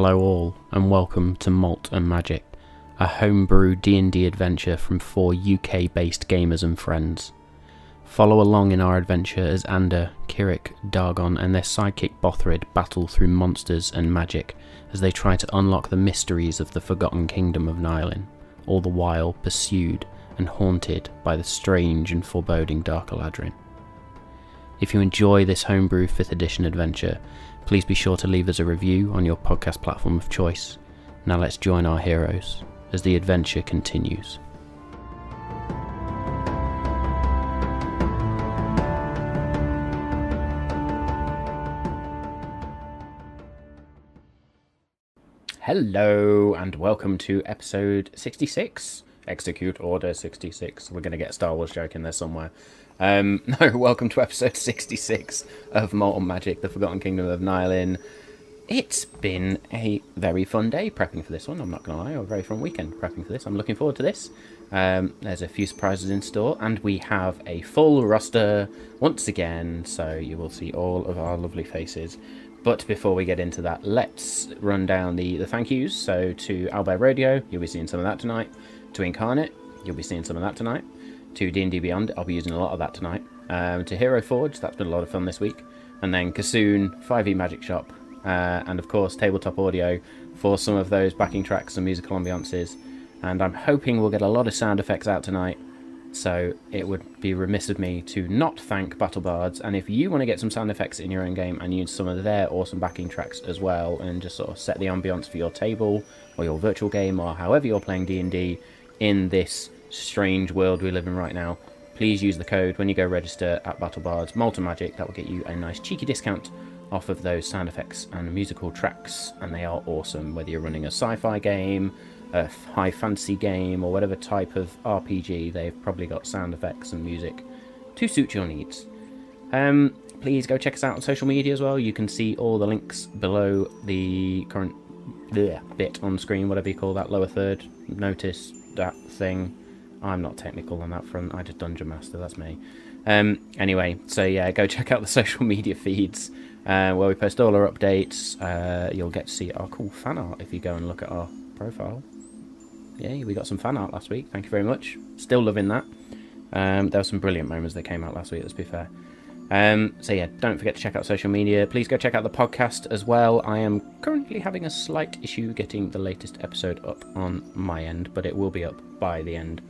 Hello all, and welcome to Malt and Magic, a homebrew D&D adventure from four UK-based gamers and friends. Follow along in our adventure as Ander, Kirik, Dargon, and their sidekick Bothrid battle through monsters and magic as they try to unlock the mysteries of the Forgotten Kingdom of Nylin, all the while pursued and haunted by the strange and foreboding Dark Aladrin. If you enjoy this homebrew 5th edition adventure, please be sure to leave us a review on your podcast platform of choice. Now let's join our heroes as the adventure continues. Hello, and welcome to episode 66. Execute Order 66. We're going to get Star Wars joke in there somewhere. Um, no, welcome to episode 66 of Malt and Magic, The Forgotten Kingdom of Nylin. It's been a very fun day prepping for this one, I'm not going to lie, or a very fun weekend prepping for this. I'm looking forward to this. Um, there's a few surprises in store, and we have a full roster once again, so you will see all of our lovely faces. But before we get into that, let's run down the, the thank yous. So to Owlbear Rodeo, you'll be seeing some of that tonight. To Inkarnate, you'll be seeing some of that tonight. To D&D Beyond, I'll be using a lot of that tonight. Um, to Hero Forge, that's been a lot of fun this week. And then Kassoon, 5e Magic Shop, uh, and of course Tabletop Audio for some of those backing tracks and musical ambiances. And I'm hoping we'll get a lot of sound effects out tonight so it would be remiss of me to not thank BattleBards. And if you want to get some sound effects in your own game and use some of their awesome backing tracks as well, and just sort of set the ambiance for your table or your virtual game or however you're playing D&D in this strange world we live in right now, please use the code when you go register at BattleBards Molten Magic. That will get you a nice cheeky discount off of those sound effects and musical tracks, and they are awesome. Whether you're running a sci-fi game, a high fantasy game or whatever type of RPG, they've probably got sound effects and music to suit your needs. Um, please go check us out on social media as well. You can see all the links below the current bleh, bit on screen, whatever you call that lower third. Notice that thing. I'm not technical on that front. I just dungeon master. That's me. Um, anyway, so yeah, go check out the social media feeds uh, where we post all our updates. Uh, you'll get to see our cool fan art if you go and look at our profile yeah, we got some fan art last week. Thank you very much. Still loving that. Um, there were some brilliant moments that came out last week, let's be fair. Um, so yeah, don't forget to check out social media. Please go check out the podcast as well. I am currently having a slight issue getting the latest episode up on my end, but it will be up by the end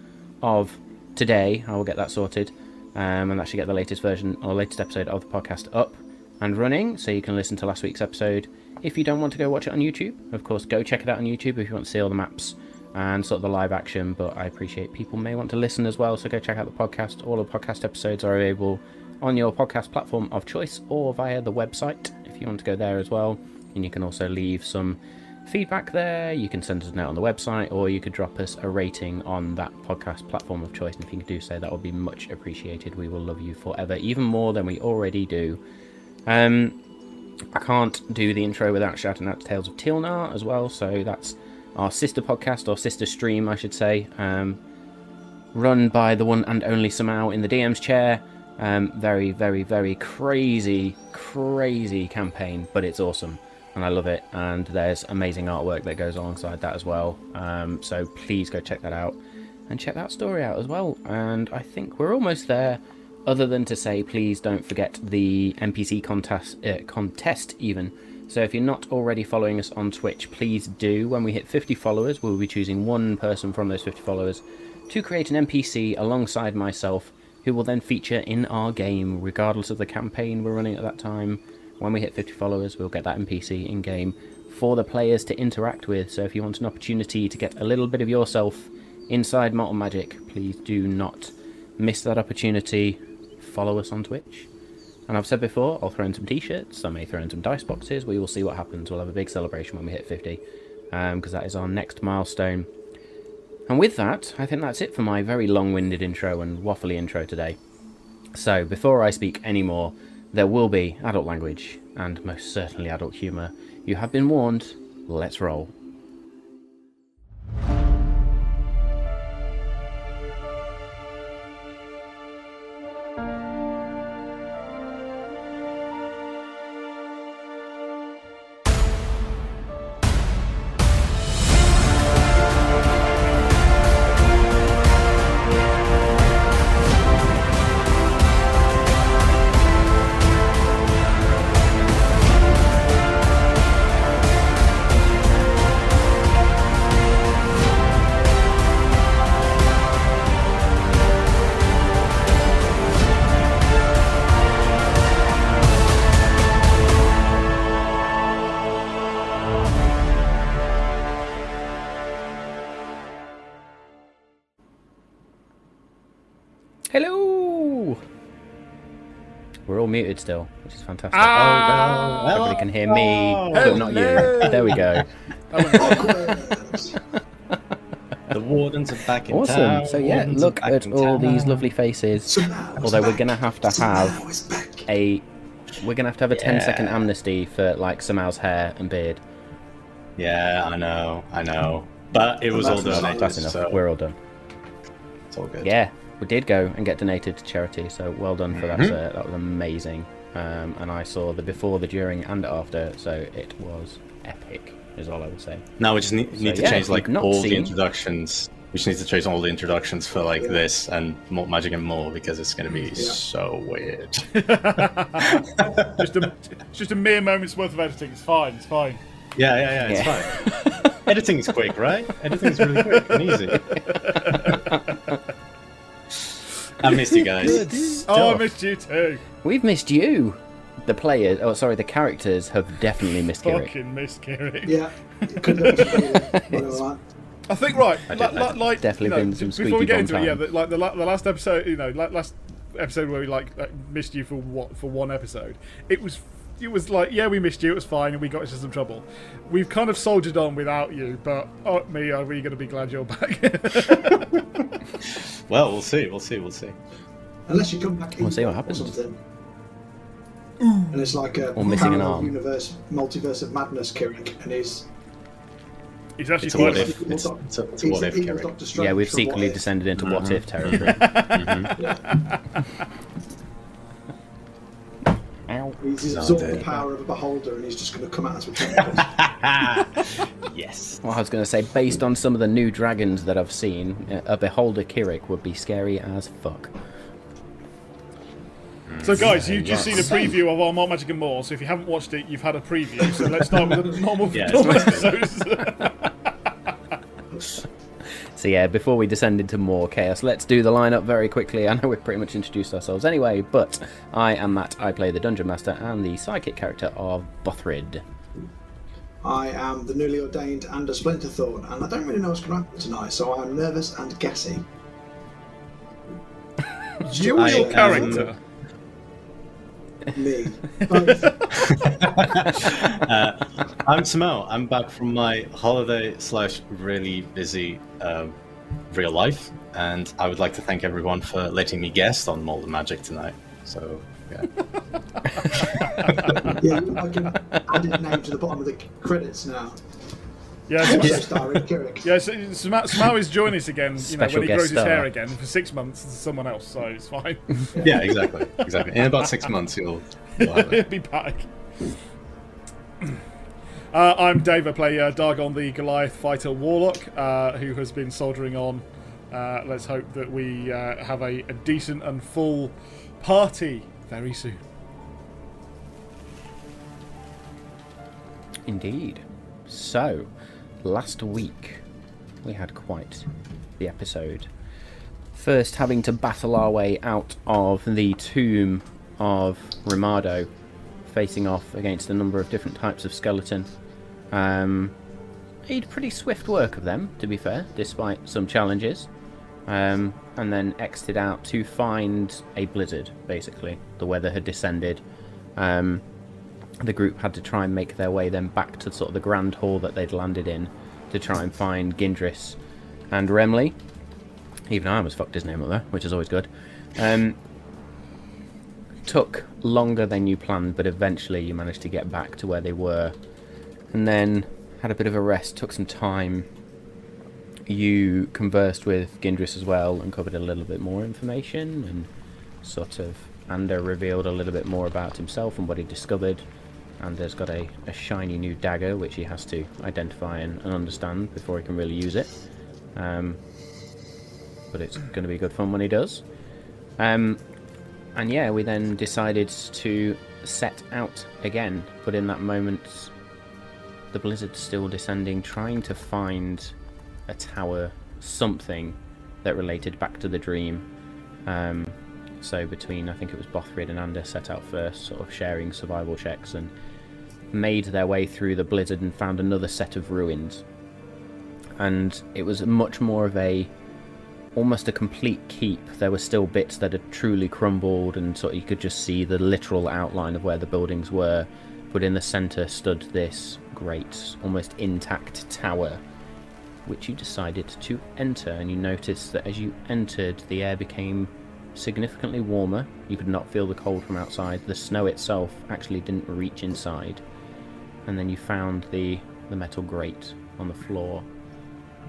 of today. I will get that sorted um, and actually get the latest version or latest episode of the podcast up and running, so you can listen to last week's episode. If you don't want to go watch it on YouTube, of course, go check it out on YouTube if you want to see all the maps and sort of the live action, but I appreciate people may want to listen as well, so go check out the podcast. All the podcast episodes are available on your podcast platform of choice or via the website if you want to go there as well. And you can also leave some feedback there. You can send us a note on the website, or you could drop us a rating on that podcast platform of choice. And if you do so, that would be much appreciated. We will love you forever, even more than we already do. Um, I can't do the intro without shouting out to Tales of Tilnar as well, so that's our sister podcast, or sister stream, I should say, um, run by the one and only Samau in the DM's chair. Um, very, very, very crazy, crazy campaign, but it's awesome and I love it. And there's amazing artwork that goes alongside that as well. Um, so please go check that out and check that story out as well. And I think we're almost there. Other than to say, please don't forget the NPC contest, uh, contest even so if you're not already following us on Twitch, please do. When we hit 50 followers, we'll be choosing one person from those 50 followers to create an NPC alongside myself, who will then feature in our game, regardless of the campaign we're running at that time. When we hit 50 followers, we'll get that NPC in game for the players to interact with. So if you want an opportunity to get a little bit of yourself inside Malt and Magic, please do not miss that opportunity. Follow us on Twitch. And I've said before, I'll throw in some t-shirts, I may throw in some dice boxes, we will see what happens. We'll have a big celebration when we hit 50, because um, that is our next milestone. And with that, I think that's it for my very long-winded intro and waffly intro today. So, before I speak any more, there will be adult language, and most certainly adult humour. You have been warned, let's roll. Muted still, which is fantastic. Ah! Oh, no. Everybody can hear me, Oh. but not you. There we go. The wardens are back in Awesome. town. So yeah, Wardens look at in all these lovely faces. Somehow it's Although we're gonna have to Somehow have a we're gonna have to have a 10 second amnesty for like Samal's hair and beard. Yeah, I know, I know. But it was all done. donated, That's enough. so We're all done. it's all good. Yeah, we did go and get donated to charity, so well done for that. Mhm. Sir. That was amazing. Um, and I saw the before, the during, and after, so it was epic. Is all I would say. Now we just need, need to yeah, change like all seen- the introductions. We just need to change all the introductions for like this and more magic and more because it's going to be so weird. just a just a mere moment's worth of editing. It's fine. It's fine. Yeah, yeah, yeah, it's Yeah. fine. Editing's quick, right? Editing's really quick and easy. I missed you guys. Oh, I missed you too. We've missed you. The players, oh sorry, the characters have definitely missed Kirik. Fucking missed Kiri. Yeah. Couldn't have just been one of I think right. I li- did- I li- like Definitely you know, been some before squeaky we get bum into it, yeah, the, like the, la- the last episode, you know, la- last episode where we like, like missed you for what for one episode. It was it was like yeah, we missed you. It was fine, and we got into some trouble. We've kind of soldiered on without you, but oh, me, are we going to be glad you're back? Well, we'll see. We'll see. We'll see. Unless you come back We'll in see what happens. And it's like a Or missing an arm. universe, multiverse of madness, Kirik, and he's He's actually It's a what if. It's, it's a, it's a what if, the evil Kirik. Doctor Strange Yeah, we've secretly descended into what Mhm. if territory. Yeah. Ow. He's Oh, absorbed the power of a beholder, and he's just going to come at us with tentacles. yes. Well, I was going to say, based on some of the new dragons that I've seen, uh, a beholder Kirik would be scary as fuck. So, guys, you've just seen a preview of our More Magic and More. So, if you haven't watched it, you've had a preview. So, let's start with the normal, Yeah. normal episodes. So yeah, before we descend into more chaos, let's do the lineup very quickly. I know we've pretty much introduced ourselves anyway, but I am Matt. I play the Dungeon Master and the psychic character of Bothrid. I am the newly ordained Ander Splinterthorn, and I don't really know what's going to happen tonight, so I'm nervous and gassy. you I and your am- character. Me. Uh, I'm Samo. I'm back from my holiday slash really busy um, real life, and I would like to thank everyone for letting me guest on Malt and Magic tonight. So, yeah. yeah, I can add his name to the bottom of the credits now. Yeah, Also so- starring Kirik. yeah. So, Samo Samo joining us again. You know, Special when he guest grows his star. hair again for six months to someone else. So it's fine. yeah, exactly, exactly. In about six months, you'll, you'll He'll be back. Uh, I'm Dave. I play uh, Dargon, the Goliath fighter warlock, uh, who has been soldering on. Uh, let's hope that we uh, have a, a decent and full party very soon. Indeed. So, last week we had quite the episode. First, having to battle our way out of the tomb of Ramado, facing off against a number of different types of skeleton. Um, made pretty swift work of them, to be fair, despite some challenges. Um, and then exited out to find a blizzard, basically. The weather had descended. Um, the group had to try and make their way then back to sort of the grand hall that they'd landed in to try and find Gindris and Remley. Even I almost fucked his name up there, which is always good. Um, took longer than you planned, but eventually you managed to get back to where they were. And then had a bit of a rest, took some time. You conversed with Gindris as well and covered a little bit more information and sort of Ander revealed a little bit more about himself and what he discovered. Ander's got a, a shiny new dagger which he has to identify and, and understand before he can really use it. Um, but it's going to be good fun when he does. Um, and yeah, we then decided to set out again, but in that moment, the blizzard's still descending, trying to find a tower, something that related back to the dream. Um, so between, I think it was Bothrid and Ander set out first, sort of sharing survival checks, and made their way through the blizzard and found another set of ruins. And it was much more of a almost a complete keep. There were still bits that had truly crumbled, and of you could just see the literal outline of where the buildings were. But in the centre stood this great, almost intact tower, which you decided to enter. And you noticed that as you entered, the air became significantly warmer. You could not feel the cold from outside. The snow itself actually didn't reach inside. And then you found the the metal grate on the floor.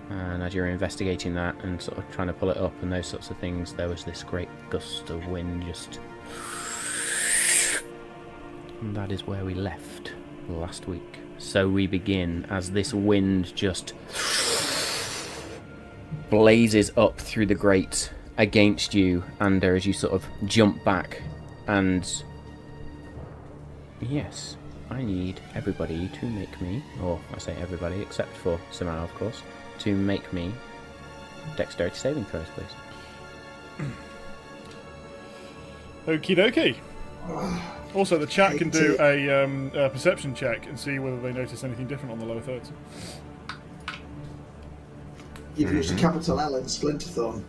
And as you were investigating that and sort of trying to pull it up and those sorts of things, there was this great gust of wind just. And that is where we left last week. So we begin as this wind just blazes up through the grate against you, and as you sort of jump back, and yes, I need everybody to make me, or I say everybody except for Samara, of course, to make me dexterity saving throws, please. Okie dokie. Also, the chat can do a, um, a perception check and see whether they notice anything different on the lower thirds. You've used a capital L in Splinterthorn.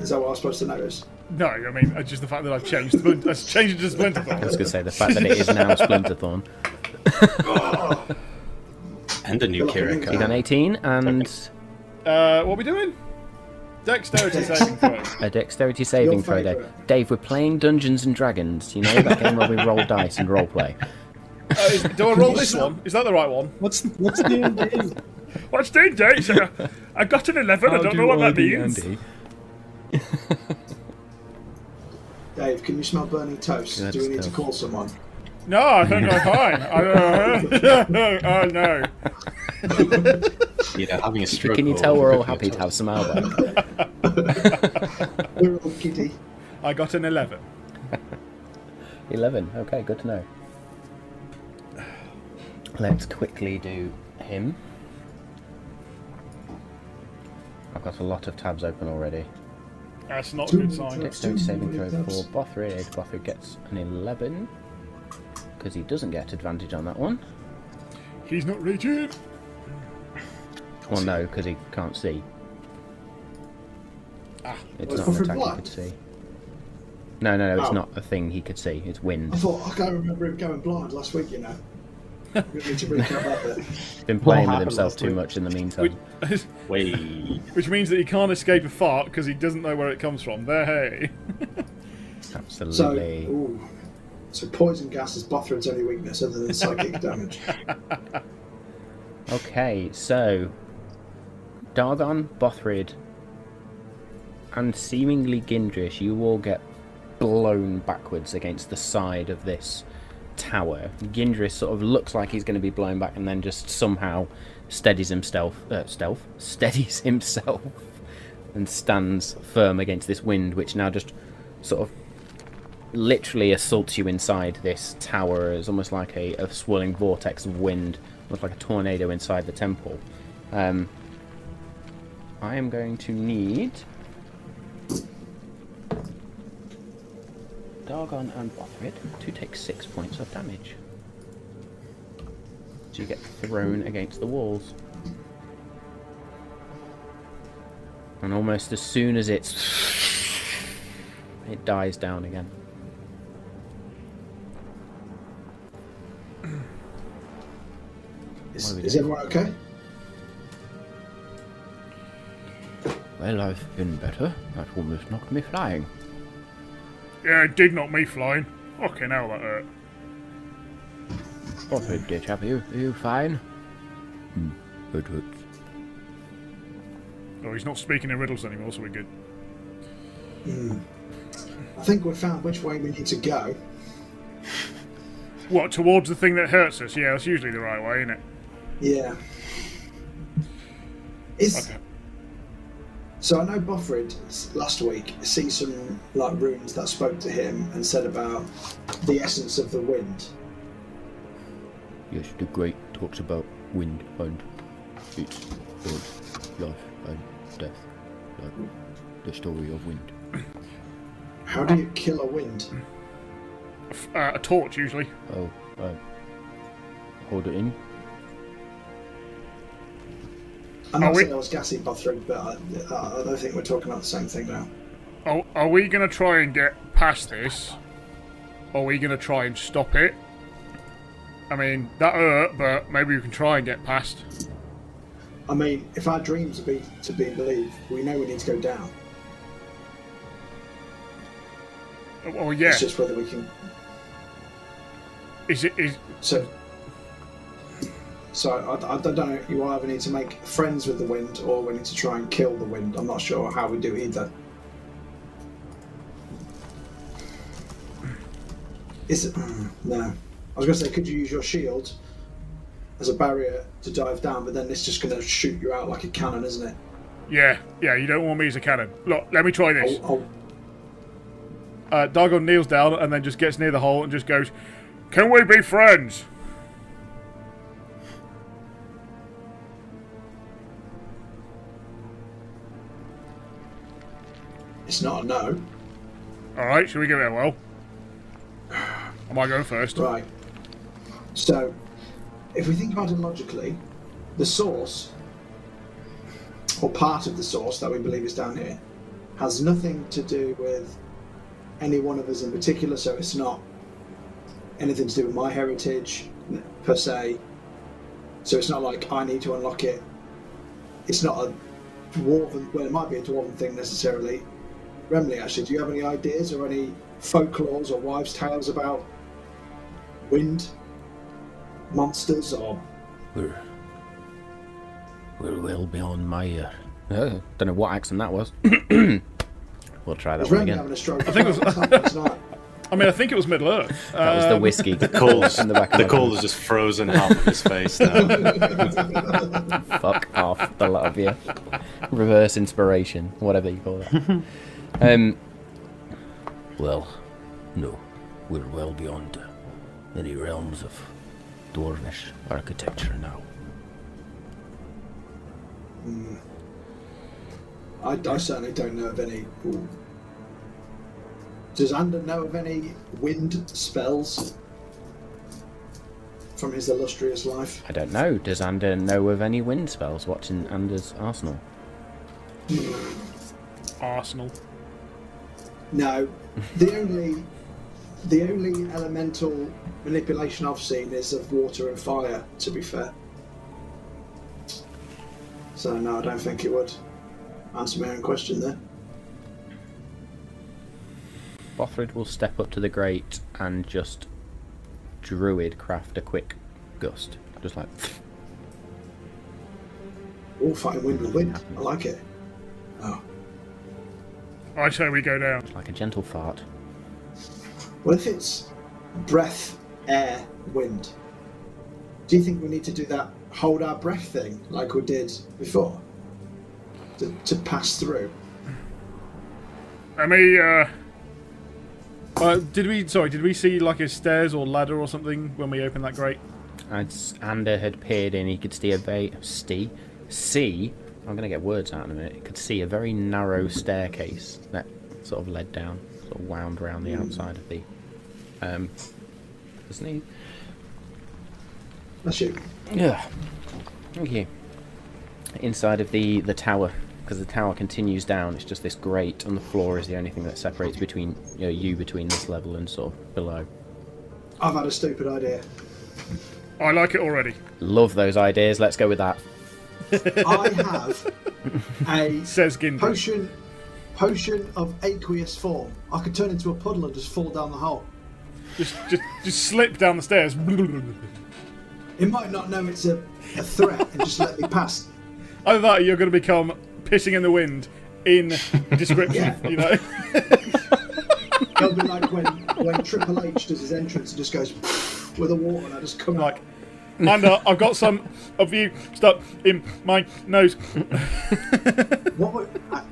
Is that what I was supposed to notice? No, I mean uh, just the fact that I've changed. Splint- I've changed it to Splinterthorn. I was going to say the fact that it is now Splinterthorn. And a new Feel like a You got an 18 and Uh, what are we doing? Dexterity saving throw. a dexterity saving throw, Dave. Dave, we're playing Dungeons and Dragons. You know that game where we roll dice and roleplay. Uh, is, do I roll this one? Is that the right one? What's what's D&D? What's doing, Dex? Uh, I got an 11. I don't know what that means. Dave, can you smell burning toast? Good Do we need to call someone? No, I think I'm fine. I, uh, oh, no. Yeah, having a stroke. Can you tell we're all happy to have some Alba? We're all giddy. I got an 11. 11. Okay, good to know. Let's quickly do him. I've got a lot of tabs open already. That's not a good sign. Dexterity saving throw for Bothrid. Bothrid gets an 11. Because he doesn't get advantage on that one. He's not raging. Well, no, because he can't see. Ah, It's Was not an Bothrid attack he could see. No, no, no, it's Oh. not a thing he could see. It's wind. I thought I can't remember him going blind last week. You know, He's been playing with himself too week? much in the meantime. which, Wait. which means that he can't escape a fart because he doesn't know where it comes from. There, hey. So, Absolutely. ooh. so poison gas is Bothrid's only weakness other than psychic damage. Okay, so Dargon, Bothrid, and seemingly Gindris, you all get blown backwards against the side of this tower. Gindris sort of looks like he's going to be blown back, and then just somehow steadies himself, uh, stealth, steadies himself, and stands firm against this wind, which now just sort of literally assaults you inside this tower. It's almost like a, a swirling vortex of wind, almost like a tornado inside the temple. Um, I am going to need Dargon and Bothrid to take six points of damage. So you get thrown against the walls. And almost as soon as it's. It dies down again. Is, What are we is everyone okay? Well, I've been better. That almost knocked me flying. Yeah, it did knock me flying. Fucking hell, that hurt. Bothrid, dear chap, are you, are you fine? Hmm, it hurts. Oh, he's not speaking in riddles anymore, so we're good. I think we've found which way we need to go. What, towards the thing that hurts us? Yeah, that's usually the right way, isn't it? Yeah. Is Okay. So I know Bothrid s- last week see some like runes that spoke to him and said about the essence of the wind. Yes, the great talks about wind and its birth, life and death. Like the story of wind. How do you kill a wind? Uh, a torch, usually. Oh, uh, hold it in. I'm Are not we- saying I was gassy, Bothrid, but I, I don't think we're talking about the same thing now. Are, are we going to try and get past this? Or are we going to try and stop it? I mean, that hurt, but maybe we can try and get past. I mean, if our dreams are be, to be believed, we know we need to go down. Oh, yeah. It's just whether we can. Is it is So, so I, I don't know. You either need to make friends with the wind, or we need to try and kill the wind. I'm not sure how we do either. Is it? mm, No. I was going to say, could you use your shield as a barrier to dive down? But then it's just going to shoot you out like a cannon, isn't it? yeah, yeah, you don't want me as a cannon. Look, let me try this. Oh, oh, Uh Dargon kneels down and then just gets near the hole and just goes, Can we be friends? It's not a no. Alright, shall we give it a whirl? Am I going first? Right. So, if we think about it logically, the source, or part of the source that we believe is down here, has nothing to do with any one of us in particular, so it's not anything to do with my heritage per se. So it's not like I need to unlock it. It's not a dwarven, well, it might be a dwarven thing necessarily. Remley, actually, do you have any ideas or any folklores or wives' tales about wind monsters or We're, we're well beyond my. Uh, uh, don't know what accent that was. we'll try that is one Remy again. having a stroke? I think it was- tonight. I mean, I think it was Middle Earth. That was the Um, whiskey. Cole's, in the back of the my coal mouth. is just frozen half of his face now. Fuck off, the lot of you. Reverse inspiration, whatever you call that. Um. Well, no, we're well beyond uh, any realms of dwarvish architecture now. I, I certainly don't know of any. Ooh. Does Ander know of any wind spells from his illustrious life? I don't know. Does Ander know of any wind spells watching Ander's arsenal? Arsenal. No. The only the only elemental manipulation I've seen is of water and fire. To be fair. So no, I don't think it would answer my own question there. Bothrid will step up to the grate and just Druidcraft a quick gust. Just like All fighting wind with wind. I like it. Oh. I say we go down. like a gentle fart. What if it's breath, air, wind? Do you think we need to do that hold our breath thing like we did before? To, to pass through? Let me, uh... Uh, did we, sorry, did we see like a stairs or ladder or something when we opened that grate? As Ander had peered in, he could see a very see see. I'm gonna get words out in a minute. He could see a very narrow staircase that sort of led down, sort of wound around the outside of the. Um, doesn't he? That's you. Yeah. Thank you. Inside of the the tower, because the tower continues down. It's just this grate, and the floor is the only thing that separates between you, know, you between this level and sort of below. I've had a stupid idea. I like it already. Love those ideas. Let's go with that. I have a Says Gindry. potion potion of aqueous form. I could turn into a puddle and just fall down the hole. Just, just, just slip down the stairs. It might not know it's a, a threat and just let me pass. Either that you're going to become pissing in the wind in description, Yeah. you know? It'll be like when, when Triple H does his entrance and just goes with the water and I just come like, out. And uh, I've got some of you stuck in my nose. What would, I,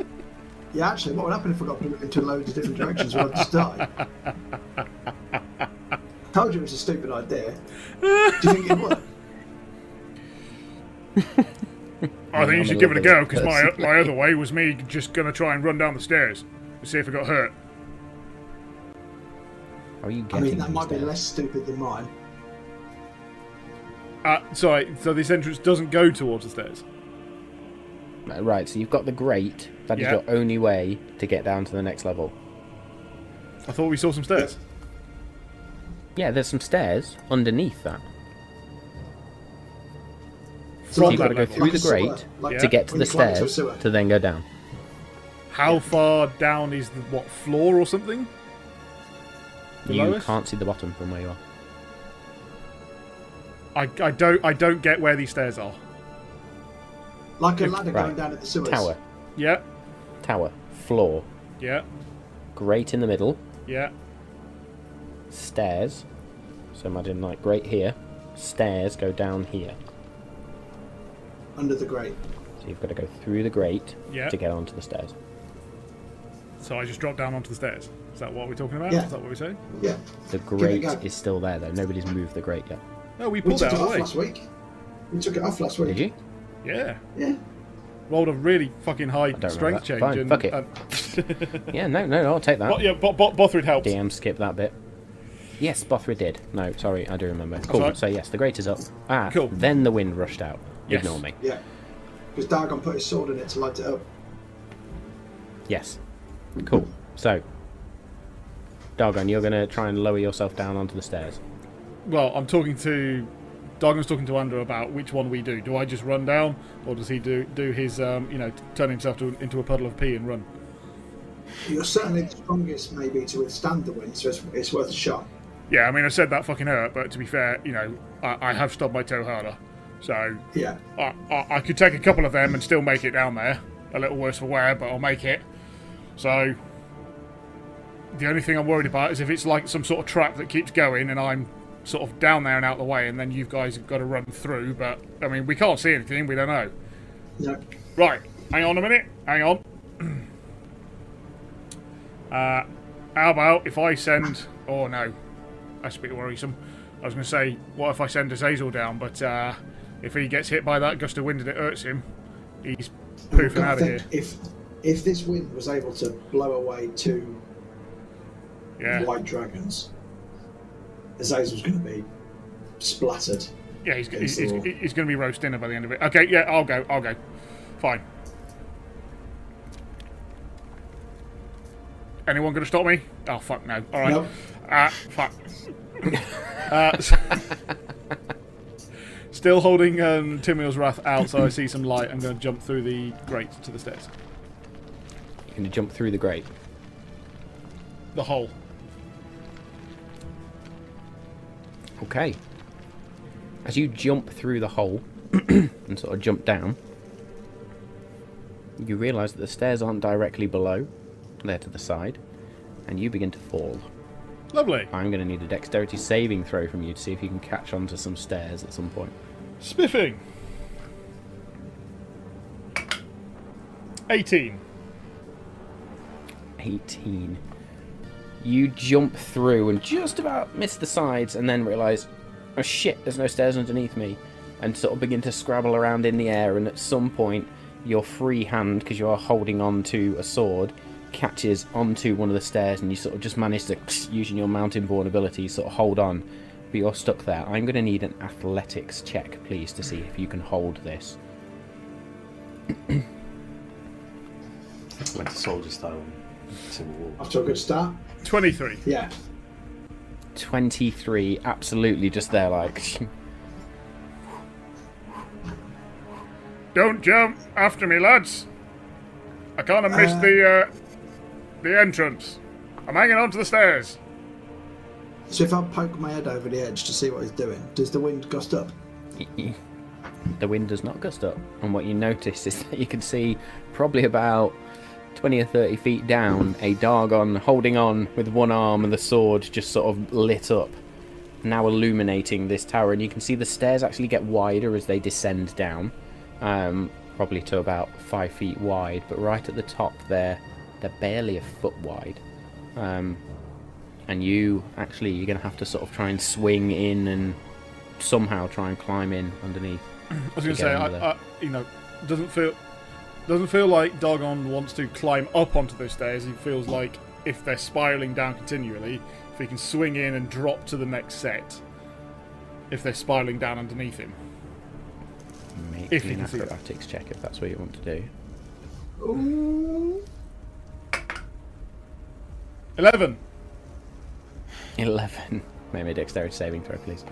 yeah, actually, what would happen if I got blew into loads of different directions? Would I just die? Told you it was a stupid idea. Do you think it would? I think you should give it a go because my my other way was me just going to try and run down the stairs and see if I got hurt. Are you getting? I getting mean, that these might be less stupid than mine. Uh, sorry, so this entrance doesn't go towards the stairs. Uh, Right, so you've got the grate. That is Yeah. your only way to get down to the next level. I thought we saw some stairs. Yeah, there's some stairs underneath that. From So you've got to go level. through Like the grate like to get to when the you climb into a stairs sewer. to then go down. How far down is the what floor or something? Below you us? can't see the bottom from where you are. I, I don't I don't get where these stairs are. Like a ladder right. going down at the sewers. Tower, Yeah, tower, floor, yeah, grate in the middle, yeah. stairs. So imagine like grate here, stairs go down here. Under the grate. So you've got to go through the grate Yeah. to get onto the stairs. So I just dropped down onto the stairs. Is that what we're talking about? Yeah. Is that what we're saying? Yeah. The grate go. is still there though. Nobody's moved the grate yet. No, we We pulled took it it out of off last week. We took it off last week. Did you? Yeah. Yeah. Rolled a really fucking high don't strength remember change. Fine, and, fuck it. and- Yeah, no, no, I'll take that. Bo- yeah, Bo- Bo- Bothrid helps. DM skip that bit. Yes, Bothrid did. No, sorry, I do remember. Cool. right. So yes, the grate is up. Ah, Cool. Then the wind rushed out. Yes. Ignore me. Yeah. Because Dargon put his sword in it to light it up. Yes. Cool. So, Dargon, you're gonna try and lower yourself down onto the stairs. Well, I'm talking to. Dargon's talking to Ander about which one we do. Do I just run down, or does he do do his, um, you know, turn himself to, into a puddle of pee and run? You're certainly the strongest, maybe, to withstand the wind, so it's, it's worth a shot. Yeah, I mean, I said that fucking hurt, but to be fair, you know, I, I have stubbed my toe harder, so Yeah. I, I, I could take a couple of them and still make it down there. A little worse for wear, but I'll make it. So the only thing I'm worried about is if it's like some sort of trap that keeps going and I'm sort of down there and out the way, and then you guys have got to run through. But I mean, we can't see anything. We don't know. No. Right, hang on a minute. Hang on. uh, how about if I send? Oh no, that's a bit worrisome. I was going to say, what if I send Azazel down? But uh, if he gets hit by that gust of wind and it hurts him, he's poofing out of here. If, if this wind was able to blow away two Yeah, white dragons, Azazel's going to be splattered. yeah, he's, he's, he's, he's going to be roast dinner by the end of it. Okay, yeah, I'll go. I'll go. Fine. Anyone going to stop me? Oh fuck no! All right. Nope. Ah, fuck. uh, s- still holding um, Timur's Wrath out, so I see some light. I'm going to jump through the grate to the stairs. You're gonna jump through the grate. The hole. Okay. As you jump through the hole and sort of jump down, you realise that the stairs aren't directly below, they're to the side, and you begin to fall. Lovely. I'm going to need a dexterity saving throw from you to see if you can catch onto some stairs at some point. Spiffing. 18. 18. You jump through and just about miss the sides, and then realise, oh shit, there's no stairs underneath me, and sort of begin to scrabble around in the air. And at some point, your free hand, because you are holding on to a sword, catches onto one of the stairs, and you sort of just manage to, using your mountain born ability, sort of hold on. But you're stuck there. I'm going to need an athletics check, please, to see if you can hold this. Went to soldier style Civil War. Off to a good start. 23. Yeah. 23, absolutely just there, like. Don't jump after me, lads. I kind of missed Uh. the uh, the entrance. I'm hanging on to the stairs. So if I poke my head over the edge to see what he's doing, does the wind gust up? the wind does not gust up, and what you notice is that you can see probably about 20 or 30 feet down a Dargon holding on with one arm and the sword just sort of lit up, now illuminating this tower. And you can see the stairs actually get wider as they descend down, um, probably to about five feet wide, but right at the top they're, they're barely a foot wide. Um, and you actually, you're going to have to sort of try and swing in and somehow try and climb in underneath. I was going to to say, I, I, you know, doesn't feel doesn't feel like Dargon wants to climb up onto those stairs. He feels like if they're spiraling down continually, if he can swing in and drop to the next set, if they're spiraling down underneath him. Make If me an can see that. acrobatics check if that's what you want to do. Ooh. 11. 11. Make me a dexterity saving throw, please.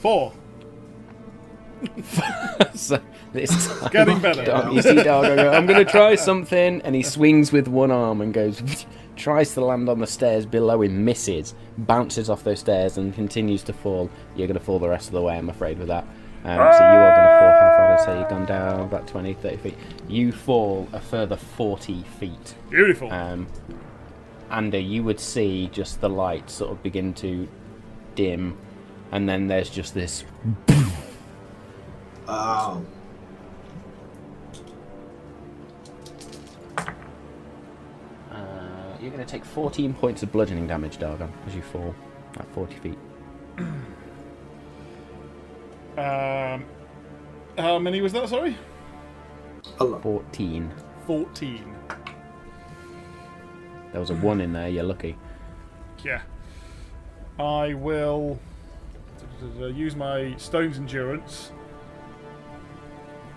4. so this time, Getting better. Dog, you see Dargo go, I'm going to try something, and he swings with one arm and goes, tries to land on the stairs below him, misses, bounces off those stairs, and continues to fall. You're going to fall the rest of the way, I'm afraid, with that. Um, so you are going to fall. How far I say you've gone down? About 20, 30 feet. You fall a further 40 feet. Beautiful. Um, and uh, you would see just the light sort of begin to dim, and then there's just this Oh. Uh, you're going to take 14 points of bludgeoning damage, Dargon, as you fall at 40 feet. Um, how many was that, sorry? 14. 14. There was a 1 in there, you're lucky. Yeah. I will use my Stone's Endurance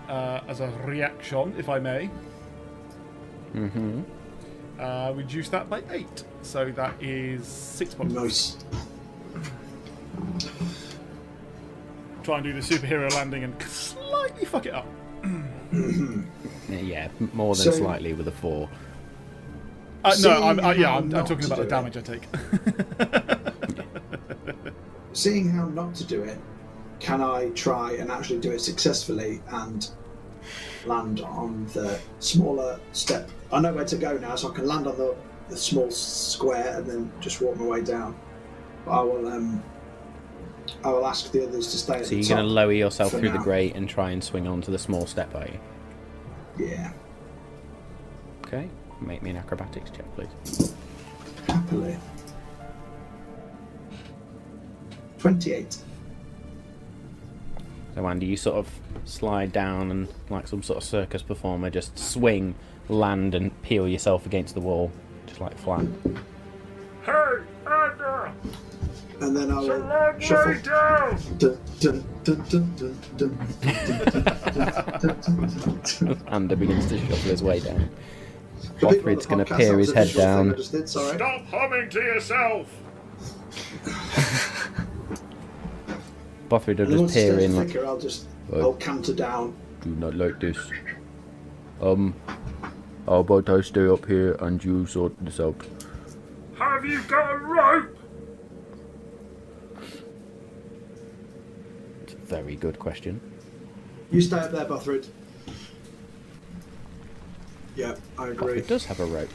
uh, as a reaction, if I may. Mm-hmm. Uh, reduce that by 8. So that is 6 points. Nice. Try and do the superhero landing and slightly fuck it up. Yeah, more than So- slightly with a 4. Uh, no, Seeing I'm, uh, yeah, how I'm, I'm not talking to about the do damage I take. Seeing how not to do it, can I try and actually do it successfully and land on the smaller step? I know where to go now, so I can land on the, the small square and then just walk my way down. But I will, um, I will ask the others to stay at So you're going to lower yourself through the grate and try and swing onto the small step, are you? Yeah, Okay. Make me an acrobatics check, please. happily. Twenty-eight. So Andy, you sort of slide down and, like some sort of circus performer, just swing, land, and peel yourself against the wall, just like flat. Hey, Andy! And then I will so shuffle. Down. Dun, Andy begins to shuffle his way down. Bothrid's going to peer his head down. Did, Stop humming to yourself! Bothrid will And just peer in gets like, thicker, I'll just Right. I'll canter down. do not like this. Um, how about I stay up here and you sort this out? Have you got a rope? It's a very good question. You stay up there, Bothrid. Yeah, I agree. It does have a rope.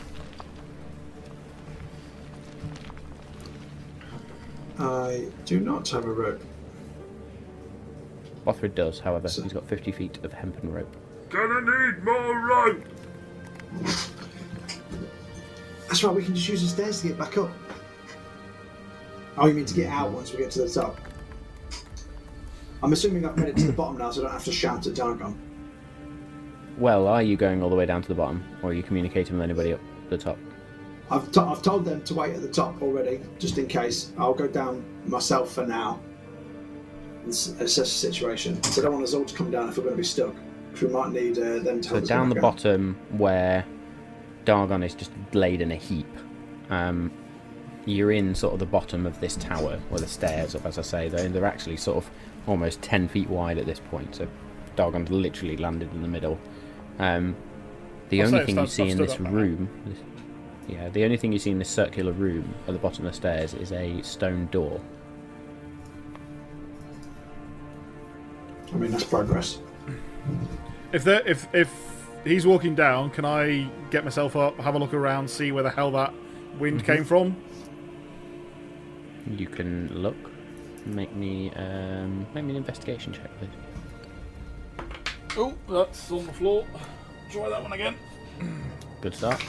I do not have a rope. Bothrid does, however. So- He's got 50 feet of hempen rope. Gonna need more rope! That's right, we can just use the stairs to get back up. Oh, you mean to get out once we get to the top? I'm assuming I've made it to the bottom now, so I don't have to shout at Dargon. Well, are you going all the way down to the bottom, or are you communicating with anybody up the top? I've, t- I've told them to wait at the top already, just in case. I'll go down myself for now and assess the situation. So I don't want us all to come down if we're going to be stuck. Because we might need uh, them to So help us down the get bottom, where Dargon is just laid in a heap, um, you're in sort of the bottom of this tower, where the stairs up, as I say, they're, they're actually sort of almost 10 feet wide at this point, so Dargon's literally landed in the middle. Um, the I'll only thing you see in this room, this, yeah, the only thing you see in this circular room at the bottom of the stairs is a stone door. I mean, that's progress. If there, if if he's walking down, can I get myself up, have a look around, see where the hell that wind came from? You can look. Make me um, make me an investigation check, please. Oh, that's on the floor. Try that one again. Good start.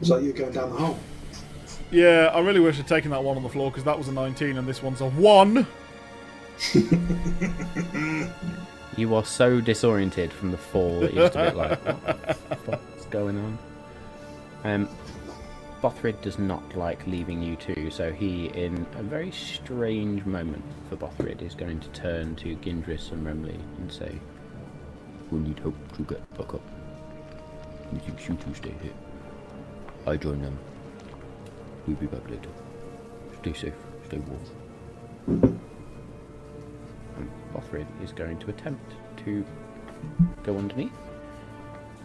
It's like you going down the hole. Yeah, I really wish I'd taken that one on the floor because that was a 19 and this one's a 1. You are so disoriented from the fall that you're just a bit like, what the fuck's going on? Um, Bothrid does not like leaving you two, so he, in a very strange moment for Bothrid, is going to turn to Gindris and Remley and say, We need hope to get back up. We think you two stay here. I join them. We'll be back later. Stay safe, stay warm. Bothrid is going to attempt to go underneath.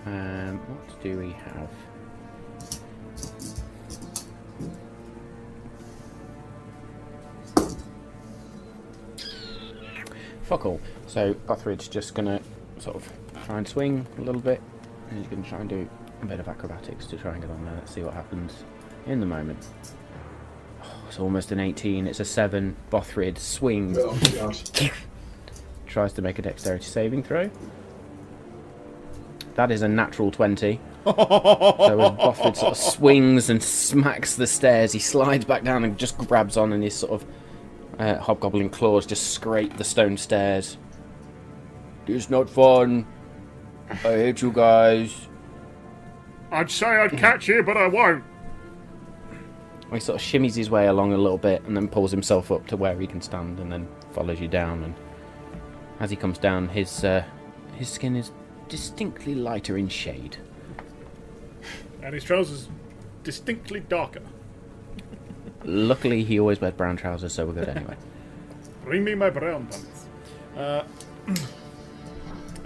Um, what do we have? Fuck all. So Bothrid's just gonna sort of try and swing a little bit, and he's gonna try and do a bit of acrobatics to try and get on there. Let's see what happens in the moment. Oh, it's almost an 18. It's a 7. Bothrid swings, Oh. tries to make a dexterity saving throw. That is a natural 20. So as Bothrid sort of swings and smacks the stairs, he slides back down and just grabs on, and his sort of uh, hobgoblin claws just scrape the stone stairs. It's not fun. I hate you guys. I'd say I'd catch you, but I won't. He sort of shimmies his way along a little bit and then pulls himself up to where he can stand and then follows you down. And as he comes down, his uh, his skin is distinctly lighter in shade. And his trousers distinctly darker. Luckily, he always wears brown trousers, so we're good anyway. Bring me my brown pants. Uh,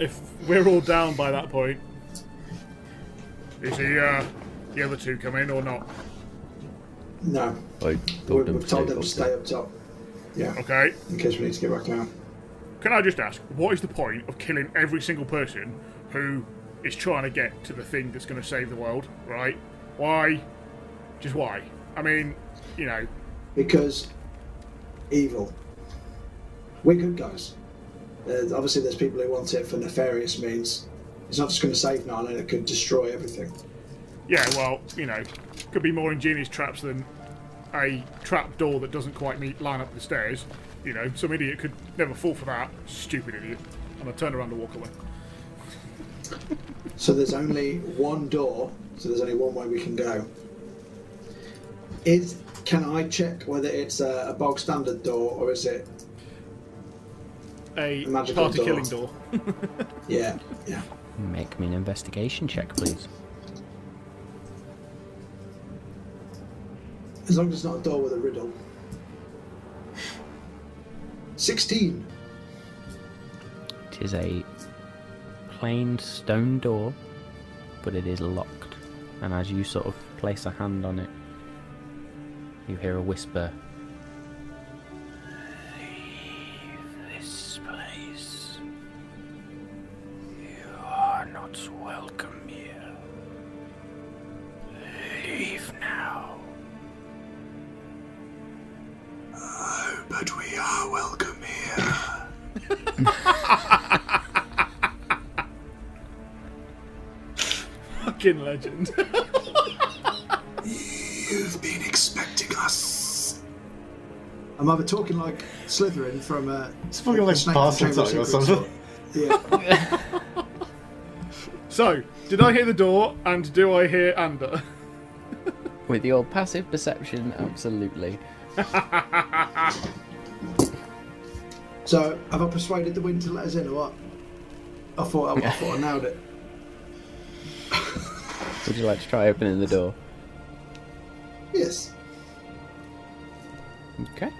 if we're all down by that point, is he, uh, the other two come in or not? No, I we, told them we've to told stay them to stay up top. Yeah, Okay. in case we need to get back down. Can I just ask, what is the point of killing every single person who is trying to get to the thing that's going to save the world, right? Why? Just why? I mean, you know, Because evil. We're good guys. Uh, obviously, there's people who want it for nefarious means. It's not just going to save Nana, it could destroy everything. yeah, well, you know, could be more ingenious traps than a trap door that doesn't quite meet line up the stairs. You know, some idiot could never fall for that. Stupid idiot. And I turn around and walk away. So there's only one door, so there's only one way we can go. Is can I check whether it's a, a bog standard door or is it? A magical party door. killing door. Yeah, yeah. Make me an investigation check, please. As long as it's not a door with a riddle. Sixteen. It is a plain stone door, but it is locked. And as you sort of place a hand on it, you hear a whisper. Leave this place. You are not welcome Fucking legend. You've been expecting us. I'm either talking like Slytherin from uh, It's fucking like Snake Bastard Chamber of Song or something. Yeah. so, did I hear the door and do I hear Ander? With your passive perception, absolutely. So, have I persuaded the wind to let us in or what? I thought I, I thought I nailed it. Would you like to try opening the door? Yes. Okay.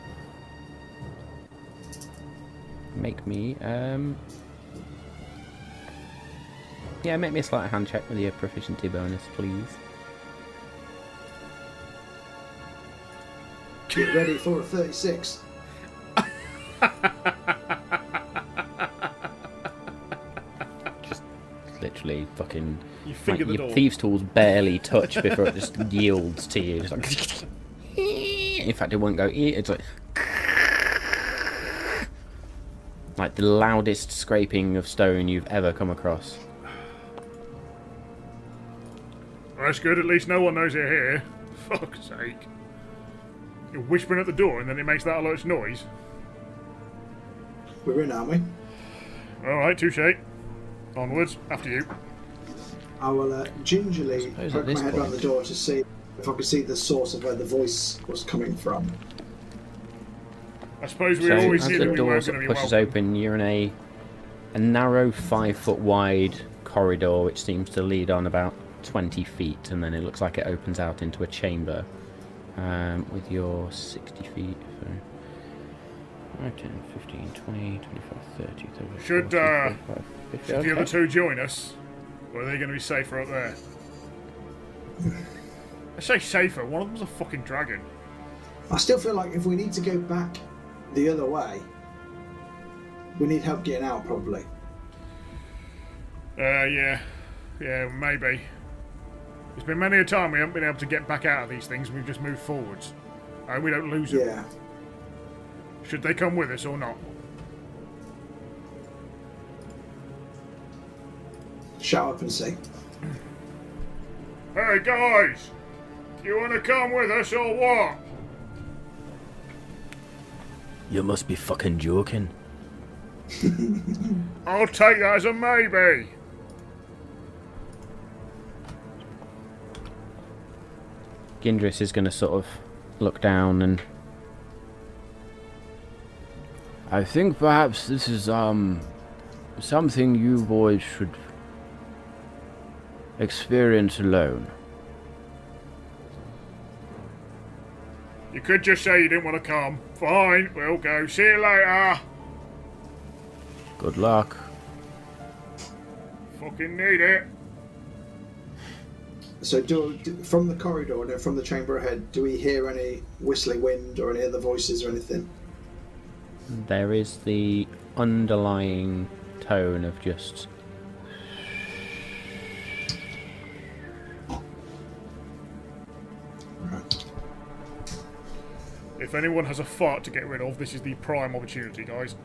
Make me, um. Yeah, make me a sleight of hand check with your proficiency bonus, please. Get ready for a 36. Just Literally, fucking. You Like, the your door. thieves' tools barely touch before it just yields to you. Just like. In fact, it won't go. It's like. Like the loudest scraping of stone you've ever come across. That's good, at least no one knows you're here. Fuck's sake. You're whispering at the door and then it makes that large noise. We're in, aren't we? Alright, touche. Onwards, after you. I will uh, gingerly suppose poke my this head around the door to see if I could see the source of where the voice was coming from. I suppose we So always as knew the that we door weren't sort going of to be pushes welcome. open, you're in a a narrow five foot wide corridor which seems to lead on about 20 feet, and then it looks like it opens out into a chamber um, with your 60 feet. So 5, 10, 15, 20, 25, 30, 30 Should, 40, uh, 45, 50. Should the other two join us? Or are they going to be safer up there? I say safer. One of them's a fucking dragon. I still feel like if we need to go back the other way, we need help getting out, probably. Uh, yeah. Yeah, maybe. It's been many a time we haven't been able to get back out of these things. We've just moved forwards. And we don't lose them. Yeah. Should they come with us or not? Shout up and see. Hey, guys! You want to come with us or what? You must be fucking joking. I'll take that as a maybe. Gindris is going to sort of look down and. I think perhaps this is um something you boys should experience alone. You could just say you didn't want to come. Fine, we'll go. See you later. Good luck. Fucking need it. So, do, do from the corridor and from the chamber ahead, do we hear any whistling wind or any other voices or anything? There is the underlying tone of just If anyone has a fart to get rid of, this is the prime opportunity, guys.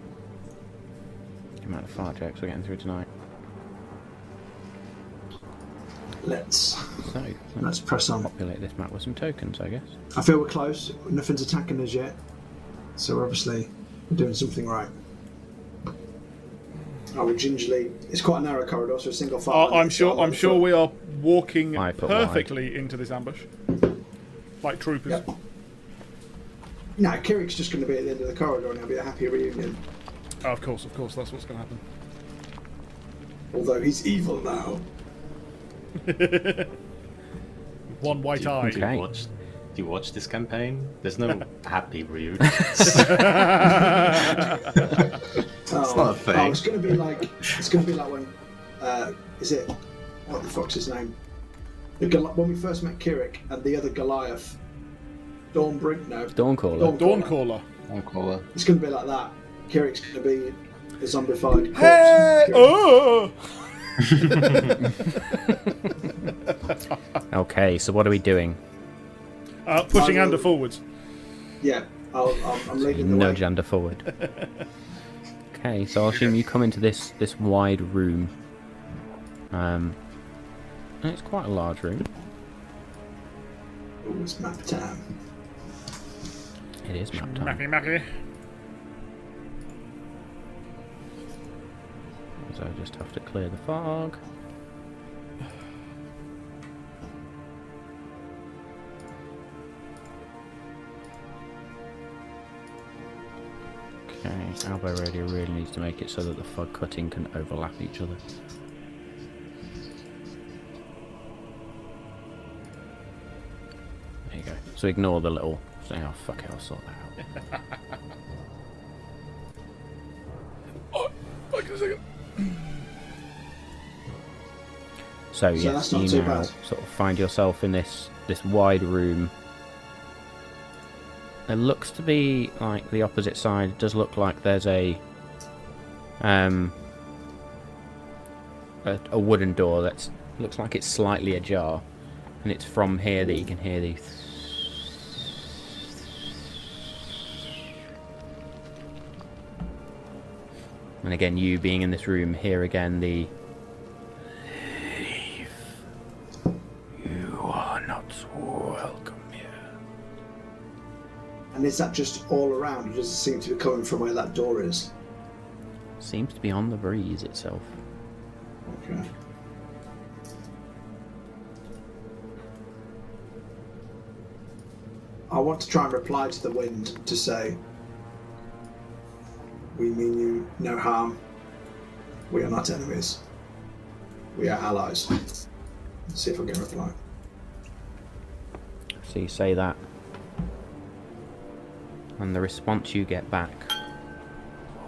the amount of fart jokes we're getting through tonight. Let's So let's let's press on. populate this map with some tokens, I guess. I feel we're close. Nothing's attacking us yet, so obviously we're obviously doing something right. I would gingerly. It's quite a narrow corridor, so a single file. Uh, I'm sure. I'm sure we are walking Five foot wide. perfectly into this ambush, like troopers. Yep. No, Kirik's just going to be at the end of the corridor, and it'll be a happy reunion. Oh, of course, of course, that's what's going to happen. Although he's evil now. One white Do you, eye. do you watch? Do you watch this campaign? There's no happy reunion. Oh, not a thing. Oh, it's going to be like it's going to be like when uh, is it what the fuck's his name? The Goli- when we first met Kirik and the other Goliath, Dawn Brink. No, Dawncaller. Dawn- Dawncaller. Caller. it's going to be like that. Kirik's going to be a zombified corpse. Hey! Kirik- Oh! Okay, so what are we doing? Uh, pushing I Ander forwards. Yeah, I'll, I'll, I'm leading the Nudge way. Ander forward. okay, so I'll assume you come into this this wide room. Um, and it's quite a large room. Ooh, it's map time. It is map time. Macky, macky. So I just have to clear the fog. Okay, Owlbear Rodeo really needs to make it so that the fog cutting can overlap each other. There you go. So ignore the little thing. Oh fuck it, I'll sort that out. Wait a second. So, So yes, that's not you too now bad. sort of find yourself in this this wide room. It looks to be like the opposite side. It does look like there's a um a, a wooden door that looks like it's slightly ajar, and it's from here that you can hear the. And again, you being in this room, here again the You are not welcome here. And is that just all around, or does it seem to be coming from where that door is? Seems to be on the breeze itself. Okay. I want to try and reply to the wind to say, we mean you no harm. We are not enemies. We are allies. Let's see if I can reply. So you say that. And the response you get back.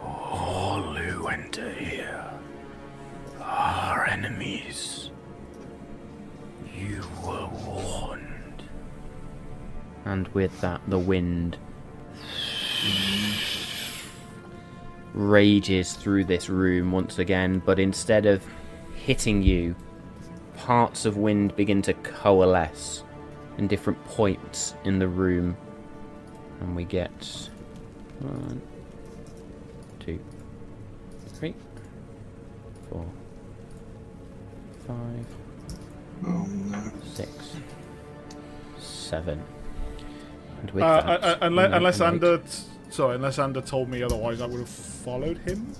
All who enter here are enemies. You were warned. And with that, the wind rages through this room once again, but instead of hitting you, parts of wind begin to coalesce in different points in the room. And we get one, two, three, four, five, Oh no. six, seven. And with Uh, uh, uh, unless, unless make- Ander, t- sorry, unless Ander told me otherwise, I would have followed him.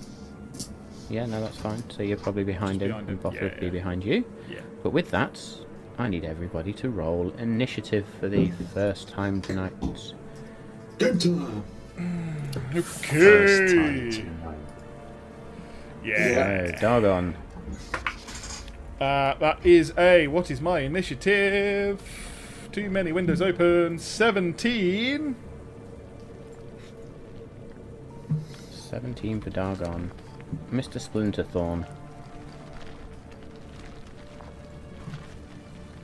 Yeah, no, that's fine. So you're probably behind him, behind and him, Both yeah, would be behind you. Yeah. But with that, I need everybody to roll initiative for the first time tonight. Go to her. First time Okay. tonight. Yeah. Oh, doggone. Uh, that is a. What is my initiative? Too many windows open. 17. 17 for Dargon. Mr. Splinterthorn.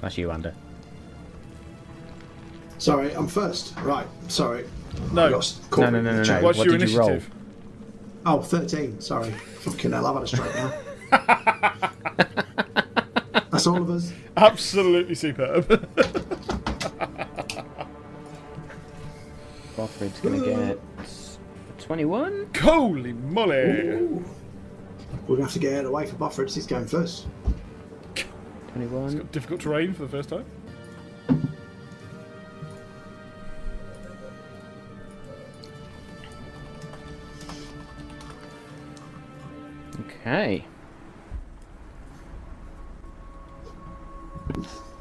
That's you, Ander. Sorry, I'm first. Right, sorry. No. I got caught No, no, in no, the no, no. What's What your did you roll? initiative? Oh, 13, sorry. Fucking hell, I've had a stroke now. That's all of us. Absolutely superb. Bothrid's gonna get 21. Holy moly. Ooh. We're going to have to get it away for Bufford. He's going first. 21. It's got Difficult terrain for the first time. Okay.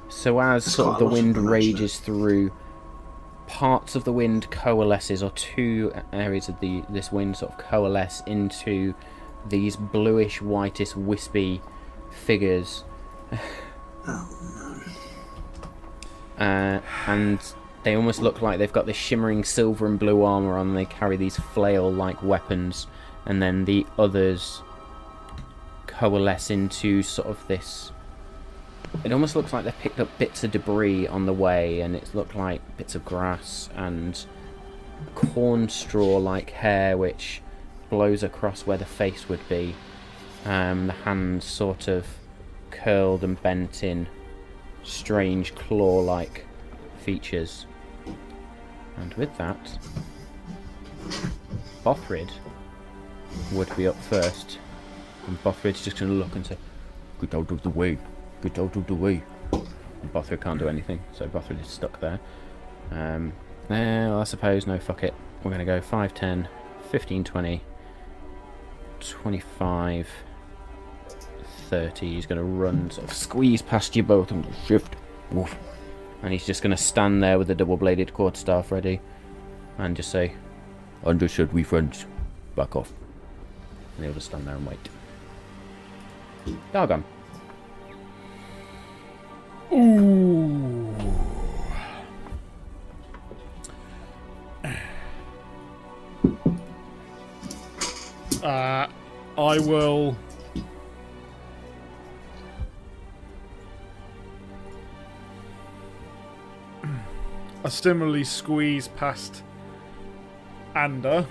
So as sort of the a lot of wind rages through, parts of the wind coalesces, or two areas of the this wind sort of coalesce into these bluish, whitish, wispy figures, Oh, uh, and they almost look like they've got this shimmering silver and blue armor on. They carry these flail-like weapons, and then the others coalesce into sort of this. It almost looks like they've picked up bits of debris on the way, and it looked like bits of grass and corn straw-like hair, which blows across where the face would be. Um, the hands sort of curled and bent in strange claw-like features. And with that, Bothrid would be up first. And Bothrid's just going to look and say, Get out of the way. Get out of the way. And Bothrid can't do anything, so Bothrid is stuck there. Um, well, I suppose, no, fuck it. We're going to go 5, 10, 15, 20, 25, 30. He's going to run, sort of squeeze past you both and shift. Woof. And he's just going to stand there with the double bladed quarterstaff ready and just say, Understood, we friends. Back off. And he'll just stand there and wait. Dargon. Ooh. Uh, I will. I similarly squeeze past Ander.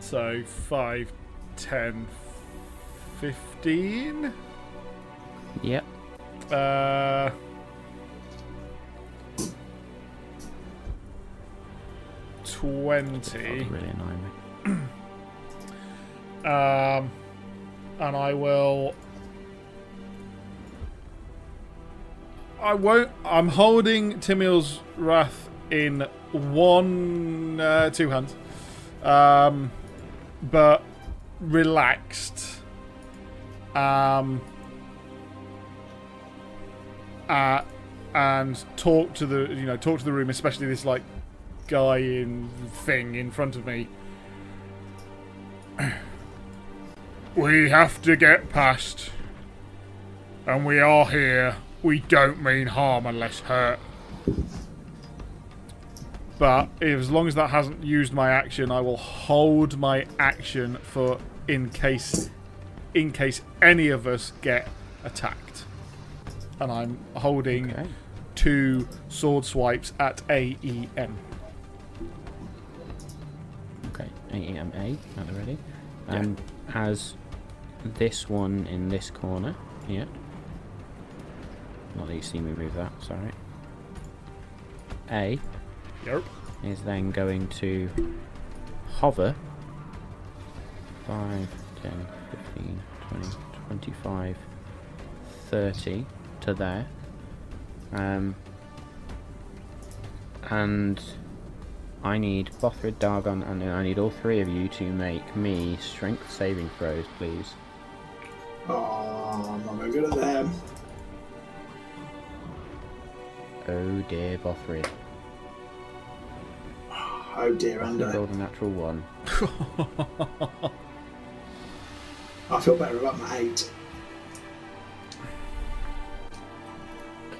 So 5, 10, 15. Yep. Uh, twenty. That'd really annoy me. Um, and I will. I won't. I'm holding Timiel's wrath in one, uh, two hands, um, but relaxed. Um, uh, and talk to the you know talk to the room, especially this like guy in thing in front of me. We have to get past. And we are here. We don't mean harm unless hurt. But as long as that hasn't used my action, I will hold my action for in case in case any of us get attacked. And I'm holding Okay. two sword swipes at AEM. AEMA at the ready. And as this one in this corner here. Not that you see me move that, sorry. A Yep. is then going to hover 5, 10, 15, 20, 25, 30 to there. Um, and I need Bothrid, Dargon, and I need all three of you to make me strength saving throws, please. Oh, I'm not very good at them. Oh dear, Bothrid. Oh dear, Ando. rolled a natural one. I feel better about my eight.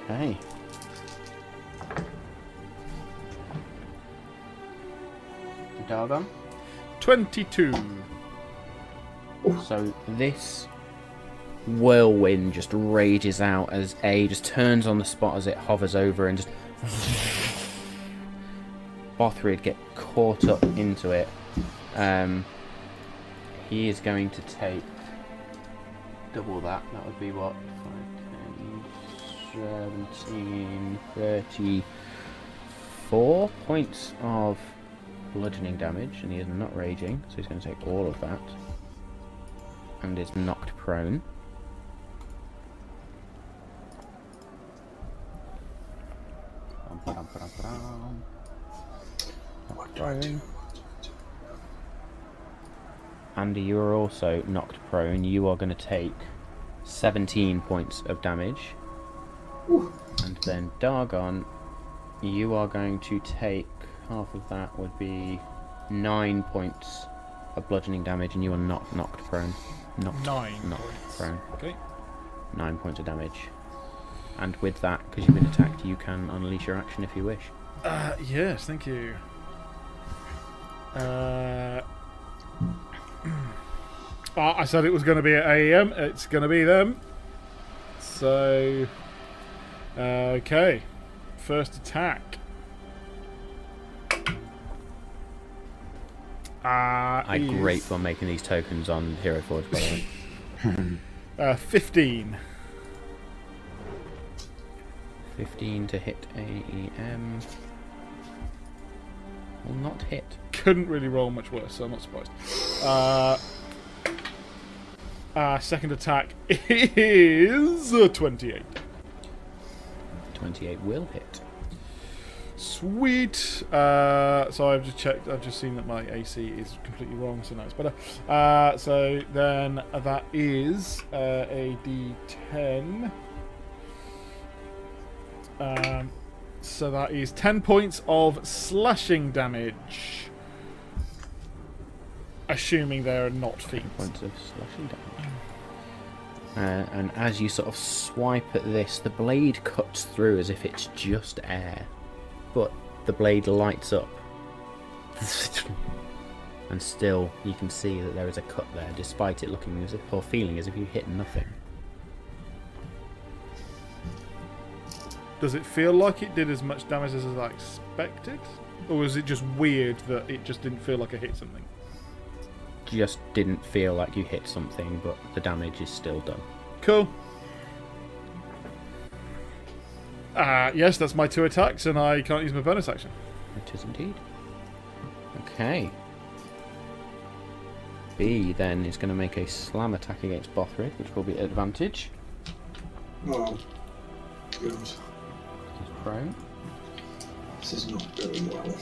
Okay. Dargon? 22. So this whirlwind just rages out as A just turns on the spot as it hovers over and just Bothrid get caught up into it. Um, he is going to take double that. That would be what? 5, 10, 17, 34 points of bludgeoning damage, and he is not raging, so he's going to take all of that and is knocked prone. Prone. Andy, you are also knocked prone. You are going to take 17 points of damage. And then Dargon, you are going to take half of that would be 9 points of bludgeoning damage, and you are not knocked prone. Knocked, Nine knocked points. prone. Okay. Nine points of damage. And with that, because you've been attacked, you can unleash your action if you wish. Uh, yes, thank you. Uh, ah, I said it was going to be at AEM. It's going to be them. So, uh, okay. First attack. Uh, I is, great on making these tokens on Hero Forge, by the way. Uh, 15. 15 to hit AEM. Will not hit. Couldn't really roll much worse, so I'm not surprised. Uh, uh, second attack is uh, 28. 28 will hit. Sweet. Uh, so I've just checked. I've just seen that my AC is completely wrong, so now it's better. Uh, so then that is uh, a D10. Um, so that is 10 points of slashing damage. Assuming they're not feet. points of slashing damage. Uh, and as you sort of swipe at this, the blade cuts through as if it's just air, but the blade lights up, and still you can see that there is a cut there, despite it looking as if or feeling as if you hit nothing. Does it feel like it did as much damage as I expected? Or was it just weird that it just didn't feel like I hit something? Just didn't feel like you hit something, but the damage is still done. Cool. Uh, yes, that's my two attacks, and I can't use my bonus action. It is indeed. Okay. B then is going to make a slam attack against Bothrid, which will be at advantage. Oh, God. He's prone. This is not going well.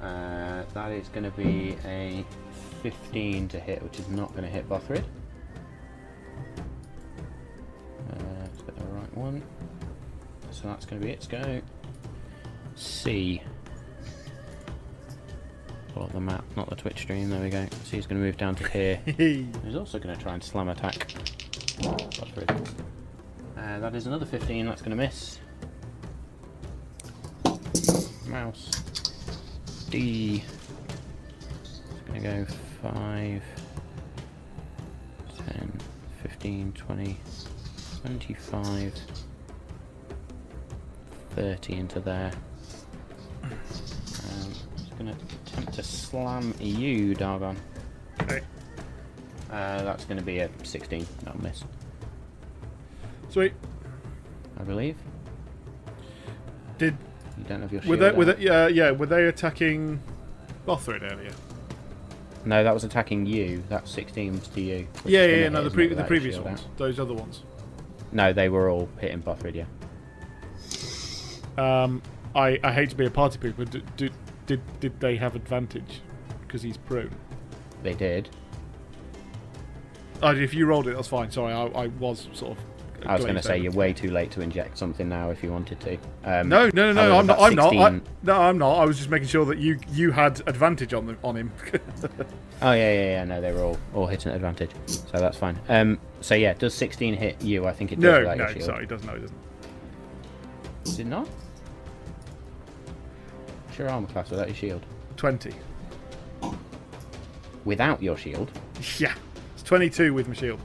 Uh, that is going to be a 15 to hit, which is not going to hit Bothrid. Uh, let's get the right one. So that's going to be its go. C. Pull up the map, not the Twitch stream. There we go. C is going to move down to here. He's also going to try and slam attack. Uh, that is another 15. That's going to miss. Mouse. D. It's going to go 5, 10, 15, 20, 25, 30 into there. Um, it's going to attempt to slam you, Dargon. Okay. Uh, that's going to be a 16. That'll miss, Sweet. I believe. Did You don't have your were they, were they, yeah yeah were they attacking Bothrid earlier? No, that was attacking you. That 16 was to you. Yeah yeah, yeah no the, pre- the previous ones out? those other ones. No, they were all hitting Bufford, yeah. Um, I I hate to be a party pooper. Did did did, did they have advantage because he's prone? They did. Oh, if you rolled it, that's fine. Sorry, I, I was sort of. I was going to say you're way too late to inject something now if you wanted to. Um, No, no, no, no. I'm not. I'm not. I, no, I'm not. I was just making sure that you you had advantage on the, on him. Oh yeah, yeah, yeah. No, they were all all hitting advantage, so that's fine. Um, so yeah, does 16 hit you? I think it does no, no. Sorry, it doesn't. No, it doesn't. Does it not? What's your armor class without your shield? Twenty. Without your shield? Yeah, it's twenty-two with my shield,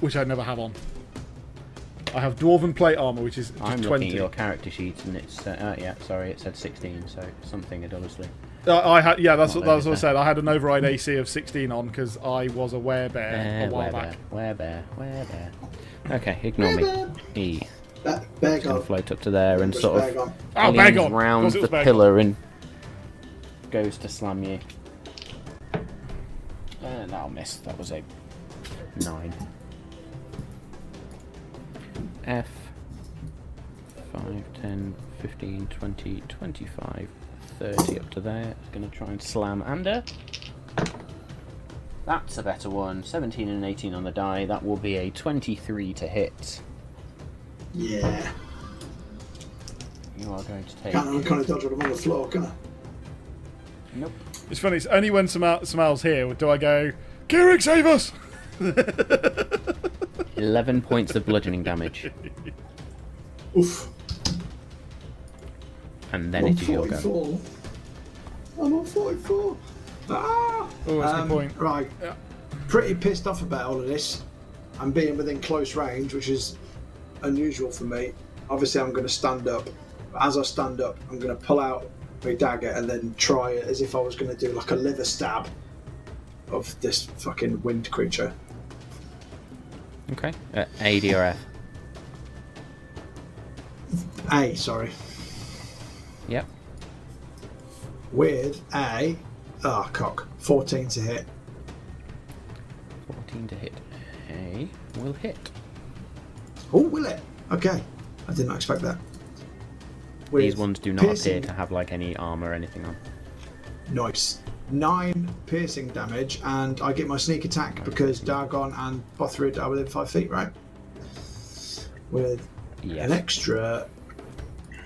which I never have on. I have dwarven plate armor, which is just I'm looking twenty. at your character sheet and it's uh, uh, yeah, sorry, it said 16, so something had obviously. Uh, I had yeah, that's what, that's what I said. I had an override AC of sixteen on because I was a werebear Bear, a while where back. bear, where bear, where bear. Okay, ignore me. E. Ba- bear Gonna gone. float up to there and sort bear of gone. Oh, leans bag round the was bag pillar and goes to slam you. Uh, that'll miss. That was a nine. F 5, 10, 15, 20, 25, 30 up to there. It's going to try and slam Ander. That's a better one. 17 and 18 on the die. That will be a 23 to hit. Yeah. You are going to take. Can't uncanny dodge when I'm on the floor, can I? Nope. It's funny. It's only when Samal, Samal's here do I go, Kirik, save us! 11 points of bludgeoning damage. Oof. And then it is your go. 44. I'm on 44. Ah! Oh, that's a good Um, point. Right. Yeah. Pretty pissed off about all of this. I'm being within close range, which is unusual for me. Obviously, I'm going to stand up. As I stand up, I'm going to pull out my dagger and then try it as if I was going to do like a liver stab of this fucking wind creature. Okay. Uh, A, D, or F? A, sorry. Yep. With a. Ah, cock. 14 to hit. 14 to hit. A will hit. Oh, will it? Okay. I did not expect that. With These ones do not piercing- appear to have like any armor or anything on. Nice. Nine piercing damage, and I get my sneak attack because Dargon and Bothrid are within five feet, right? With an extra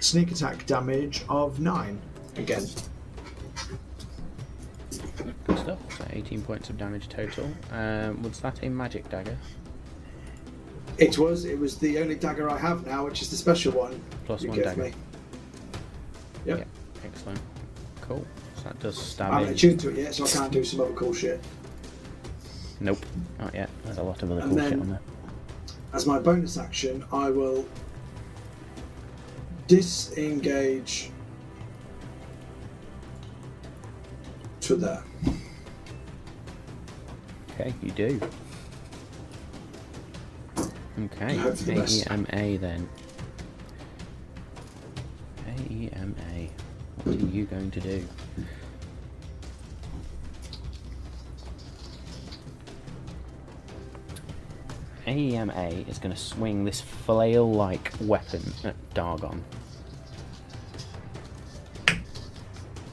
sneak attack damage of nine again. Good stuff. So 18 points of damage total. Um, was that a magic dagger? It was. It was the only dagger I have now, which is the special one Plus one dagger. me. Yep. Yep. Excellent. Cool. So that does I stab haven't in. attuned to it yet, so I can't do some other cool shit. Nope. Not yet. There's a lot of other And cool then- shit on there. As my bonus action, I will disengage to there. Okay, you do. Okay, I hope for the best. AEMA then. What are you going to do? AEMA is going to swing this flail like weapon at Dargon.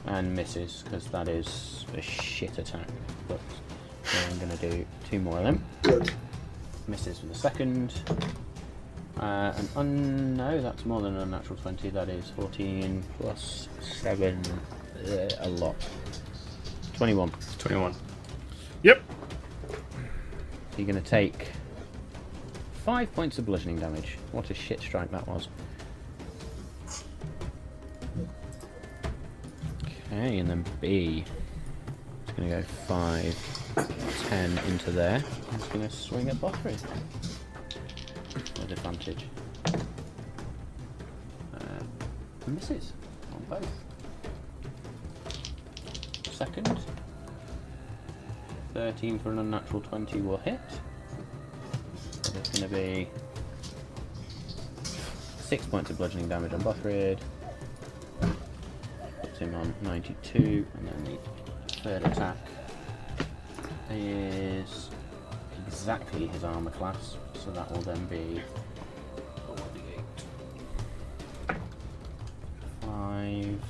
And misses, because that is a shit attack. But I'm going to do two more of them Good. misses with the second. Uh, an un- no, that's more than a natural 20. That is 14 plus 7. Uh, a lot. 21. 21. Yep. You're going to take 5 points of bludgeoning damage. What a shit strike that was. Okay, and then B. It's going to go 5, 10 into there. It's going to swing at Bothrid. Advantage. Uh, misses on both. Second. 13 for an unnatural 20 will hit. So there's going to be 6 points of bludgeoning damage on Bothrid. Puts him on 92, and then the third attack is exactly his armor class, so that will then be 5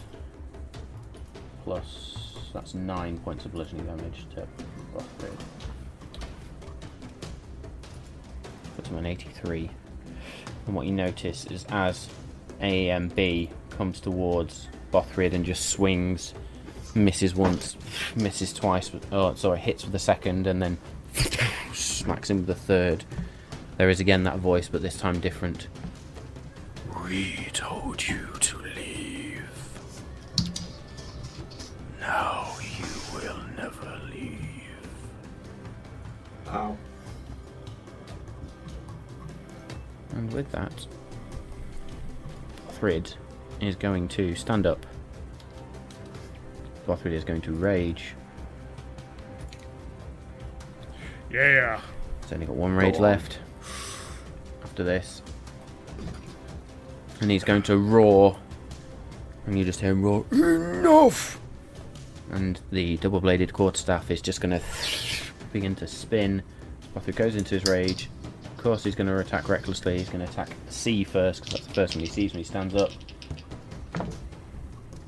plus that's 9 points of bludgeoning damage to Bothrid. Puts him on 83. And what you notice is as AMB comes towards Bothrid and just swings, misses once, misses twice, oh sorry, hits with the second, and then smacks him with the third. There is again that voice, but this time different. We told you to leave. Now you will never leave. Ow. And with that, Thrid is going to stand up. Bothrid is going to rage. Yeah. He's only got one rage on. left after this. And he's going to roar. And you just hear him roar, Enough! And the double bladed quarterstaff is just going to begin to spin. Bothrid goes into his rage. Of course, he's going to attack recklessly. He's going to attack C first, because that's the first one he sees when he stands up.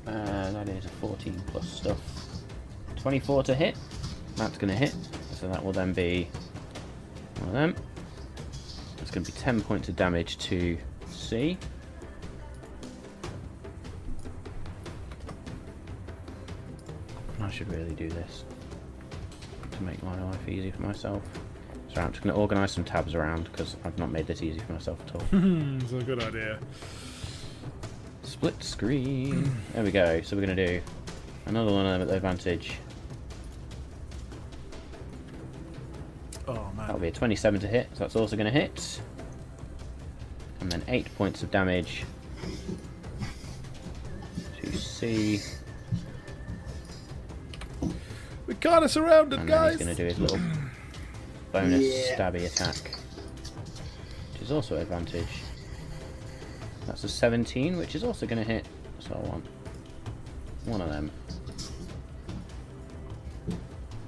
Uh, that is a 14 plus stuff. 24 to hit. That's going to hit. So that will then be one of them. Going to be 10 points of damage to C. I should really do this to make my life easy for myself. So I'm just going to organise some tabs around because I've not made this easy for myself at all. Hmm, it's a good idea. Split screen. There we go. So we're going to do another one at advantage. That'll be a 27 to hit, so that's also going to hit. And then 8 points of damage to C. We're kind of surrounded, And then guys. he's going to do his little bonus Yeah. stabby attack, which is also advantage. That's a 17, which is also going to hit. So I want one of them.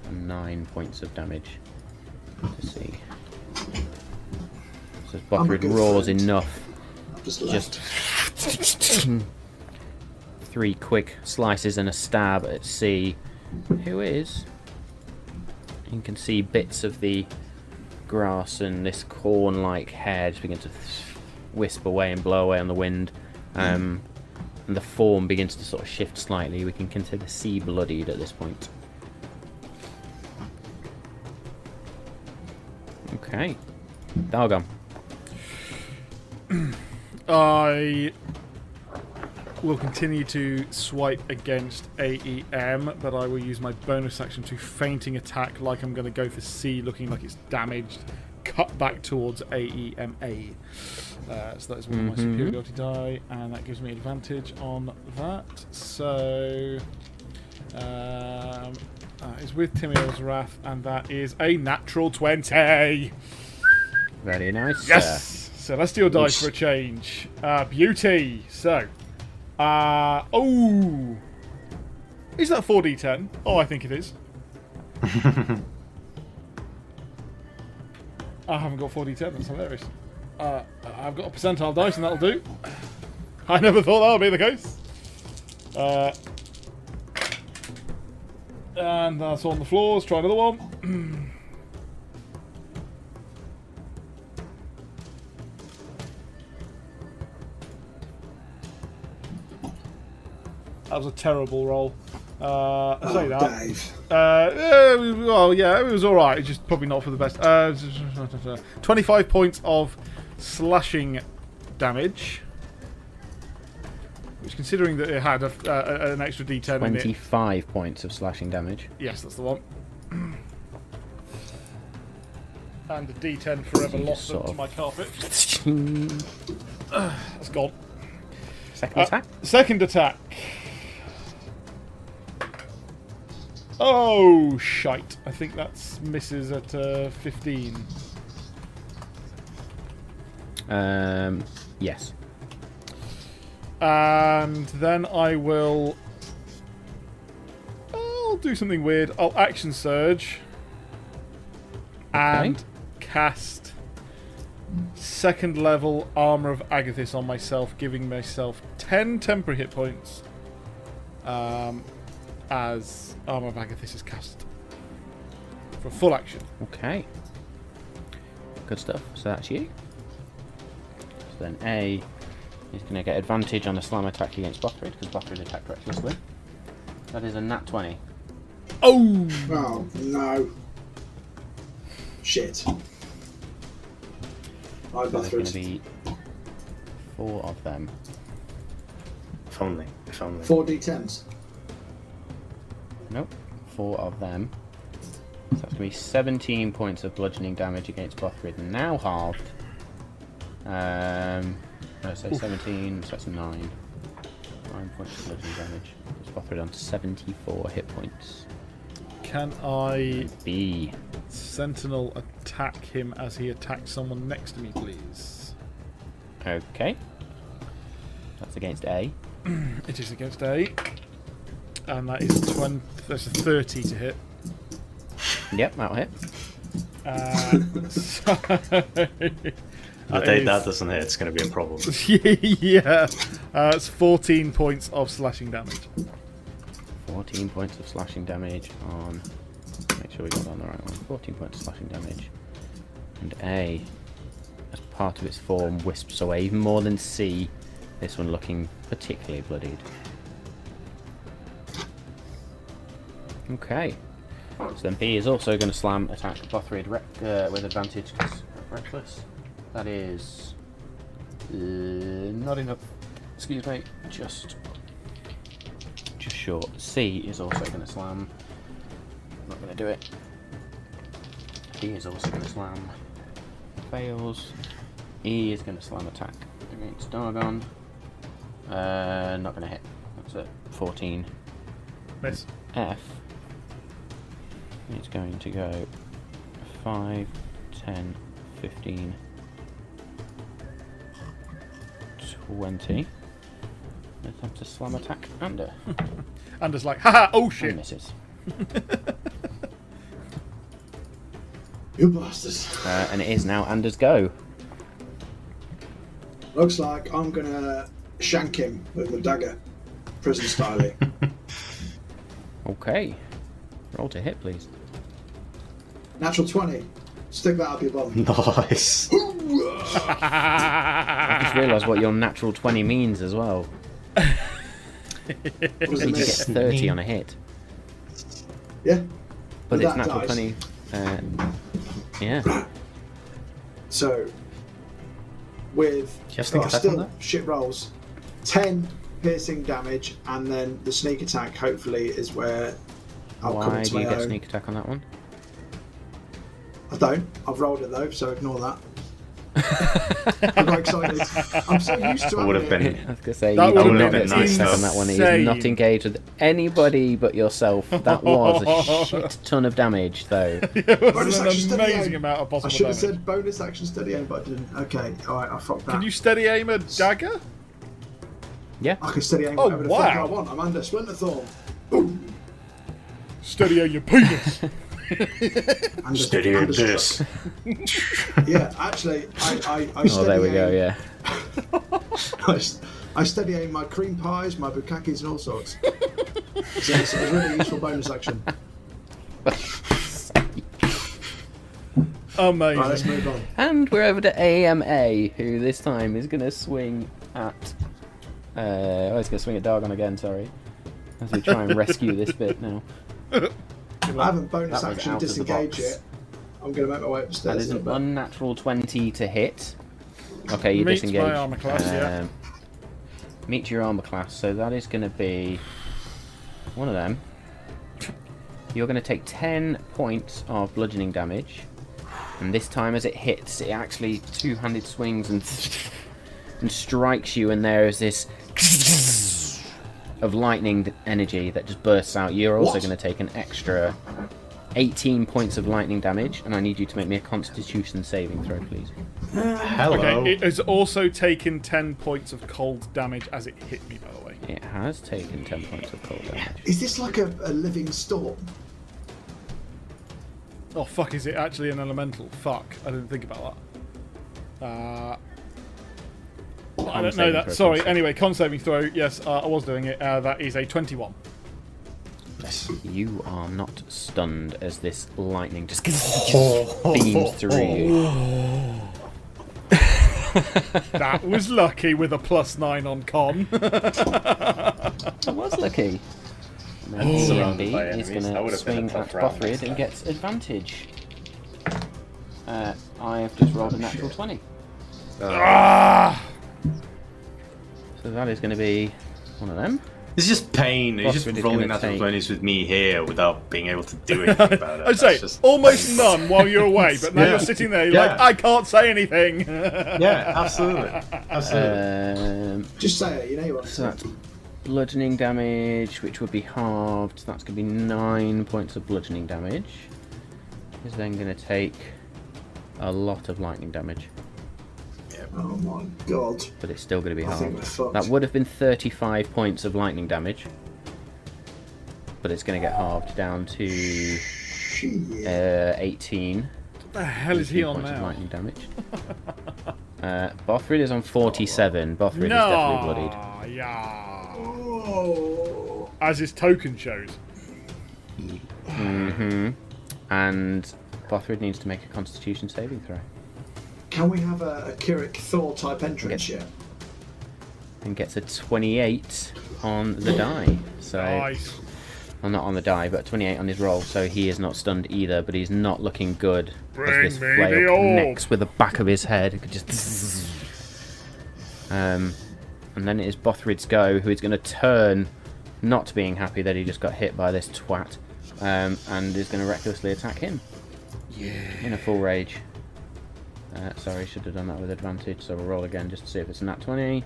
And 9 points of damage to see. So a roars friend. enough just just three quick slices and a stab at C, who is. You can see bits of the grass and this corn-like hair just begin to wisp away and blow away on the wind, um, and the form begins to sort of shift slightly. We can consider C bloodied at this point. Okay, Dalgam. I will continue to swipe against AEM, but I will use my bonus action to fainting attack like I'm going to go for C, looking like it's damaged, cut back towards AEMA. Uh, so that is one of my Mhm. superiority die, and that gives me advantage on that. So. Um, that is with Timiel's Wrath, and that is a natural 20! Very nice. Yes! Celestial dice for a change. Uh, beauty. So. Uh, oh! Is that 4d10? Oh, I think it is. I haven't got 4d10, that's hilarious. Uh, I've got a percentile dice and that'll do. I never thought that would be the case. Uh, and that's on the floor. Let's try another one. that was a terrible roll. Uh, oh, say that. Dave. Uh, yeah, well, yeah, it was all right. It's just probably not for the best. Uh, Twenty-five points of slashing damage. Which, considering that it had a, uh, an extra D10 in it, 25 points of slashing damage. yes, that's the one. And the D10 forever lost onto my carpet. Second That's gone. Uh, attack. Second attack. Oh, shite. I think that's misses at uh, 15. Um, yes. And then I will. I'll do something weird. I'll action surge. And Okay. cast second level Armor of Agathys on myself, giving myself 10 temporary hit points. Um, as Armor of Agathys is cast. For full action. Okay. Good stuff. So that's you. So then A is going to get advantage on a slam attack against Bothrid because Bothrid attacked recklessly. That is a nat 20. Oh! Oh no. Shit. I So got there's going to be four of them. If only. If only. Four d10s. Nope. Four of them. So that's going to be 17 points of bludgeoning damage against Bothrid, now halved. Um, so 17, so that's 9. 9 points of bludgeoning damage. Puts Bothrid on 74 hit points. Can I B. Sentinel attack him as he attacks someone next to me, please? Okay. That's against A. It is against A. And that is 20, that's a 30 to hit. Yep, that'll hit. Uh, so, The that day is- that doesn't hit, it's going to be a problem. yeah. Uh, it's 14 points of slashing damage. 14 points of slashing damage on. Make sure we got that on the right one. 14 points of slashing damage. And A, as part of its form, wisps away even more than C. This one looking particularly bloodied. Okay. So then B is also going to slam attack Bothrid rec- uh, with advantage 'cause reckless. That is uh, not enough. Excuse me, just just short. C is also going to slam. Not going to do it. D is also going to slam. Fails. E is going to slam attack against Dargon. Uh, not going to hit. That's a 14. Miss. F is going to go 5, 10, 15, 20. Let's have to slam attack Ander. And it's like, haha, oh And shit. misses. You bastards. Uh, and it is now Anders' go. Looks like I'm gonna shank him with my dagger. Prison style. Okay. Roll to hit, please. Natural 20. Stick that up your bum. Nice. I just realised what your natural 20 means as well. What does You it get 30 on a hit. Yeah. But it's natural dice. 20. Uh, yeah. So, with you have sneak oh, attack on still that? shit rolls, 10 piercing damage, and then the sneak attack hopefully is where I'll come Why into do you my get sneak attack on that one? I don't. I've rolled it though, so ignore that. I'm not excited. I'm so used to I would have been- it. I was going to say, That you would have not been get sneak nice, on that one. He is not engaged with anybody but yourself. That was a shit ton of damage, though. it was Bonus an amazing aim. amount of possible. I possible should have damage. said bonus action steady aim, but I didn't. Okay, alright, I fucked that. Can you steady aim a dagger? Yeah. I can steady aim Oh, whatever the fuck I want. I'm Ander Splinter Thorn. Steady aim your penis. Under, Steady under as this. Yeah, actually, I, I, I Oh, there we aim, go, yeah. I, s- I steady aim my cream pies, my bukakis, and all sorts. so it's, it's a really useful bonus action. Amazing. Right, let's move on. And we're over to AMA, who this time is going to swing at Uh, oh, he's going to swing at Dargon again, sorry. As we try and rescue this bit now. I haven't bonus That was action out of the disengage box. yet. I'm going to make my way That upstairs. is a an bit. unnatural 20 to hit. Okay, you Meets my disengage. armor class, yeah. Um, Meet your armor class, so that is going to be one of them. You're going to take 10 points of bludgeoning damage. And this time, as it hits, it actually two handed swings and, and strikes you, and there is this of lightning energy that just bursts out. You're also going to take an extra 18 points of lightning damage, and I need you to make me a constitution saving throw, please. Hello. Okay, it has also taken 10 points of cold damage as it hit me, by the way. It has taken 10 points of cold damage. Is this like a, a living storm? Oh, fuck, is it actually an elemental? Fuck, I didn't think about that. Uh, I don't know that. throw, Sorry, please. anyway, con saving throw. Yes, uh, I was doing it. Uh, that is a 21. Yes, You are not stunned as this lightning just beams through you. That was lucky with a plus 9 on con. I was lucky. And then CMB is going to would have been a swing at tough Bothrid and gets advantage. Uh, I have just rolled a natural 20. ah! So that is going to be one of them. It's just pain. It's Boss just rolling gonna natural with me here without being able to do anything about it. I'd say just almost painful. none while you're away, but now Yeah. you're sitting there, you're Yeah. like, I can't say anything. Yeah, absolutely, absolutely. Um, Just say it, you know you want so that's bludgeoning damage, which would be halved. That's going to be 9 points of bludgeoning damage. Is then going to take a lot of lightning damage. Oh my god. but it's still going to be I hard. That would have been 35 points of lightning damage, but it's going to get halved down to uh, 18. what the hell is he 18 on points of now? lightning damage. uh, Bothrid is on 47. Bothrid is definitely bloodied. Yeah. Oh. As his token shows. hmm And Bothrid needs to make a Constitution saving throw Can we have a, a Kirik Thor type entrance Okay. yet? and gets a 28 on the die. So Nice. Well, not on the die, but 28 on his roll, so he is not stunned either, but he's not looking good. Bring as this me flail connects with the back of his head. It could just. um, and then it is Bothrid's go, who is going to turn, not being happy that he just got hit by this twat, um, and is going to recklessly attack him. Yeah. In a full rage. Uh, sorry, should have done that with advantage, so we'll roll again just to see if it's a nat 20.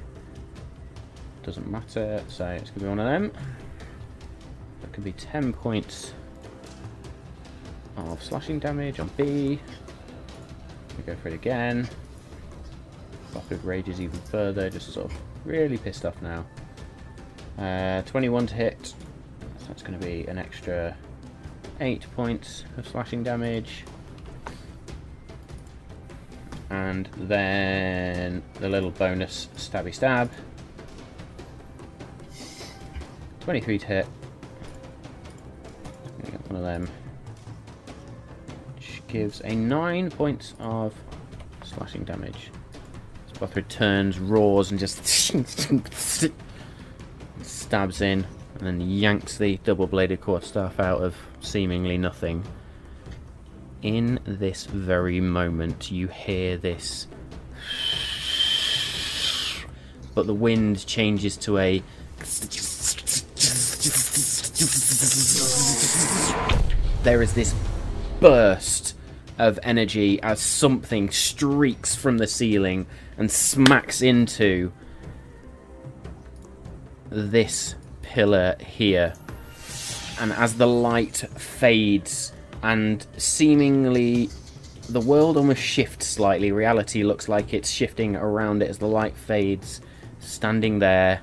Doesn't matter, so it's going to be one of them. That could be 10 points of slashing damage on B. We go for it again. Bothrid rages even further, just sort of really pissed off now. Uh, 21 to hit. So that's going to be an extra 8 points of slashing damage. And then the little bonus stabby stab. 23 to hit. Get one of them. Which gives a 9 points of slashing damage. Spothrid turns, roars, and just stabs in, and then yanks the double bladed quarterstaff out of seemingly nothing. In this very moment, you hear this. But the wind changes to a there is this burst of energy as something streaks from the ceiling and smacks into this pillar here. And as the light fades and seemingly the world almost shifts slightly, reality looks like it's shifting around it as the light fades, standing there,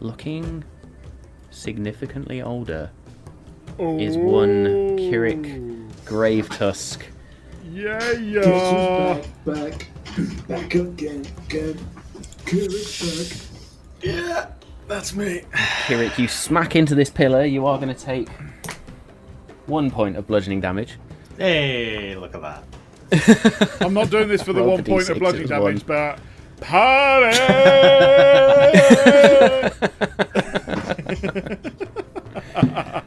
looking significantly older is one Kirik oh. Grave Tusk. Yeah, yeah. who's back, back, back again, again. Kirik back. Yeah, that's me. Kirik, you smack into this pillar. You are going to take one point of bludgeoning damage. Hey, look at that. I'm not doing this for the one point of bludgeoning it one. damage, but Party!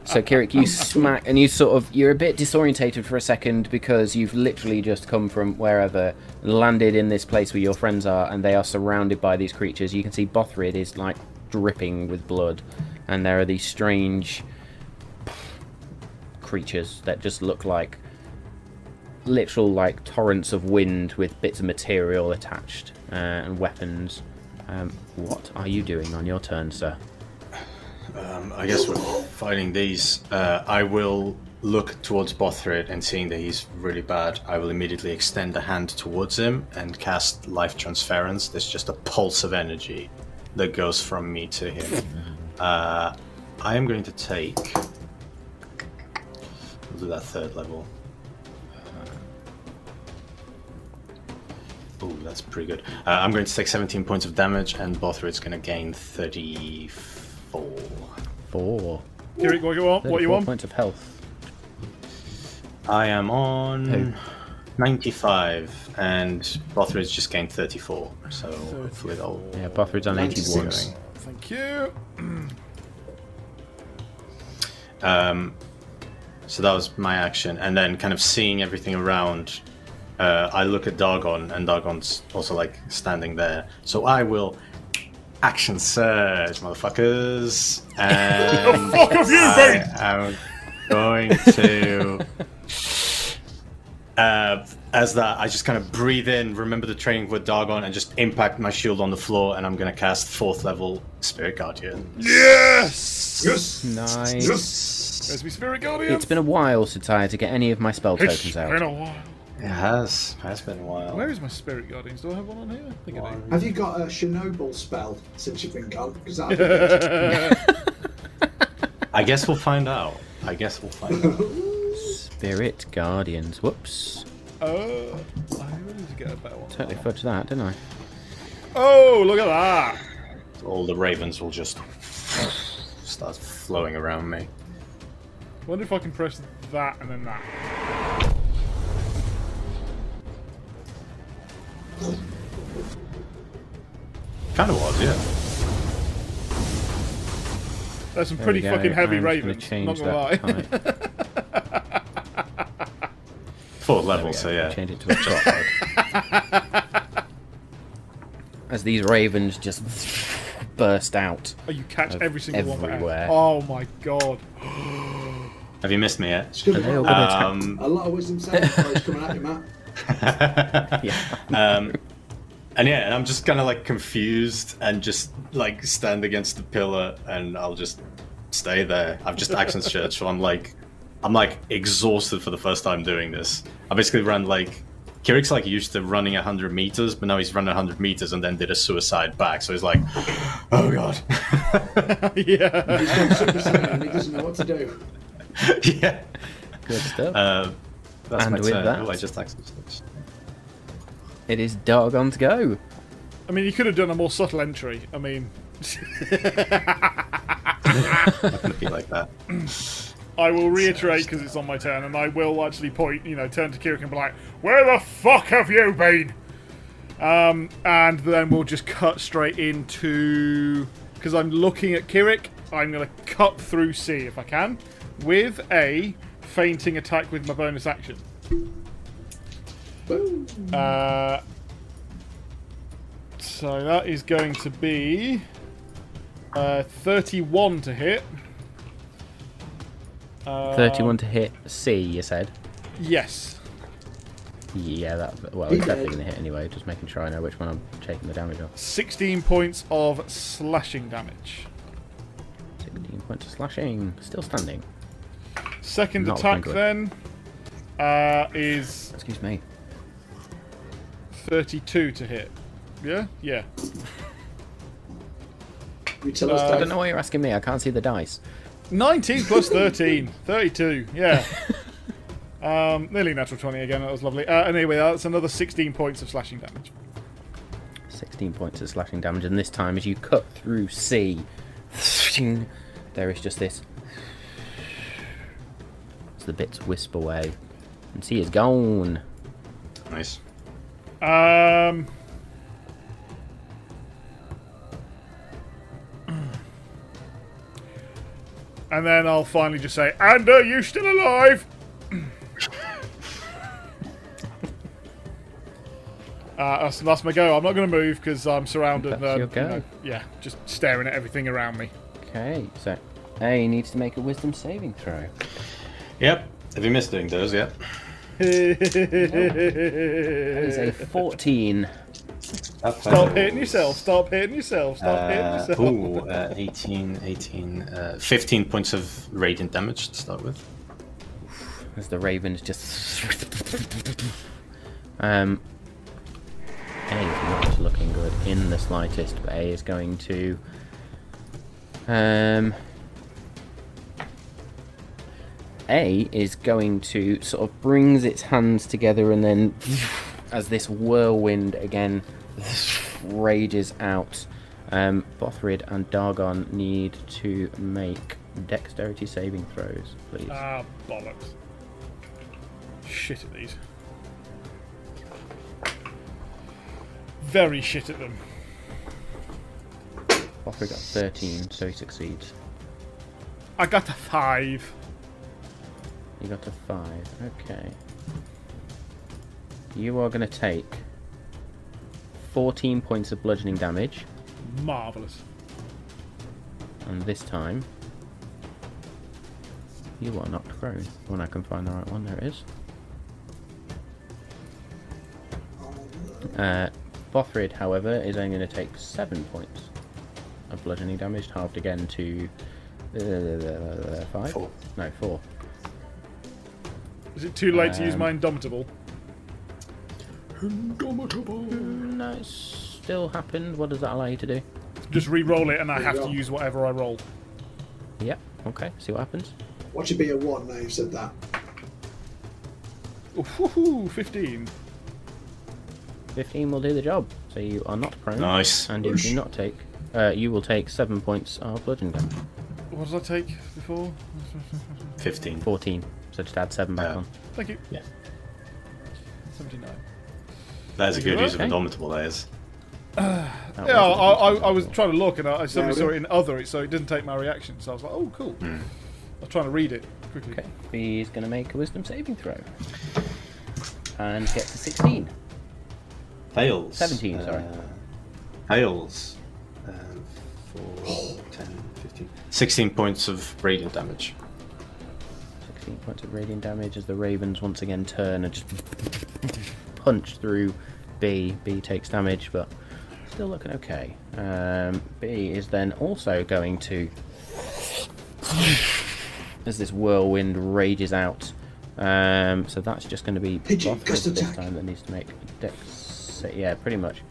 So Kirik, you smack, and you sort of you're a bit disorientated for a second because you've literally just come from wherever, landed in this place where your friends are, and they are surrounded by these creatures. You can see Bothrid is like dripping with blood, and there are these strange creatures that just look like literal like torrents of wind with bits of material attached uh, and weapons. Um, what are you doing on your turn, sir? Um, I guess we're fighting these. Uh, I will look towards Bothrid and seeing that he's really bad, I will immediately extend a hand towards him and cast Life Transference. There's just a pulse of energy that goes from me to him. Uh, I am going to take. We'll do that third level. Uh, Ooh, that's pretty good. Uh, I'm going to take 17 points of damage, and Bothrid's going to gain 34. Four. Kirik, what you want? What you 34 want? points of health. I am on Who? 95, and Bothrid's just gained 34. So hopefully they'll. Yeah, Bothrid's on 81. Thank you. Um, so that was my action, and then kind of seeing everything around. Uh, I look at Dargon, and Dargon's also like standing there. So I will action surge, motherfuckers, and fuck have you been? I am going to. Uh, as that, I just kind of breathe in, remember the training with Dargon, and just impact my shield on the floor, and I'm going to cast fourth level Spirit Guardian. Yes! Yes! Nice. Yes! There's my spirit guardian. It's been a while since I had to get any of my spell It's tokens been out. a while. It has. It has been a while. Where is my spirit guardians? Do I have one on here? I think I do. Have you got a Chernobyl spell since you've been gone? Because that'd be. I guess we'll find out. I guess we'll find out. Spirit Guardians. Whoops. Uh, I really need to get a better one. Totally fudged that, didn't I? Oh, look at that! All the ravens will just start flowing around me. Wonder if I can press that and then that. Kind of was, yeah. That's some There pretty fucking heavy I'm just gonna ravens. change Not gonna lie. that height. Fourth There level, so yeah. Change it to a top. As these ravens just burst out. Oh, you catch every single one. everywhere. There. Oh my god. Have you missed me yet? It's good Are they all to gonna attack? Um, A lot of wisdom saving coming at you, Matt. Yeah. um, and yeah, and I'm just kind of like confused and just like stand against the pillar, and I'll just stay there. I've just action searched, so I'm like, I'm like exhausted for the first time doing this. I basically ran like. Kirik's like used to running 100 meters, but now he's run 100 meters and then did a suicide back. So he's like, oh god. yeah. He's gone Super and he doesn't know what to do. yeah. Good stuff. Uh, that's And my with turn. that- Oh, I just action searched. it is Dargon's go. I mean, you could have done a more subtle entry. I mean, Not gonna be like that. I will reiterate because it's on my turn, and I will actually point, you know, turn to Kirik and be like, "Where the fuck have you been?" Um, and then we'll just cut straight into because I'm looking at Kirik. I'm gonna cut through C if I can with a fainting attack with my bonus action. Uh, so that is going to be uh, 31 to hit. Uh, 31 to hit C, you said? Yes. Yeah, that. Well, it's definitely going to hit anyway. Just making sure I know which one I'm taking the damage off. 16 points of slashing damage. 16 points of slashing. Still standing. Second Not attack then uh, is Excuse me. 32 to hit. Yeah? Yeah. You tell us, Uh, I don't know why you're asking me. I can't see the dice. 19 plus 13. 32. Yeah. Um, nearly natural 20 again. That was lovely. Uh, anyway, that's another 16 points of slashing damage. 16 points of slashing damage, and this time, as you cut through C, there is just this. The bits wisp away. And see, it's gone. Nice. Um. And then I'll finally just say, "And are you still alive?" Uh, that's, that's, my go. I'm not going to move because I'm surrounded. That's uh, your go. You know, yeah, just staring at everything around me. Okay, so A needs to make a wisdom saving throw. Yep. Have you missed doing those yet? That is a 14. Stop hitting yourself. Stop hitting yourself. Stop hitting Uh, yourself. ooh, uh, 18, 18, uh, 15 points of radiant damage to start with. As the ravens just. Um. A is not looking good in the slightest, but A is going to. Um. A is going to sort of brings its hands together and then, as this whirlwind again rages out, um, Bothrid and Dargon need to make dexterity saving throws, please. Ah, bollocks. Shit at these. Very shit at them. Bothrid got 13, so he succeeds. I got a five. You got a 5, okay. You are going to take 14 points of bludgeoning damage, Marvelous. and this time you are knocked prone. When I can find the right one, there it is. Uh, Bothrid, however, is only going to take 7 points of bludgeoning damage, halved again to uh, 5? Four. No, 4. Is it too late to use Um, my indomitable? Indomitable. No, it still happened. What does that allow you to do? Just re-roll it, and I have go. to use whatever I roll. Yep, okay, see what happens. Watch it be a one now you've said that. Ooh, 15. 15 will do the job. So you are not prone. Nice. And you do not take. Uh, you will take 7 points of bludgeoning damage. What did I take before? 15. 14. So just add 7 back Yeah. on. Thank you. Yeah. 79. That is a good use of Indomitable, that is. That Yeah, was I, a I, good I was trying to look, and I, I suddenly Yeah, saw it in other, so it didn't take my reaction. So I was like, oh, cool. I was trying to read it quickly. Okay, he's going to make a wisdom saving throw. And get to 16. Fails. 17, sorry. Uh, fails. Um, 4, 10, 15. 16 points of radiant damage. 16 points of radiant damage as the ravens once again turn and just punch through B. B takes damage, but still looking okay. Um, B is then also going to, as this whirlwind rages out. Um, so that's just going to be Pigeon, this attack. time that needs to make dex. Yeah, pretty much.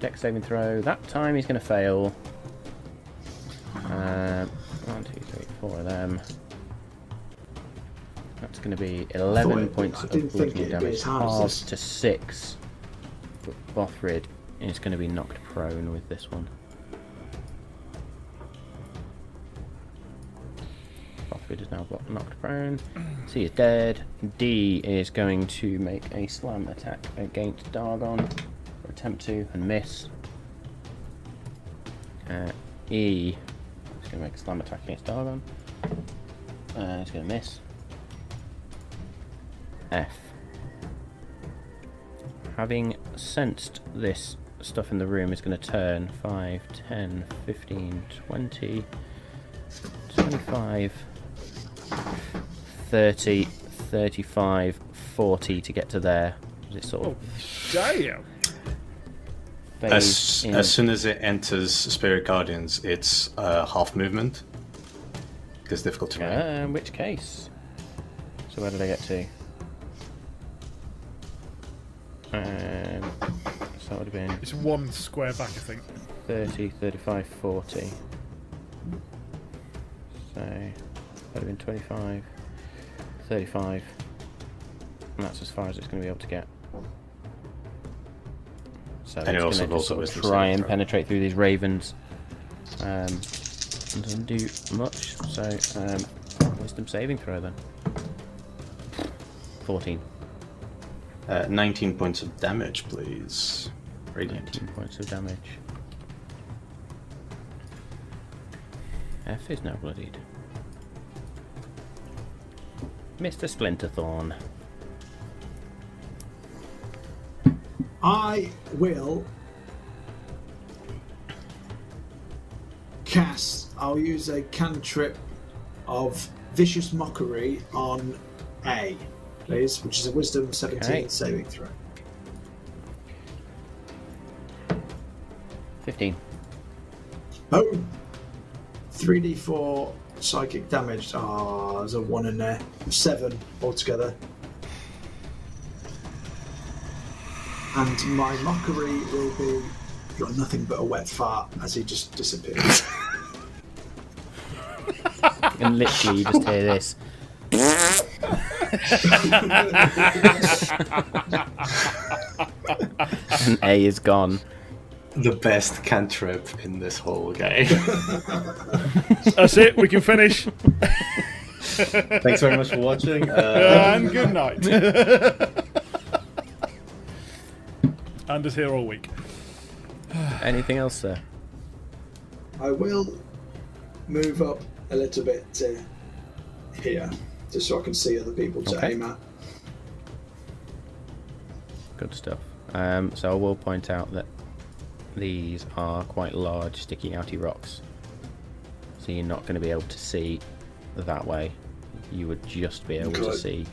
Dex saving throw. That time he's going to fail. Um, one, two, three, four of them. That's going to be 11 it- points I of didn't bludgeoning damage, as hard as halved to 6. But Bothrid is going to be knocked prone with this one. Bothrid is now knocked prone. C is dead. D is going to make a slam attack against Dargon. Or attempt to and miss. Uh, E is going to make a slam attack against Dargon. Uh, it's going to miss. F. Having sensed this stuff in the room is going to turn 5, 10, 15, 20, 25, 30, 35, 40 to get to there. It's sort of Damn. As, in- as soon as it enters Spirit Guardians, it's uh, half movement. Because difficult to Uh, in which case? So where did I get to? Um, so that would have been It's one square back, I think. 30, 35, 40. So that would have been 25, 35. And that's as far as it's going to be able to get. So And it it's going to rolls a sort of try and throw. penetrate through these ravens. Um, and doesn't do much. So um, wisdom saving throw then. 14. Uh, 19 points of damage, please. Radiant. 19 points of damage. F is now bloodied. Mr. Splinterthorn. I will cast. I'll use a cantrip of vicious mockery on A, please, which is a Wisdom 17 Okay. saving throw. 15. Boom. 3d4 psychic damage. Ah, there's a one in there. Seven altogether. And my mockery will be you're nothing but a wet fart as he just disappears. And literally, you just hear this. And A is gone. The best cantrip in this whole game. That's it. We can finish. Thanks very much for watching. Uh, and good night. and is here all week. Anything else, sir? I will move up a little bit to here, just so I can see other people to Okay. aim at. Good stuff. Um, so I will point out that these are quite large, sticky outy rocks. So you're not going to be able to see that way. You would just be able to see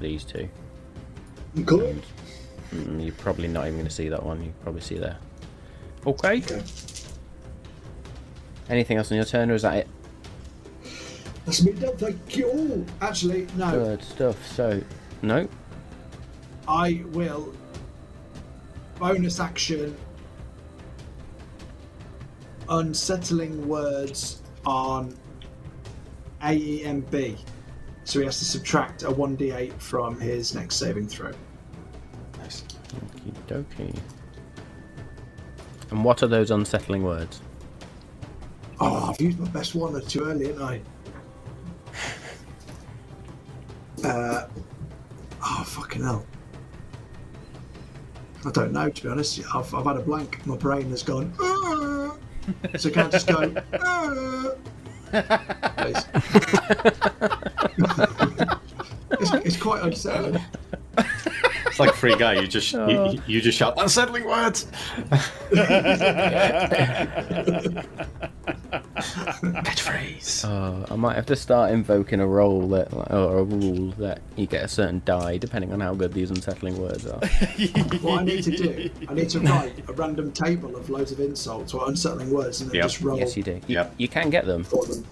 these two. Good. Mm, You're probably not even going to see that one. You probably see there. Okay. Okay. Anything else on your turn, or is that it? That's me done. Thank you. Oh, actually, no. Good stuff. So, no. I will bonus action unsettling words on AEMB. So he has to subtract a 1d8 from his next saving throw. nice. Okie dokie. And what are those unsettling words? Oh, I've used my best one or two early, haven't I? Uh, oh, fucking hell. I don't know, to be honest. I've, I've had a blank. My brain has gone. "Ah." so I can't just go. "Ah." It's, it's quite unsettling. It's like Free Guy. You just you, you just shout unsettling words. Catchphrase. Uh, I might have to start invoking a role that, or a rule that you get a certain die depending on how good these unsettling words are. What I need to do, I need to write a random table of loads of insults or unsettling words and then Yep. just roll yes, you do. You, Yep. you can get them. for them.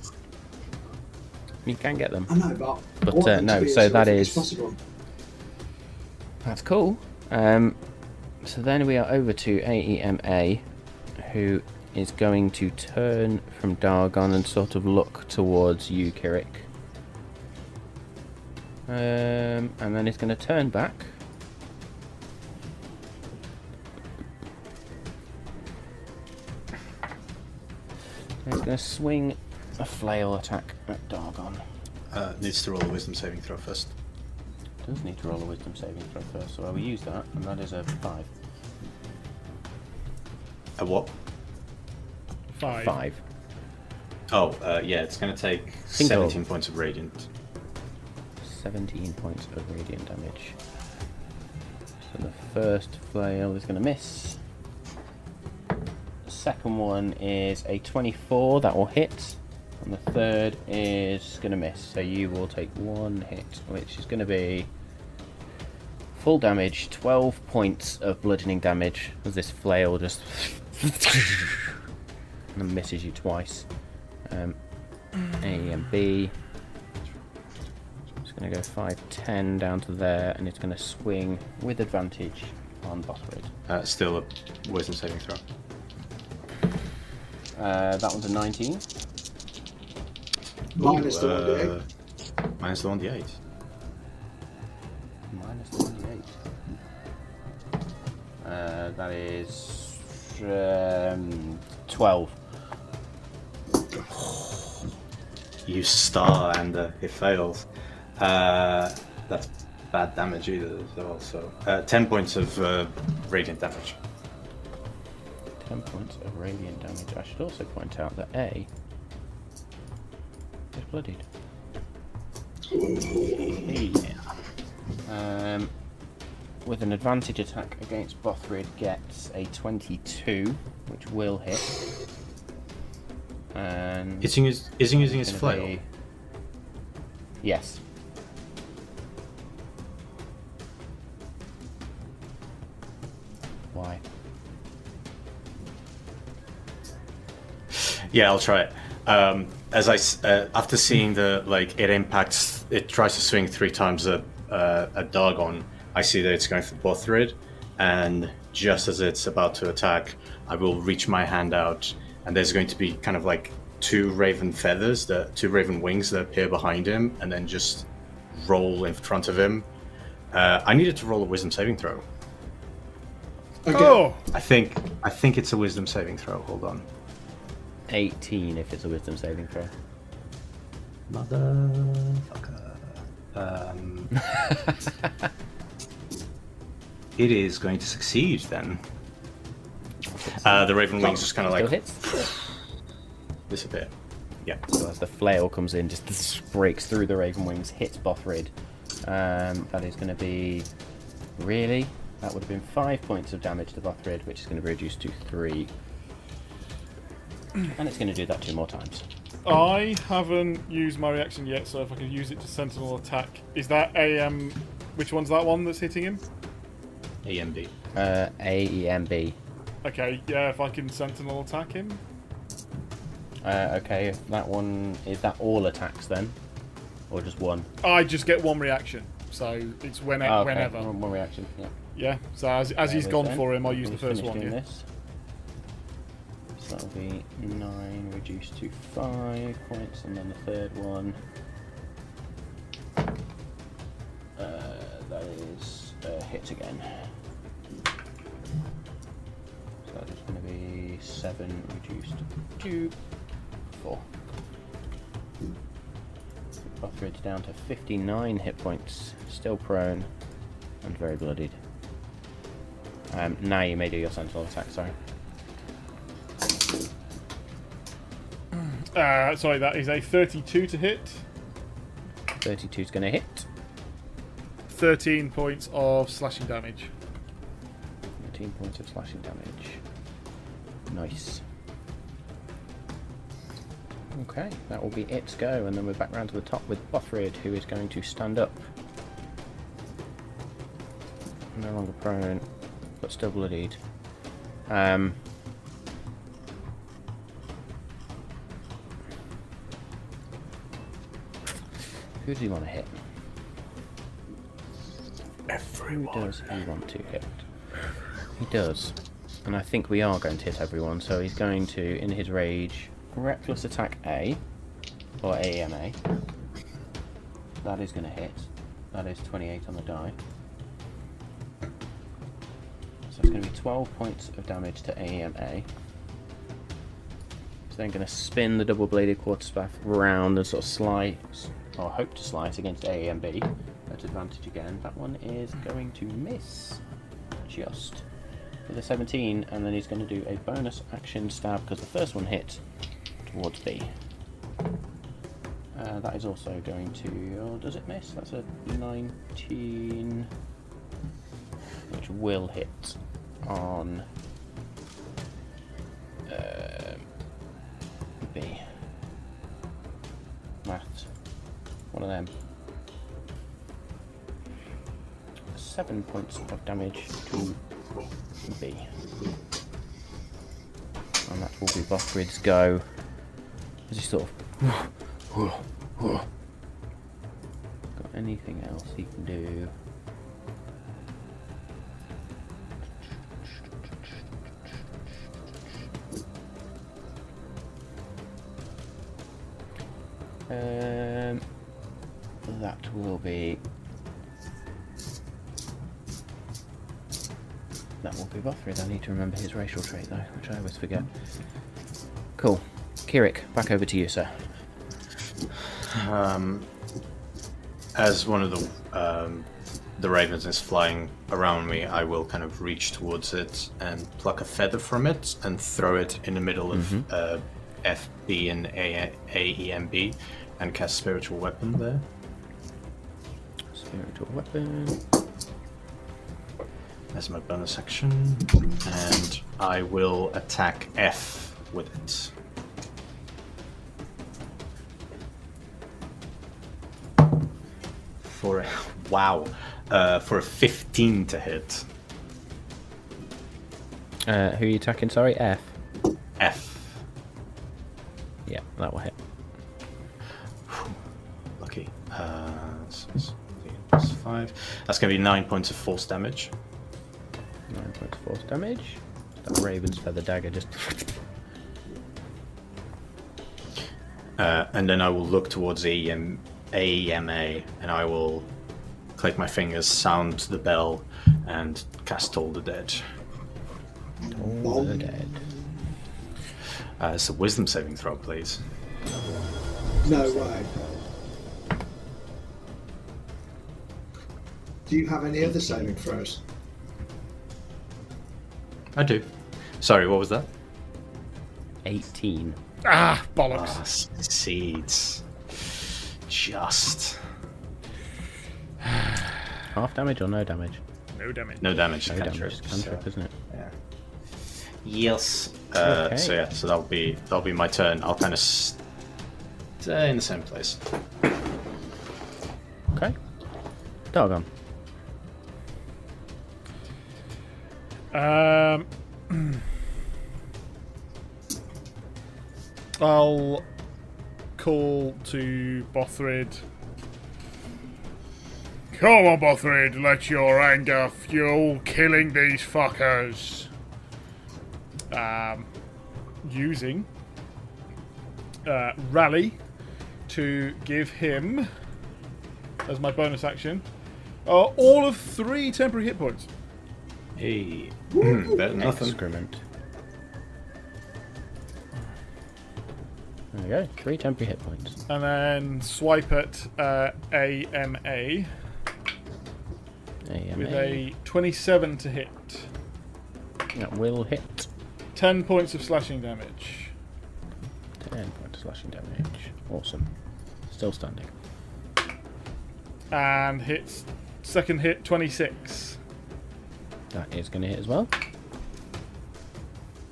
You can get them. I know, but. But, uh, no, so that horrific as is- possible. That's cool. Um, so then we are over to AEMA, who is going to turn from Dargon and sort of look towards you, Kirik. Um, and then it's going to turn back. And He's going to swing a flail attack at Dargon. Uh, needs to roll a wisdom saving throw first. Does need to roll a wisdom saving throw first, so I will use that, and that is a 5. A what? Five. 5. Oh, uh, yeah, it's going to take Single. 17 points of radiant. 17 points of radiant damage. So the first flail is going to miss. The second one is a 24, that will hit. And the third is going to miss, so you will take one hit, which is going to be full damage, 12 points of bludgeoning damage, as this flail just and misses you twice. Um, A and B. It's going to go 5, 10 down to there, and it's going to swing with advantage on Bothrid. Uh, still a wisdom saving throw. Uh, that one's a 19. Minus the Uh, 1d8. minus the 1d8. Minus 28. Uh, that is um, 12. You star and uh, it fails. Uh, that's bad damage either as well. So uh, 10 points of uh, radiant damage. 10 points of radiant damage. I should also point out that A is bloodied. Um, with an advantage attack against Bothrid gets a 22, which will hit. And Is he, us- is he using his gonna flail? be- Yes. Why? Yeah, I'll try it. Um, as I s- uh, after seeing the like it impacts, it tries to swing three times a uh, a Dargon. I see that it's going for Bothrid, and just as it's about to attack, I will reach my hand out, and there's going to be kind of like two raven feathers, the two raven wings that appear behind him, and then just roll in front of him. Uh, I needed to roll a wisdom saving throw. Okay. Oh, I think I think it's a wisdom saving throw. Hold on. 18 if it's a wisdom saving throw. Motherfucker. Um, it is going to succeed then. Uh, the Raven Wings just kind of like hits. disappear. Yeah. So as the flail comes in, just breaks through the Raven Wings, hits Bothrid. Um, that is going to be. Really? That would have been 5 points of damage to Bothrid, which is going to be reduced to 3. And it's going to do that two more times. I haven't used my reaction yet, so if I can use it to sentinel attack, is that a um, which one's that one that's hitting him? AMB. Uh, A, E, M, B. Okay, yeah, if I can sentinel attack him. Uh, okay, that one. Is that all attacks then? Or just one? I just get one reaction, so it's when Oh, okay. whenever. One, one reaction, yeah. Yeah, so as, as he's gone go. for him, I'll use the first one. Yeah. This. So that'll be 9 reduced to 5 points, and then the third one. Uh, that is a hit again. So that is going to be 7 reduced to 4. Bothrid's down to 59 hit points, still prone, and very bloodied. Um, now you may do your sentinel attack, sorry. Uh, sorry, that is a 32 to hit, 32 is going to hit. 13 points of slashing damage. 13 points of slashing damage. Nice. Okay, that will be its go, and then we're back round to the top with Bothrid, who is going to stand up. No longer prone, but still bloodied. Um, who does he want to hit? Who does he want to hit? He does. And I think we are going to hit everyone, so he's going to, in his rage, reckless attack A, or AMA. That is going to hit. That is 28 on the die. So it's going to be 12 points of damage to AMA. He's then going to spin the double bladed quarterstaff round and sort of slice, or hope to slice against A and B at advantage again. That one is going to miss just a 17, and then he's going to do a bonus action stab because the first one hit towards B. Uh, that is also going to. Oh, does it miss? That's a 19, which will hit on um B. Maths. One of them. Seven points of damage to And that will be Bothrid's go. As he sort of. Got anything else he can do? That will be Bothrid. I need to remember his racial trait though, which I always forget. Cool. Kirik, back over to you, sir. Um, as one of the um, the ravens is flying around me, I will kind of reach towards it and pluck a feather from it and throw it in the middle of uh, FB and A- AEMB, and cast spiritual weapon there. Spiritual weapon. As my bonus action, and I will attack F with it. For a, wow, uh, for a 15 to hit. Uh, who are you attacking? Sorry, F. F. Yeah, that will hit. Lucky. Uh, so it's plus five. That's going to be nine points of force damage. Nine points of force damage. That Raven's feather dagger just. Uh, and then I will look towards AEM, AEMA and I will click my fingers, sound the bell, and cast Toll the Dead. All the dead. Uh, it's a wisdom saving throw, please. No way. Do you have any other saving throws? I do. Sorry, what was that? 18. Ah, bollocks. Ah, succeeds. Just. Half damage or no damage? no damage. No damage. No damage. It's cantrip, so- isn't it? Yeah. Yes. Uh, Okay. So yeah, so that'll be that'll be my turn. I'll kind of stay in the same place. Okay. Doggone. Um, I'll call to Bothrid. Come on, Bothrid, let your anger fuel killing these fuckers. Um, using uh, rally to give him as my bonus action uh, all of three temporary hit points. Hey, better than nothing. Excrement. There we go. Three temporary hit points. and then swipe at uh, AMA AMA. with a 27 to hit. That will hit. 10 points of slashing damage. 10 points of slashing damage. Awesome. Still standing. And hits second hit 26. That is going to hit as well.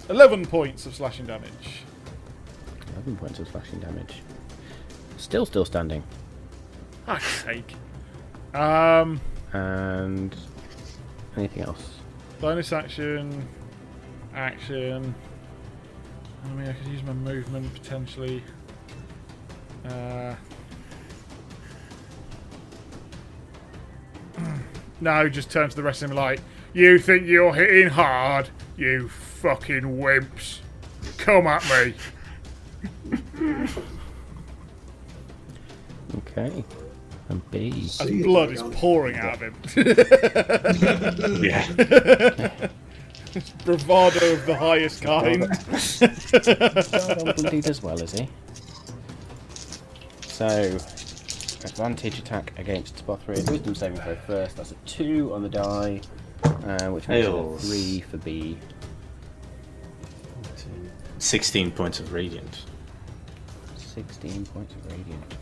11 points of slashing damage. 11 points of slashing damage. Still, still standing. Fuck's sake. Um, And anything else? bonus action, action. I mean, I could use my movement potentially. Uh, no, just turn to the rest of them like, you think you're hitting hard? You fucking wimps. Come at me. Okay. And B. As See you, blood is pouring out of him. Yeah. Bravado of the highest kind. Well, bloodied as well, is he? So, advantage attack against Bothrid. Wisdom saving throw first. That's a 2 on the die, uh, which makes it a 3 for B. 16 points of radiant. 16 points of radiant.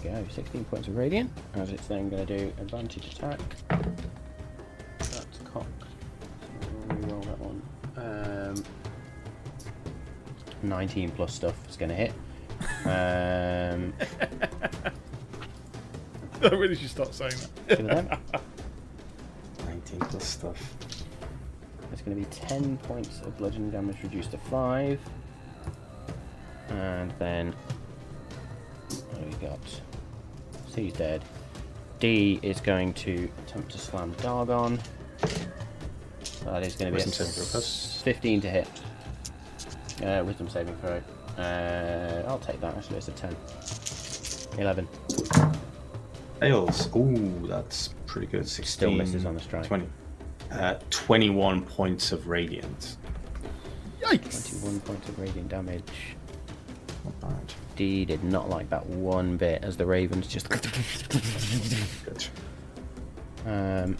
There we go, 16 points of radiant, as it's then going to do advantage attack. That's cocked. So we'll re-roll that one. Um, 19 plus stuff is going to hit. Um, I really should stop saying that. two of them. 19 plus stuff. It's going to be 10 points of bludgeoning damage reduced to 5. And then. What do we got? C's dead. D is going to attempt to slam Dargon. That is going to be a Wisdom saving throw first. 15 to hit. Uh, wisdom saving throw. Uh, I'll take that actually, it's a 10. 11. Fails. Ooh, that's pretty good. 16, Still misses on the strike. 20. Uh, 21 points of radiant. Yikes. 21 points of radiant damage. Not bad. D did not like that one bit as the Ravens just. Good. Um,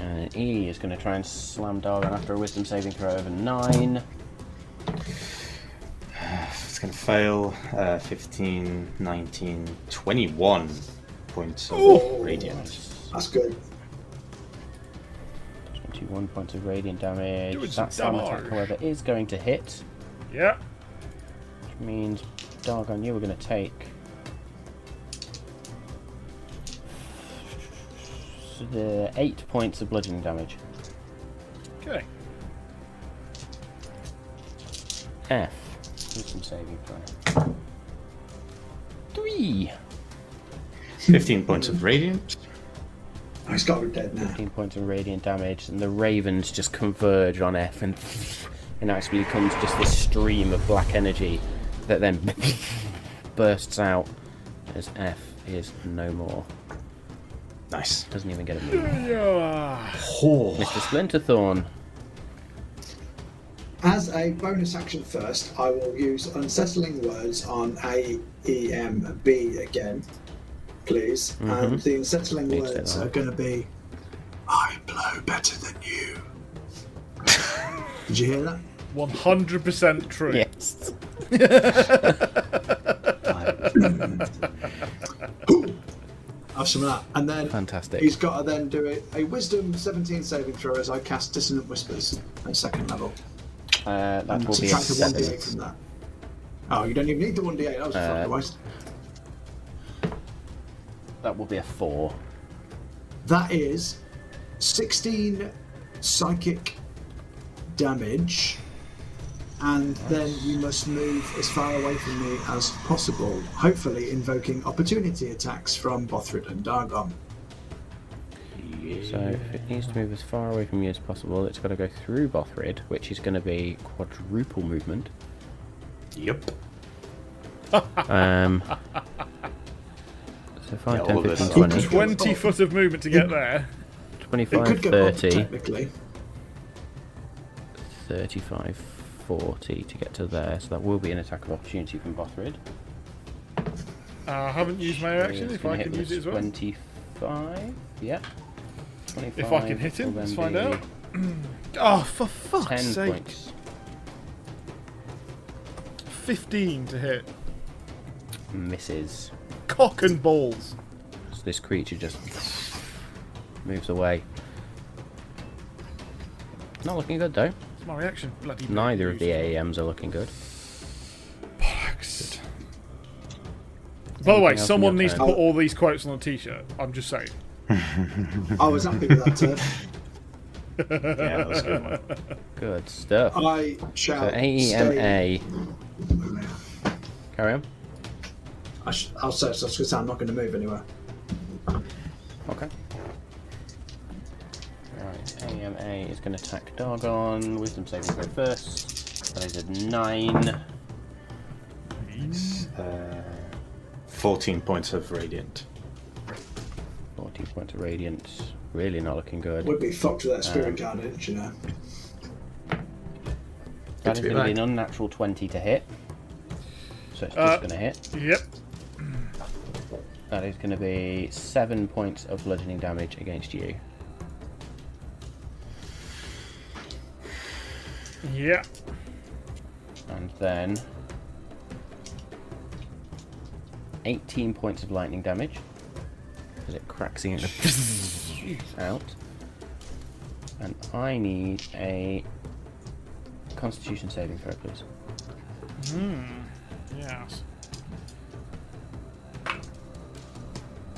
and E is going to try and slam Dargon after a wisdom saving throw of a 9. It's gonna fail. Uh, 15, 19, 21 points of Ooh. radiant. That's good. 21 points of radiant damage. That slam attack, however, is going to hit, Yeah. which means, Dargon, you were going to take. The eight points of bludgeoning damage. Okay. F. Wisdom saving throw. Three. 15 points of radiant. Oh, he's got dead now. 15 points of radiant damage, and the ravens just converge on F, and and actually becomes just this stream of black energy that then bursts out as F is no more. Nice. Doesn't even get a move. Yeah. Mr. Splinterthorn. As a bonus action first, I will use unsettling words on A, E, M, B again, please. And the unsettling Makes words are going to be I blow better than you. Did you hear that? 100% true. Yes. Have some of that. And then Fantastic. he's got to then do it a wisdom 17 saving throw as I cast Dissonant Whispers at second level. Uh, that And will be a subtract a 1d8 from that. Oh, you don't even need the 1d8. That was a Uh, fucking waste. That will be a four. That is 16 psychic damage, and then you must move as far away from me as possible, hopefully invoking opportunity attacks from Bothrid and Dargon. So if it needs to move as far away from you as possible, it's got to go through Bothrid, which is going to be quadruple movement. Yep. Um, so 5, Yeah, 10, all of this 15, 20, 20 foot of movement to get there. 25, could go up 30, 35, 40 to get to there. So that will be an attack of opportunity from Bothrid. Uh, I haven't used my action, if I can with use it as well. 25, yeah. 25 If I can hit him, let's find out. Oh, for fuck's 10 sake. points. 15 to hit. Misses. Cock and balls. So this creature just moves away. Not looking good though. It's my reaction. Bloody Neither of the useless. AAMs are looking good. Bollocks. By the way, Anything else on someone your needs to put all these quotes on a t-shirt. I'm just saying. I was happy with that turn. Yeah, that was good one. Good stuff. I shall So stay. AEMA. Carry on. I sh- I'll say, so I was going to say I'm not going to move anywhere. Okay. Right, AMA is going to attack Dargon. Wisdom saving throw first. That is a 9. Uh, 14 points of radiant. 14 points of radiant. Really not looking good. Would be fucked with that spirit Um, guardian, you know. That to is going to be an unnatural 20 to hit. So it's just Uh, going to hit. Yep. That is going to be 7 points of bludgeoning damage against you. Yeah. And then 18 points of lightning damage. Because it cracks it out. And I need a constitution saving throw, please. Hmm. Yes.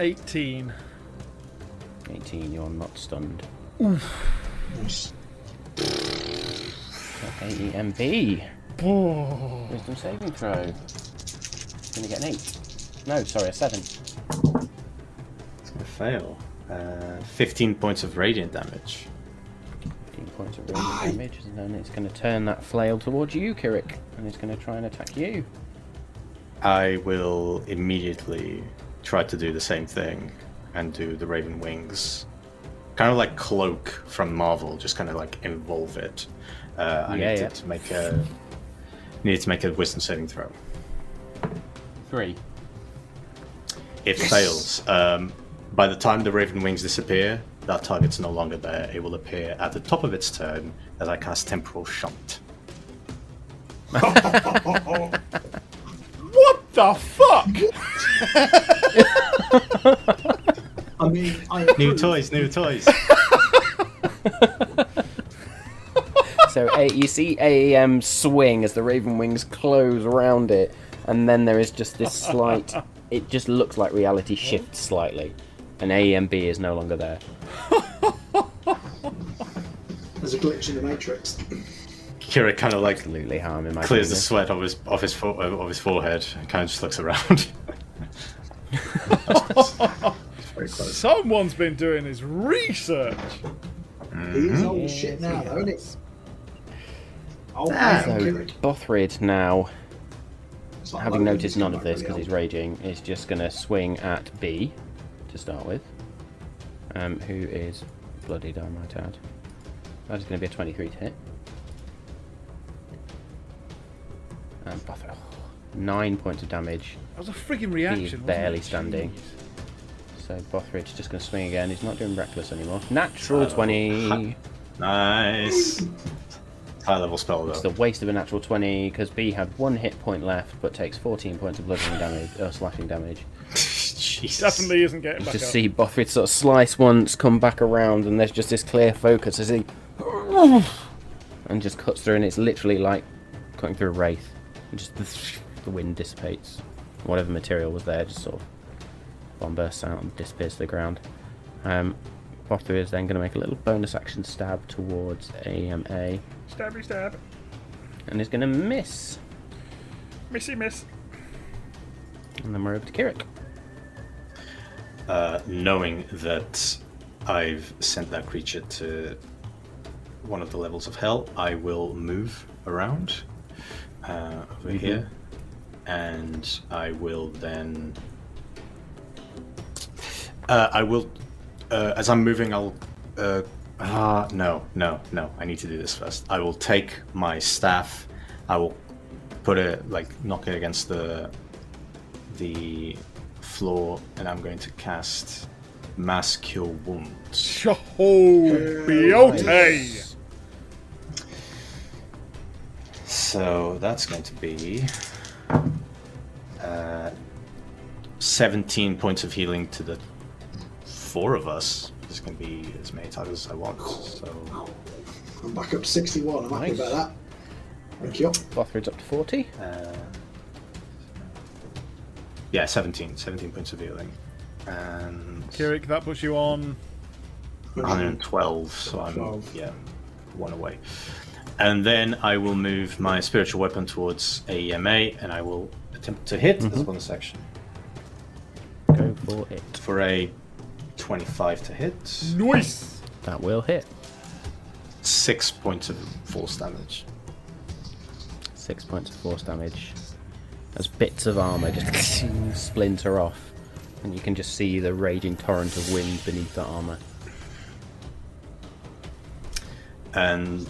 18. 18, you're not stunned. Nice. AEMB. Oh. Wisdom saving throw. Gonna get an 8. No, sorry, a 7. It's going to fail. Uh, 15 points of radiant damage. 15 points of radiant damage, and then it's going to turn that flail towards you, Kirik, and it's going to try and attack you. I will immediately try to do the same thing and do the Raven Wings. Kind of like Cloak from Marvel, just kind of like involve it. Uh, I Yeah, needed yeah. to make a needed to make a wisdom saving throw. 3. It fails. Um, by the time the Raven Wings disappear, that target's no longer there. It will appear at the top of its turn as I cast Temporal Shunt. the fuck? I mean, I New toys, new toys. So a, you see AEM um, swing as the Raven wings close around it, and then there is just this slight. It just looks like reality shifts slightly, and AEMB is no longer there. There's a glitch in the matrix. Kira kind of like Absolutely how I'm imagining clears the sweat off his off his fo- of his forehead and kind of just looks around. Someone's been doing his research. He's old as shit now, though, isn't he? Oh, So. Bothrid now, like having noticed none of this because really he's raging, is just going to swing at B to start with, um, who is bloodied, I might add. That is going to be a 23 to hit. And Bothrid, oh, nine points of damage. That was a frigging reaction. He's barely it? standing. Jeez. So Bothrid's just going to swing again. He's not doing reckless anymore. Natural 20. Nice. High level spell It's though. the waste of a natural 20 because B had one hit point left but takes 14 points of bludgeoning damage, or slashing damage. Jesus. Definitely isn't getting You back just up. see Bothrid sort of slice once, come back around, and there's just this clear focus as he. and just cuts through, and it's literally like cutting through a wraith. And just the, the wind dissipates. Whatever material was there just sort of bomb bursts out and disappears to the ground. Um, Bothrid is then going to make a little bonus action stab towards AMA, Stabby stab. and is going to miss. Missy miss. And then we're over to Kirik. uh, knowing that I've sent that creature to one of the levels of hell, I will move around uh, over here, and I will then. Uh, I will, uh, as I'm moving, I'll. Uh, ah, no, no, no. I need to do this first. I will take my staff. I will put it like knock it against the the floor, and I'm going to cast Mass Cure Wounds. Oh, beauty. So that's going to be uh, 17 points of healing to the four of us. This can be as many times as I want. So I'm back up to 61. I'm happy Nice. about that. Thank you. Bothrid's up to 40. uh, yeah, 17. 17 points of healing. And Kirik, that puts you on. 112, so I'm 12. yeah, one away. And then I will move my spiritual weapon towards AEMA, and I will attempt to hit as a mm-hmm. bonus action Go for it. for a 25 to hit. Nice. That will hit. Six points of force damage. Six points of force damage. As bits of armour just splinter off. And you can just see the raging torrent of wind beneath the armour. And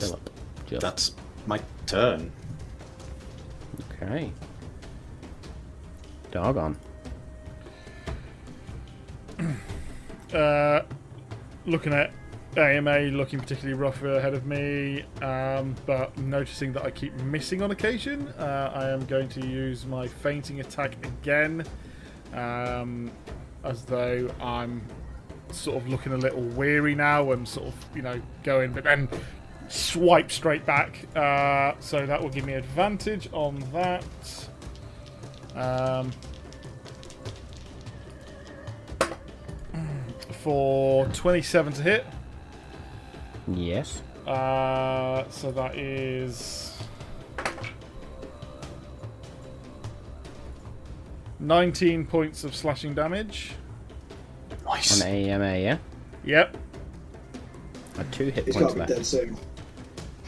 Still. Just. that's my turn. Okay. Doggone. Uh, looking at AMA looking particularly rough ahead of me, um, but noticing that I keep missing on occasion, uh, I am going to use my feinting attack again, um, as though I'm sort of looking a little weary now and sort of, you know, going, but then swipe straight back. Uh, so that will give me advantage on that. Um, for 27 to hit. Yes. Uh, so that is 19 points of slashing damage. Nice. On AMA, yeah? Yep, Had two hit He's got points to be left.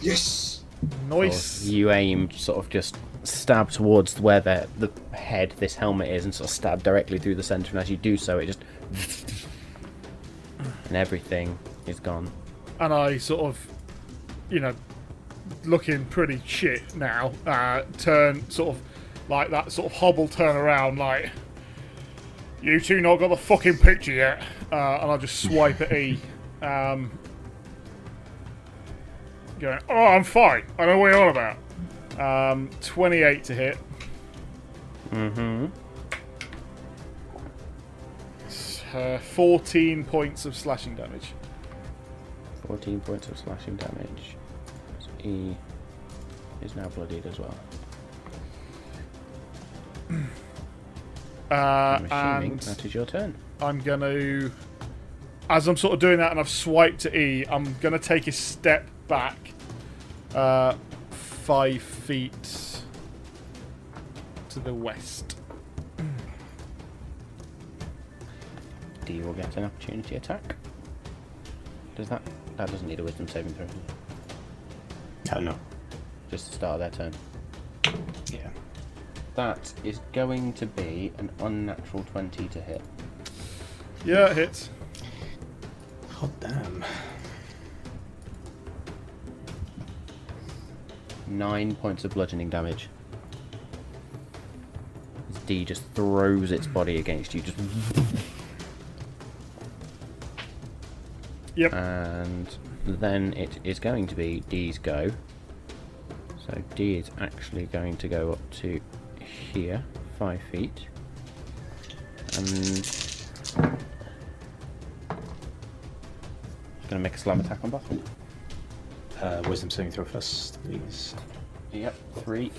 Dead soon. Yes! nice. You aim, sort of just stab towards where the, the head, this helmet is, and sort of stab directly through the centre. And as you do so, it just. And everything is gone. And I sort of, you know, looking pretty shit now. Uh, turn sort of like that sort of hobble turn around like. You two not got the fucking picture yet. Uh, and I'll just swipe at E. Um, going, oh, I'm fine. I know what you're on about. Um, 28 to hit. Mm-hmm. Uh, 14 points of slashing damage. 14 points of slashing damage. So E is now bloodied as well. Uh, and that is your turn. I'm going to. As I'm sort of doing that and I've swiped to E, I'm going to take a step back uh, five feet to the west. D will get an opportunity attack. Does that... That doesn't need a wisdom saving throw. does it? Oh no. Just the start of their turn. Yeah. That is going to be an unnatural 20 to hit. Yeah, it hits. Oh damn. Nine points of bludgeoning damage. As D just throws its body against you, just Yep. and then it is going to be D's go. So D is actually going to go up to here, five feet, and going to make a slam attack on Buffalo. Uh, wisdom saving throw first, please. Yep, three.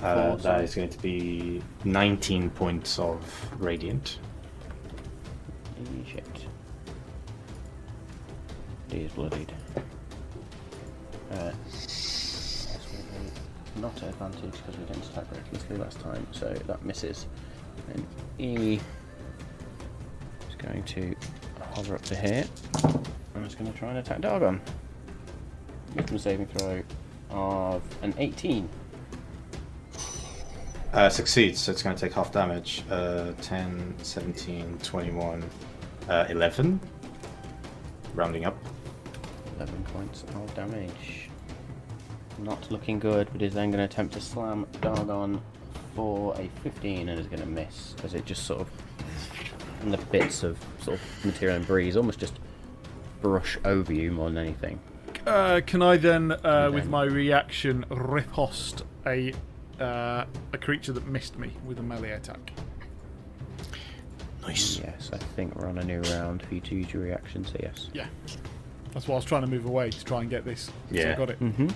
Uh, Four, that sorry. is going to be 19 points of radiant. Holy Shit. Is bloodied. Uh, not at advantage because we didn't attack recklessly last time, so that misses. And E is going to hover up to here. I'm just going to try and attack Dargon. Wisdom saving throw of an 18. Uh, succeeds, so it's going to take half damage. Uh, 10, 17, 21, uh, 11. Rounding up. 11 points of damage. Not looking good, but is then going to attempt to slam Dargon for a 15 and is going to miss as it just sort of. And the bits of sort of material and breeze almost just brush over you more than anything. Uh, can I then, uh, with my reaction, riposte a uh, a creature that missed me with a melee attack? Nice. Yes, I think we're on a new round for you to use your reaction, so yes. Yeah. That's why I was trying to move away to try and get this. So I Yeah. got it. Mm-hmm.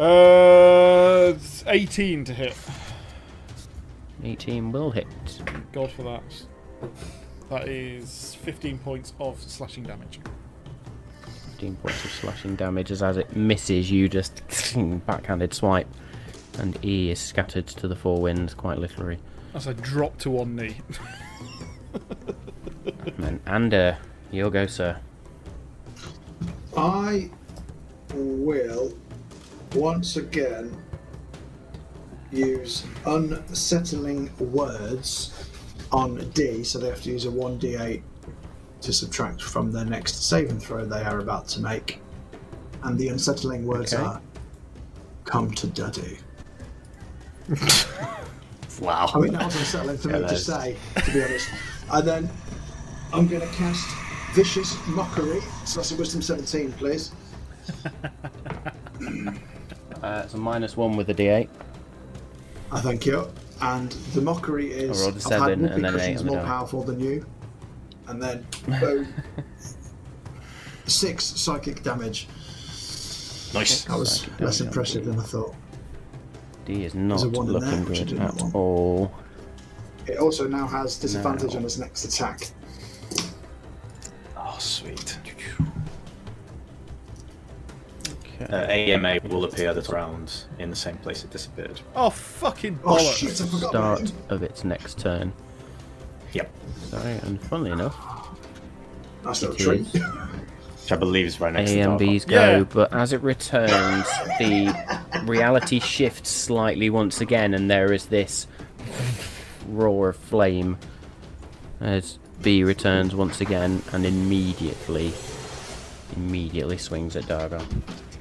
Uh, it's 18 to hit. 18 will hit. God for that. That is 15 points of slashing damage. 15 points of slashing damage as as it misses you just backhanded swipe. And E is scattered to the four winds, quite literally. As I drop to one knee. And uh, then Ander, you'll go, sir. I will once again use unsettling words on D, so they have to use a 1d8 to subtract from their next saving throw they are about to make. And the unsettling words Okay. are come to daddy. Wow. I mean, that was unsettling for Yeah, me that to is. say, to be honest. And then I'm going to cast Vicious Mockery. So that's a Wisdom 17, please. Uh, it's a minus one with the D8. I thank you. And the mockery is I rolled a I've seven had and then an eight cushions on the more die. powerful than you. And then boom. Six psychic damage. Nice. That was Psychic less impressive than I thought. D is not a one in there, looking good at want. all. It also now has disadvantage No. on its next attack. Oh, sweet. Okay. Uh, AMA will appear this round in the same place it disappeared. Oh, fucking Oh bollocks. shit, I forgot about Start him. of its next turn. Yep. Sorry, and funnily enough, That's not true. Which I believe is right next A to and Dargon. B's go, Yeah. but as it returns, the reality shifts slightly once again, and there is this roar of flame as B returns once again and immediately, immediately swings at Dargo.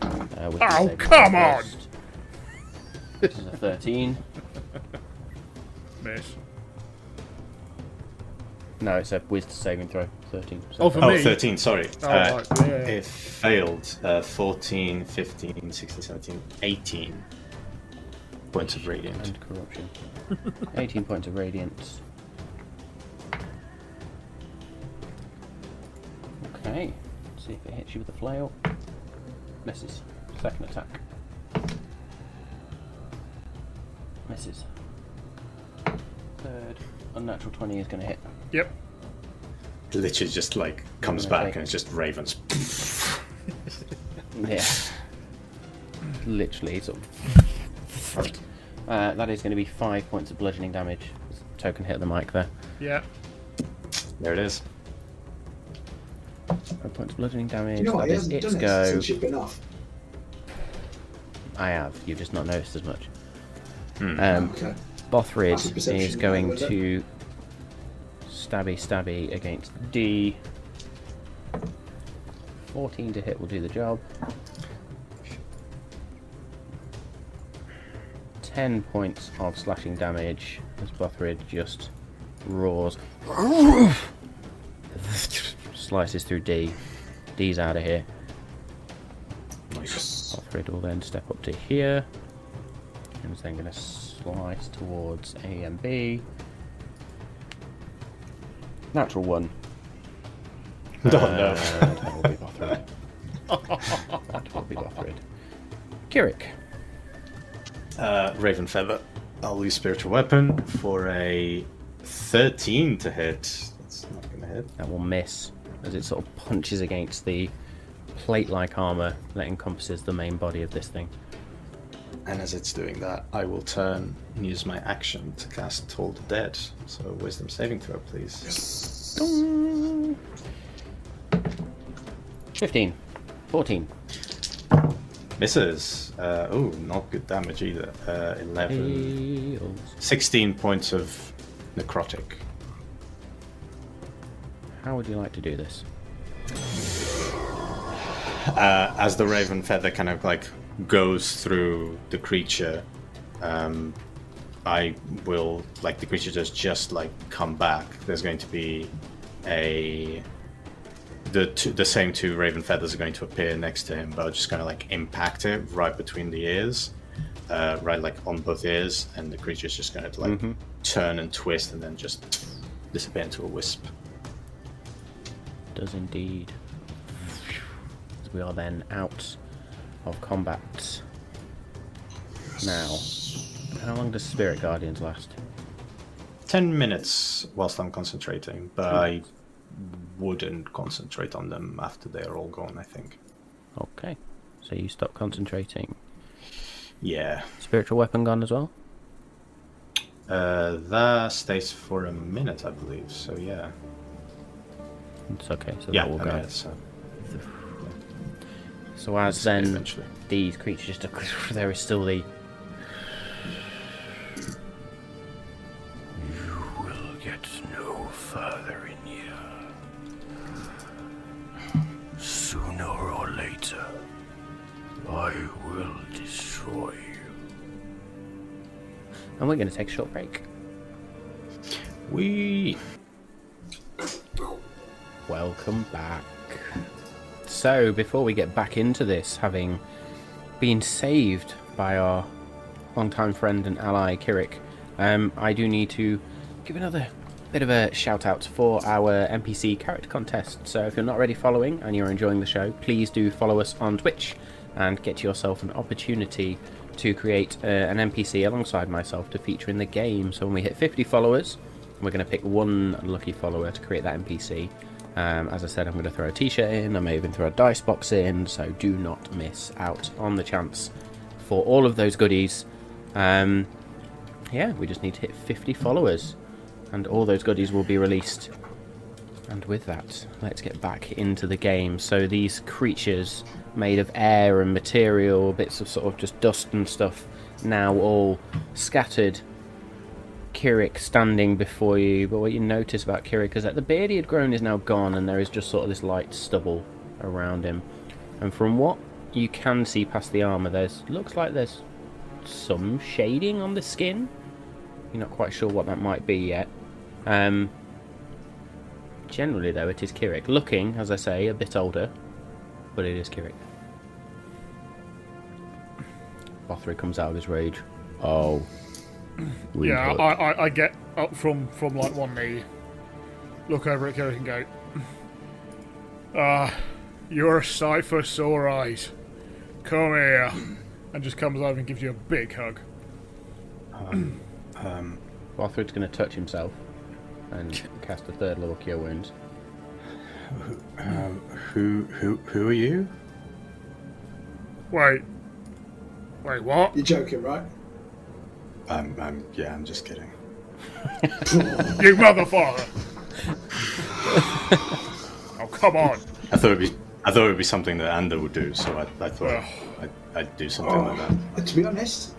Uh, Oh, come on! This is a 13. Miss. No, it's a wisdom saving throw. 13. Oh, for Oh, me. 13, sorry. Oh, uh, right, yeah. It failed. Uh, 14, 15, 16, 17, 18. points of radiant. and corruption. 18 points of radiance. Okay, let's see if it hits you with a flail. Misses. Second attack. Misses. Third. Unnatural 20 is going to hit. Yep. Literally just like comes back like- and it's just ravens. Yeah. Literally, sort of. Uh, that is going to be five points of bludgeoning damage. Token hit the mic there. Yeah. There it is. Five points of bludgeoning damage. You know what? that He is hasn't its done it go. since you've been off. I have. You've just not noticed as much. Hmm. Um, okay. Bothrid is going to stabby stabby against D. 14 to hit will do the job. 10 points of slashing damage as Bothrid just roars. Slices through D. D's out of here. Nice. Bothrid will then step up to here. And is then going to slice towards A and B. Natural one. Oh no. Uh, that will be Bothrid. that will be Bothrid. Kirik. Uh, Raven Feather. I'll use Spiritual Weapon for a 13 to hit. That's not going to hit. That will miss as it sort of punches against the plate-like armor that encompasses the main body of this thing. And as it's doing that, I will turn and use my action to cast Toll the Dead. So, Wisdom saving throw, please. 15. 14. Misses. Uh, oh, not good damage either. Uh, 11. Heals. 16 points of necrotic. How would you like to do this? uh, as the raven feather kind of like goes through the creature, um, I will like the creature does just like come back. There's going to be a the two, the same two raven feathers are going to appear next to him, but I'll just kind of like impact it right between the ears, uh, right like on both ears, and the creature's just going to like Mhm. turn and twist and then just disappear into a wisp. Does indeed. We are then out of combat. Now, how long does Spirit Guardians last? 10 minutes whilst I'm concentrating, but I wouldn't concentrate on them after they're all gone, I think. Okay, so you stop concentrating. Yeah. Spiritual weapon gone as well? Uh, that stays for a minute, I believe, so yeah. It's okay, so Yeah, that will go. minute, so So as then eventually. these creatures just there is still the You will get no further in here. Sooner or later, I will destroy you. And we're going to take a short break. We. Welcome back. So, before we get back into this, having been saved by our longtime friend and ally Kirik, um, I do need to give another bit of a shout out for our NPC character contest. So, if you're not already following and you're enjoying the show, please do follow us on Twitch and get yourself an opportunity to create uh, an NPC alongside myself to feature in the game. So, when we hit 50 followers, we're going to pick one lucky follower to create that NPC. Um, as I said, I'm going to throw a t-shirt in. I may even throw a dice box in. So do not miss out on the chance for all of those goodies. Um, yeah, we just need to hit 50 followers, and all those goodies will be released. And with that, let's get back into the game. So these creatures made of air and material, bits of sort of just dust and stuff, now all scattered Kirik standing before you, but what you notice about Kirik is that the beard he had grown is now gone, and there is just sort of this light stubble around him. And from what you can see past the armor, there's looks like there's some shading on the skin. You're not quite sure what that might be yet. Um, generally, though, it is Kirik. Looking, as I say, a bit older, but it is Kirik. Bothry comes out of his rage. Oh. We yeah, I, I, I get up from, from like one knee, look over at Kirik and go, Ah, you're a sight for sore eyes. Come here. And just comes over and gives you a big hug. Um, Lothrid's going to touch himself and cast a third level cure wounds. who who who are you? Wait. Wait, what? You're joking, right? Um, I'm yeah, I'm just kidding. You motherfucker! oh, come on. I thought it'd be I thought it'd be something that Ander would do, so I, I thought I'd, I'd do something like that. Uh, to be honest,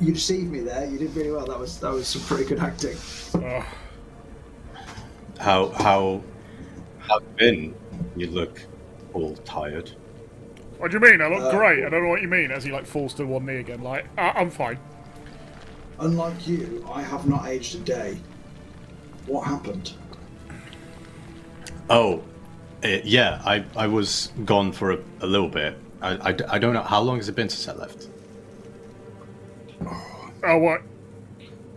you deceived me there. You did really well. That was that was some pretty good acting. Ugh. How how how you been? You look all tired. What do you mean? I look Uh, great. I don't know what you mean. As he like falls to one knee again. Like, I- I'm fine. Unlike you, I have not aged a day. What happened? Oh, eh, yeah. I, I was gone for a, a little bit. I, I, I don't know how long has it been since I left. Oh, what?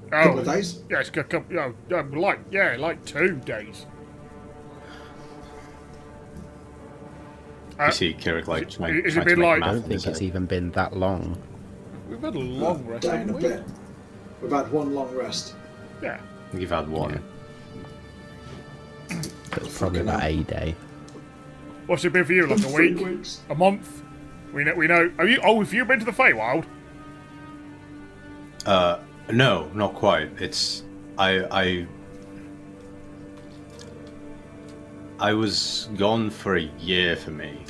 Couple Oh, of days. yeah, it's got couple. Oh, yeah, like yeah, like two days. Uh, You see Kirik like trying, is it trying to been make like- math I don't think it's head. even been that long. We've had a long rest. Day and a haven't we? bit. We've had one long rest. Yeah. You've had one. It's probably about a day. What's it been for you? Like a week, weeks. a month? We know. We know. Have you? Oh, have you been to the Feywild? Uh, no, not quite. It's I I I was gone for a year for me.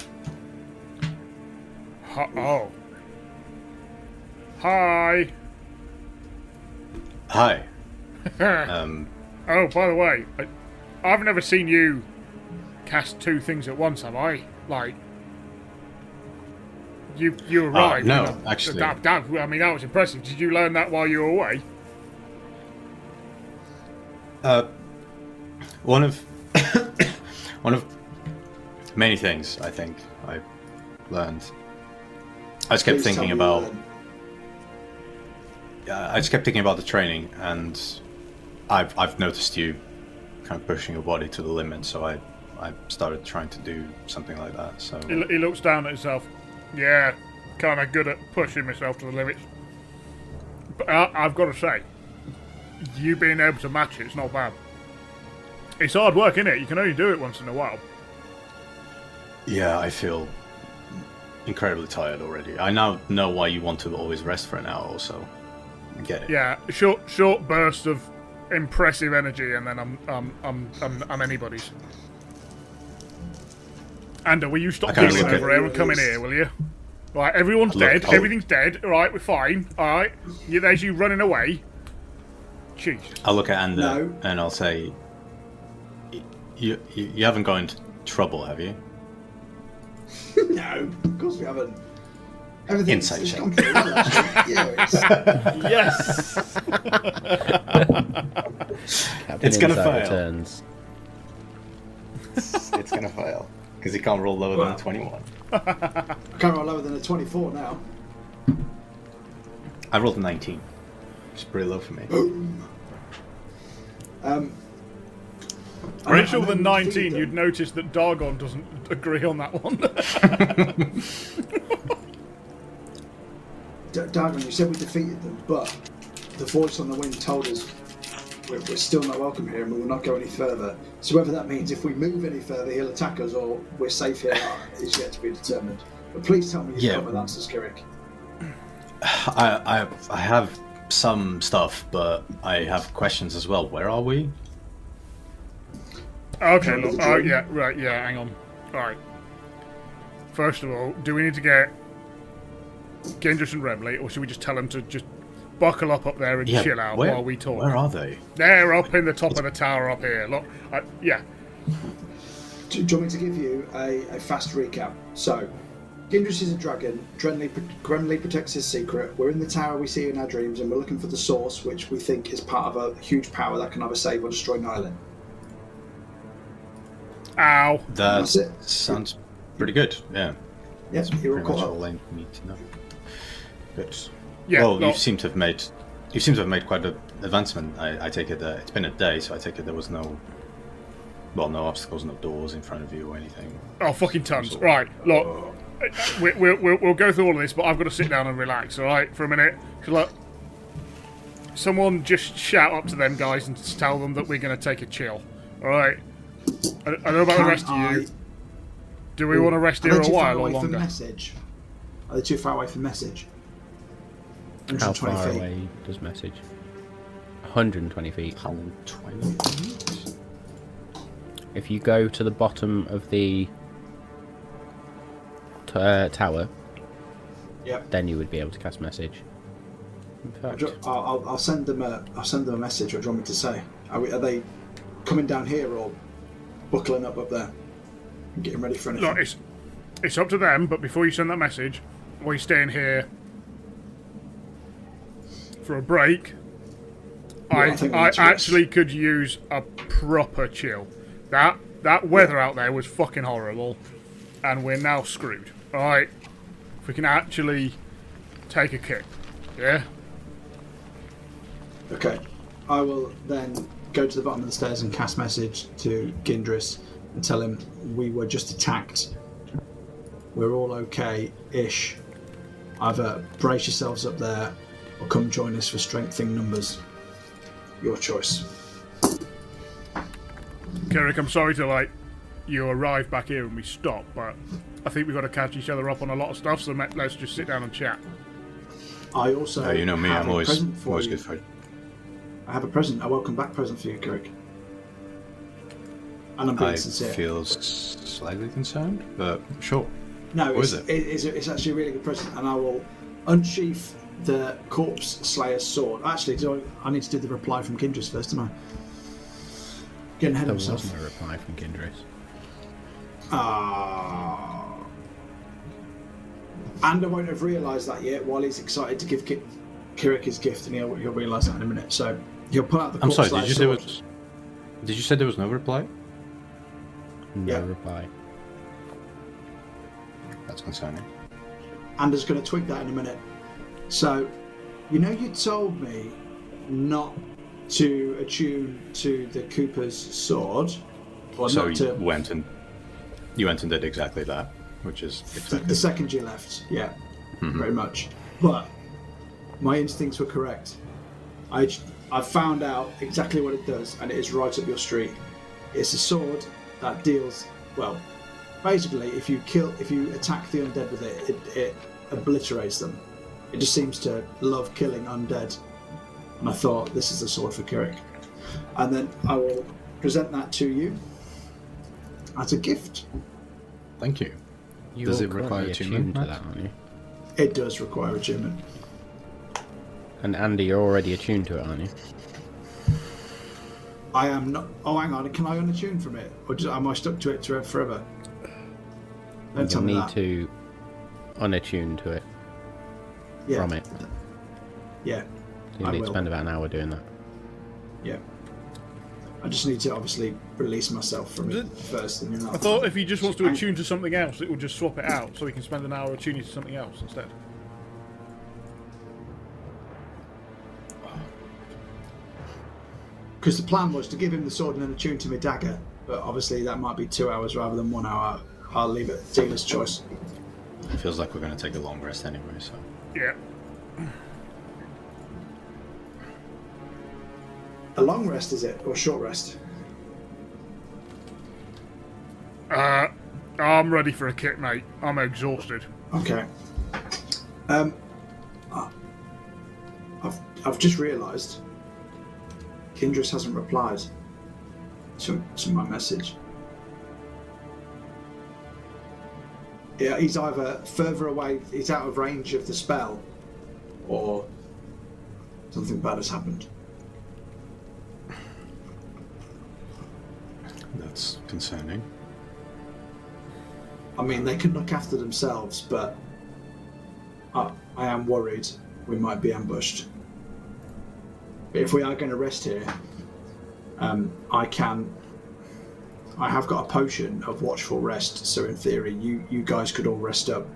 Huh, oh. Hi. Hi. Um, oh, by the way, I, I've never seen you cast two things at once, have I? Like, you you arrived. no, and, uh, actually. That, that, I mean, that was impressive. Did you learn that while you were away? uh, one of one of many things I think I learned. I just kept Please thinking about. when. Yeah, I just kept thinking about the training, and I've I've noticed you kind of pushing your body to the limit. So I I started trying to do something like that. So He, he looks down at himself. Yeah, kind of good at pushing myself to the limits. But I, I've got to say, you being able to match it, it's not bad. It's hard work, is it? You can only do it once in a while. yeah, I feel incredibly tired already. I now know why you want to always rest for an hour or so. I get it. Yeah, short short burst of impressive energy, and then I'm I'm I'm I'm, I'm anybody's. Ander, will you stop I kinda giggling look at- over here and come in here, will you? Right, everyone's Look, dead. I'll- Everything's dead. All right, we're fine. All right, you, there's you running away. Jesus. I'll look at Ander No. and I'll say, you, you you haven't got into trouble, have you? no, of course we haven't. Everything's Insight it's check. well, actually. yeah, it's, Yes. It's gonna fail. Returns. it's gonna fail because he can't roll lower Well. than twenty-one. I can't roll lower than a 24 now. I rolled a nineteen. It's pretty low for me. Boom. Um, I Pretty know- sure I know with we 19, you'd notice that Dargon doesn't agree on that one. D- Dargon, you said we defeated them, but the voice on the wind told us we're, we're still not welcome here and we will not go any further. So whether that means if we move any further, he'll attack us or we're safe here is yet to be determined. But please tell me you've Yeah. got with answers, Kirik. I, I I have some stuff, but I have questions as well. Where are we? Okay, look. the Oh, yeah, right, yeah, hang on. Alright. First of all, do we need to get Gindris and Remley, eh? or should we just tell them to just buckle up up there and chill out where, while we talk? Where are they? They're up in the top of the tower up here. Look, I, yeah. Do, do you want me to give you a, a fast recap? So, Gindris is a dragon. Drenly, Grenly protects his secret. We're in the tower we see in our dreams, and we're looking for the source, which we think is part of a huge power that can either save or destroy Nyland. Ow. That That's it. sounds pretty good. Yeah, Yep, you're all pretty much caught all. I need to know. Good. Yeah. well, no, you seem to have made you seem to have made quite an advancement. I, I take it that it's been a day, so I take it there was no well, no obstacles, no doors in front of you or anything. oh, fucking tons. Right. Look, we, we, we'll, we'll go through all of this, but I've got to sit down and relax. All right, for a minute. 'Cause, look, someone just shout up to them guys and just tell them that we're going to take a chill. All right. I, I don't know about the Can rest of you. Do we want to rest Are here they a too far while or away from longer? message? Are they too far away for message? How far feet. away does message? 120 feet. 120. If you go to the bottom of the t- uh, tower, Yep. then you would be able to cast message. In I'll, fact, I'll, I'll- I'll send them a I'll send them a message. What do you want me to say? Are, we, are they coming down here or buckling up up there and getting ready for anything? Look, it's it's up to them. But before you send that message, while you're staying here for a break, Yeah, I I I actually could use a proper chill. That that weather out there was fucking horrible, and we're now screwed. All right, if we can actually take a kick, yeah. Okay. I will then go to the bottom of the stairs and cast message to Gindris and tell him we were just attacked. We're all okay ish. Either brace yourselves up there or come join us for strengthening numbers. Your choice. Kirik, I'm sorry to like you arrive back here and we stop, but I think we've got to catch each other up on a lot of stuff. So let- let's just sit down and chat. I also you know me, have I'm a always present for always you. good for I have a present, a welcome back present for you, Kirik. And I'm being I sincere. feel slightly concerned, but sure. No, What it's, is it? it's, it's actually a really good present, and I will unsheath the corpse slayer's sword. Actually, do I, I need to do the reply from Gindris first, don't I? Getting ahead of myself. there was no reply from Gindris. Ah. And I won't have realised that yet while he's excited to give Ki- Kirik his gift, and he'll, he'll realise that in a minute. So he'll pull out the I'm corpse sorry. Did you slayer's say sword. was? Did you say there was no reply? No Yeah. reply. That's concerning. Anders going to tweak that in a minute. So, you know, you told me not to attune to the Cooper's sword, or so not you went and you went and did exactly that, which is expected. the second you left. Yeah, Mm-hmm. very much. But my instincts were correct. I I found out exactly what it does, and it is right up your street. It's a sword that deals well. Basically, if you kill, if you attack the undead with it, it, it obliterates them. It just seems to love killing undead. And I thought this is the sword for Kirik. And then I will present that to you as a gift. Thank you. You're Does it require currently attunement, attuned to that, aren't you? It does require attunement. And Andy, you're already attuned to it, aren't you? I am not. Oh, hang on. Can I unattune from it, or just, am I stuck to it to forever? Don't You'll me need that. to unattune to it yeah. from it. Yeah, So you I need will. to spend about an hour doing that. yeah. I just need to obviously release myself from it first, and then I thought if he just wants to attune to something else, it will just swap it out, so he can spend an hour attuning to something else instead. because the plan was to give him the sword and then attune to my dagger, but obviously that might be two hours rather than one hour. I'll leave it dealer's choice. It feels like we're going to take a long rest anyway, so Yeah. A long rest is it, or short rest? Uh, I'm ready for a kick, mate. I'm exhausted. Okay. Um, I've I've just realised Gindris hasn't replied to to my message. He's either further away, he's out of range of the spell, or something bad has happened. that's concerning. I mean, they can look after themselves, but I, I am worried we might be ambushed. But if we are going to rest here, um, I can. I have got a potion of watchful rest, so in theory, you you guys could all rest up.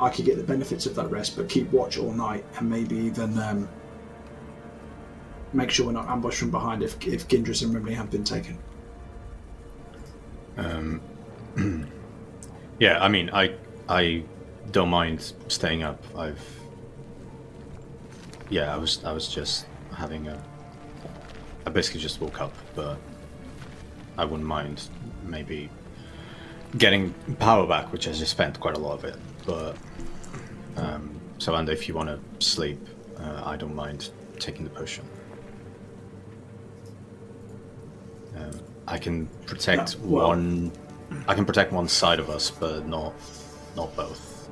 I could get the benefits of that rest, but keep watch all night and maybe even um, make sure we're not ambushed from behind if if Gindris and Rimley have been taken. Um, yeah, I mean, I I don't mind staying up. I've yeah, I was I was just having a. I basically just woke up, but I wouldn't mind maybe getting power back, which I just spent quite a lot of it. But um, so, and if you want to sleep, uh, I don't mind taking the potion. Um, I can protect Yeah, well- one. I can protect one side of us, but not not both.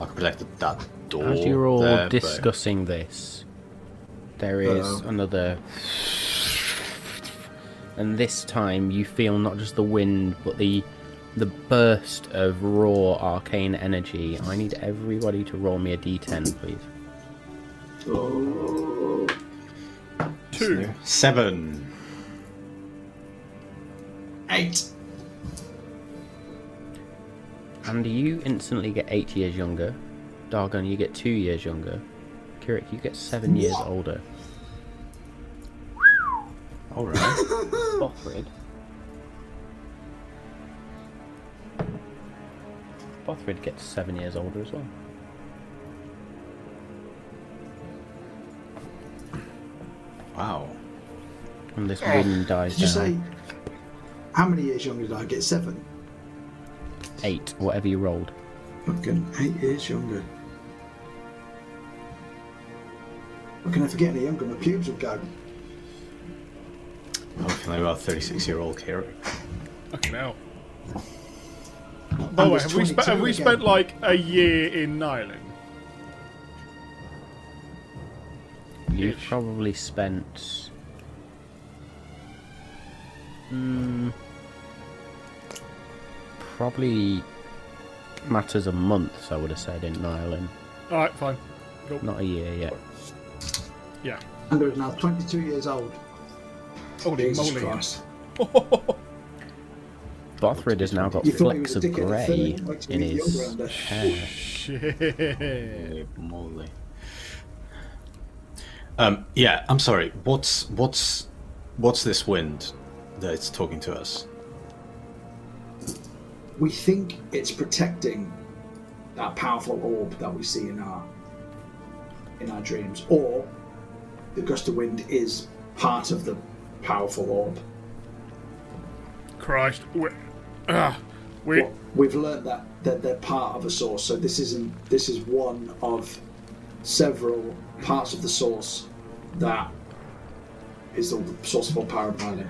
I can protect the, that door. As you're all there, but- discussing this, there is Uh-oh. another. And this time you feel not just the wind, but the the burst of raw arcane energy. I need everybody to roll me a d10, please. Oh, Two. Seven. eight. Andy, you instantly get eight years younger. Dargon, you get two years younger. Kirik, you get seven years older. All right. Bothrid. Bothrid gets seven years older as well. wow. And this eh, wind dies Did you down. say how many years younger did I get? Seven. Eight, whatever you rolled. Fucking eight years younger. How can I forget any younger? My pubes would go. I'm feeling about 36 year old Carrie. Fucking hell. By the way, have we, spe- have we again. spent like a year in Nyland? You've Ish. probably spent. Mm, probably matters of months, I would have said, in Nyland. Alright, fine. Cool. Not a year yet. Yeah. Andrew is now 22 years old. Holy Jesus moly. Christ. Bothrid has now got You flecks of a dickhead at grey 30, makes in his hair. Shit. Holy moly. Um, yeah, I'm sorry. What's what's what's this wind that it's talking to us? We think it's protecting that powerful orb that we see in our in our dreams, or the gust of wind is part of the powerful orb. Christ. We, ah, we, Well, we've learned that that they're part of a source. So this isn't. This is one of several parts of the source that is the source of all power of Merlin.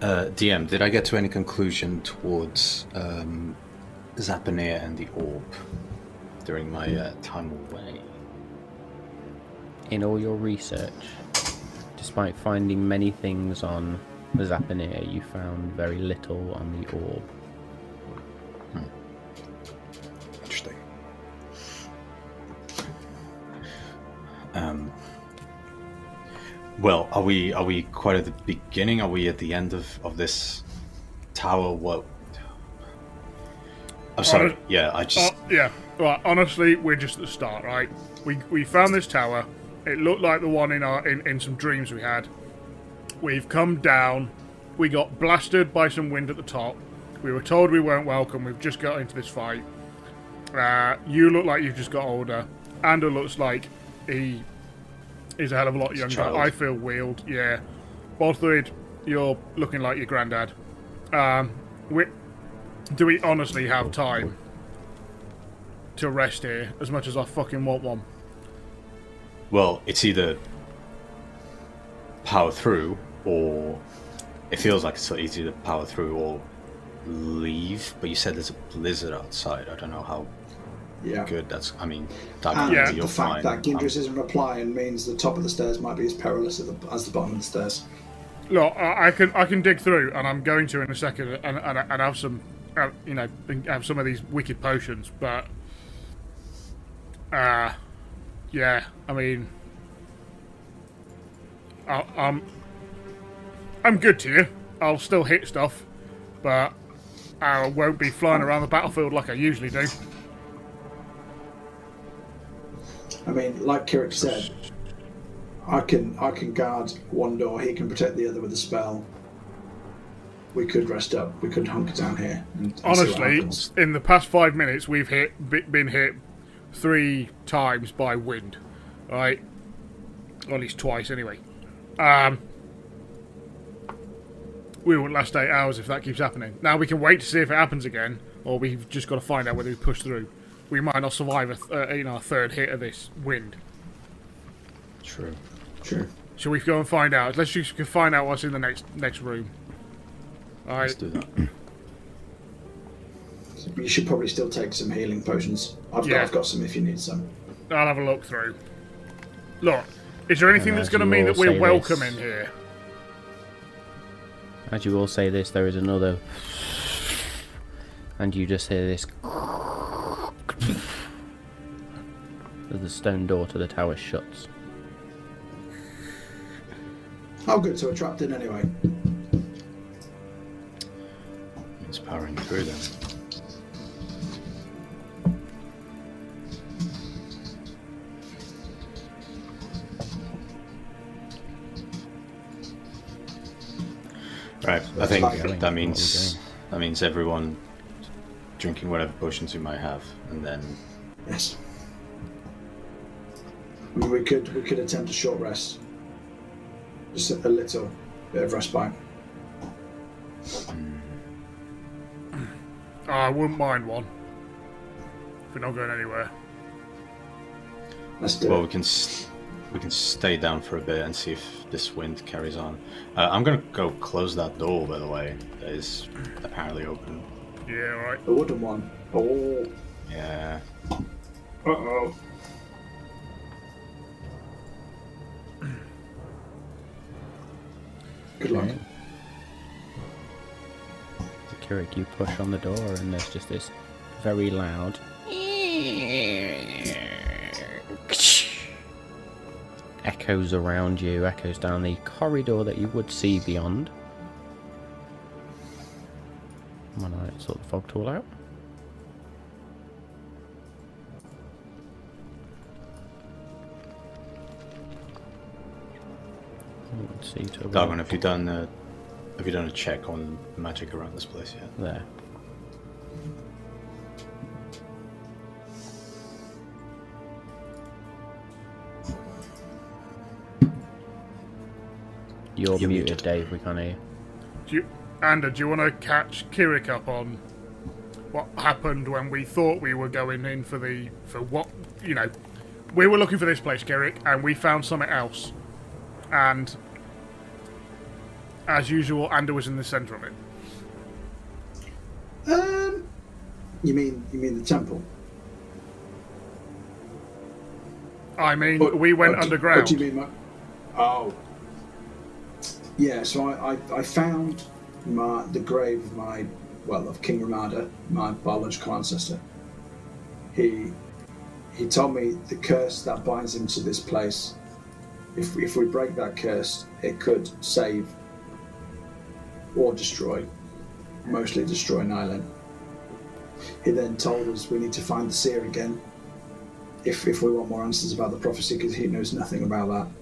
Uh, DM, did I get to any conclusion towards um, Zapanir and the orb during my uh, time away? In all your research, despite finding many things on the Zapanir, you found very little on the orb. Interesting. Um. Well, are we are we quite at the beginning? Are we at the end of, of this tower? What? I'm sorry. Honest- Yeah, I just Oh, yeah. Right. Honestly, we're just at the start, right? We we found this tower. It looked like the one in our in, in some dreams we had. We've come down. We got blasted by some wind at the top. We were told we weren't welcome. We've just got into this fight. Uh, you look like you've just got older. Ander looks like he is a hell of a lot younger. child. I feel wheeled. Yeah. Bothrid, you're looking like your granddad. Um, we, do we honestly have time to rest here as much as I fucking want one? Well, it's either power through or it feels like it's so easy to power through or leave. But you said there's a blizzard outside. I don't know how Yeah. good that's. I mean, that And Yeah. you're the fact fine. that Gindris Um, isn't replying means the top of the stairs might be as perilous as the, as the bottom of the stairs. Look, I, I can I can dig through, and I'm going to in a second, and and, and have some, uh, you know, have some of these wicked potions. But, uh, yeah, I mean, I, I'm I'm good to you. I'll still hit stuff, but I won't be flying around the battlefield like I usually do. I mean, like Kirik said, I can I can guard one door. He can protect the other with a spell. We could rest up. We could hunker down here. And, and Honestly, in the past five minutes, we've hit been hit three times by wind, right? Or at least twice, anyway. Um, we won't last eight hours if that keeps happening. Now we can wait to see if it happens again, or we've just got to find out whether we push through. We might not survive a th- uh, you know a third hit of this wind. True. True. So we go and find out. Let's just find out what's in the next next room. All Let's do that. You should probably still take some healing potions. I've got I've got some if you need some. I'll have a look through. Look, is there anything And that's going to mean that we're welcome this- in here? As you all say this, there is another. And you just hear this. As the stone door to the tower shuts. Oh, good. So we're trapped in anyway. It's powering through then. Think Going. that means that means everyone drinking whatever potions we might have, and then Yes. I mean, we could we could attempt a short rest. Just a, a little bit of respite. Oh, I wouldn't mind one. If we're not going anywhere. Let's do well, it. we can s- we can stay down for a bit and see if this wind carries on. Uh, I'm gonna go close that door, by the way. That is apparently open. Yeah, right. The wooden one. Oh. Yeah. Uh oh. Good luck. Okay. Kirik, you push on the door, and there's just this very loud. Echoes around you, echoes down the corridor that you would see beyond. When I sort the fog tool out. Let's see to Dargon, have you done a, have you done a check on magic around this place yet? there. You're, You're muted, muted. Dave. We can't hear you. Do you, Ander, do you want to catch Kirik up on what happened when we thought we were going in for the for what you know? We were looking for this place, Kirik, and we found something else. And as usual, Ander was in the centre of it. Um. You mean you mean the temple? I mean, What- we went what do- underground. What do you mean? Mark? Oh. Yeah, so I, I, I found my the grave of my well of King Ramada, my biological ancestor. He he told me the curse that binds him to this place. If if we break that curse, it could save or destroy, mostly destroy Nyland. He then told us we need to find the seer again if, if we want more answers about the prophecy, because he knows nothing about that.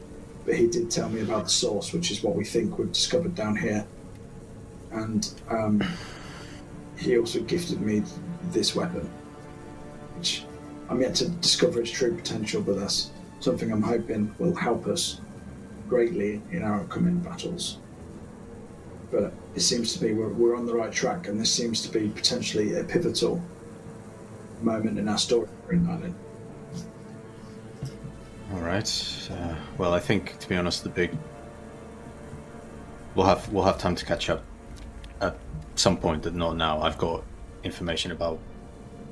But he did tell me about the source, which is what we think we've discovered down here. And um, he also gifted me this weapon, which I'm yet to discover its true potential, but that's something I'm hoping will help us greatly in our upcoming battles. But it seems to be we're, we're on the right track, and this seems to be potentially a pivotal moment in our story in Nyland. All right. Uh, well, I think to be honest, the big we'll have we'll have time to catch up at some point, but not now. I've got information about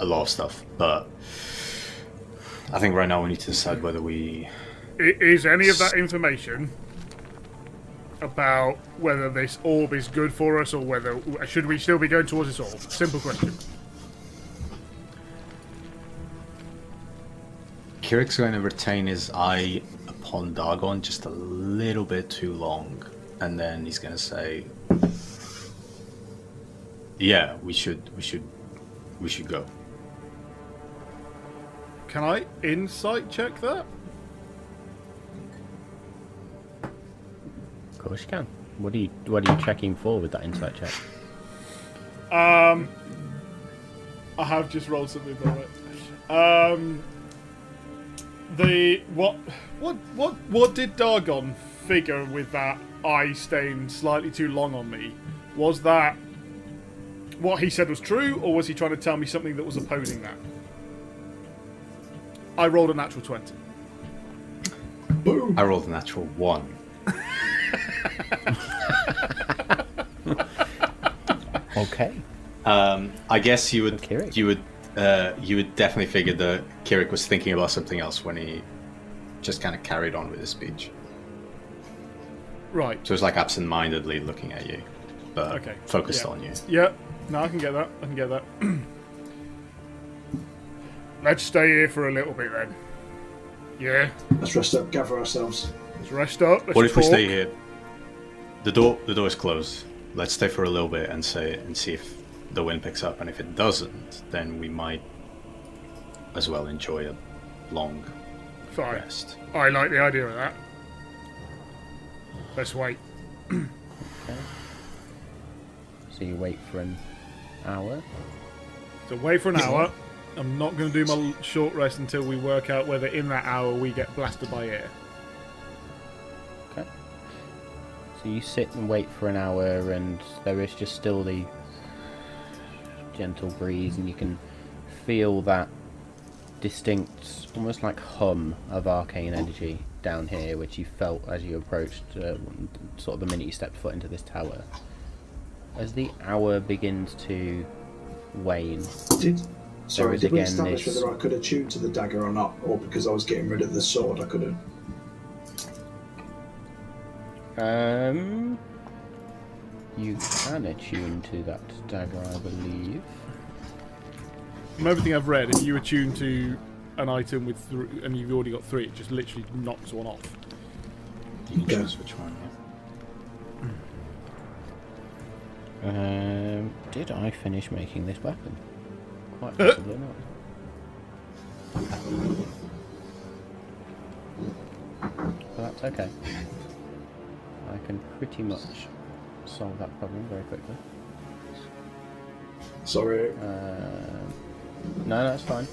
a lot of stuff, but I think right now we need to decide whether we. Is any of that information about whether this orb is good for us or whether should we still be going towards this orb? Simple question. Kirik's going to retain his eye upon Dargon just a little bit too long, and then he's going to say, "Yeah, we should, we should, we should go." can I insight check that? Of course you can. What are you What are you checking for with that insight check? Um, I have just rolled something for it. Um, the what what what what did Dargon figure with that eye staying slightly too long on me? Was that what he said was true, or was he trying to tell me something that was opposing that? I rolled a natural twenty. Boom. I rolled a natural one. Okay. Um, I guess you would you would uh, you would definitely figure that Kirik was thinking about something else when he just kind of carried on with his speech. Right. So it's like absent-mindedly looking at you, but Okay, focused yeah. on you. Yeah. No, I can get that. I can get that. Let's stay here for a little bit then. Yeah. Let's rest up, gather ourselves. Let's rest up. Let's What if we stay here? The door the door is closed. Let's stay for a little bit and say and see if the wind picks up. And if it doesn't, then we might as well enjoy a long Fine. rest. I like the idea of that. Let's wait. So you wait for an hour. So wait for an hour. I'm not going to do my short rest until we work out whether in that hour we get blasted by air. Okay. So you sit and wait for an hour, and there is just still the gentle breeze, and you can feel that distinct, almost like hum of arcane energy down here, which you felt as you approached, uh, sort of the minute you stepped foot into this tower. As the hour begins to wane, Did sorry, did we establish this- whether I could attune to the dagger or not, or because I was getting rid of the sword, I couldn't? um, you can attune to that dagger, I believe. From everything I've read, if you attune to an item with th- and you've already got three, it just literally knocks one off. You can choose which one. Yeah. Um, did I finish making this weapon? Quite possibly not. But that's okay. I can pretty much solve that problem very quickly. Sorry. Um, no, that's fine.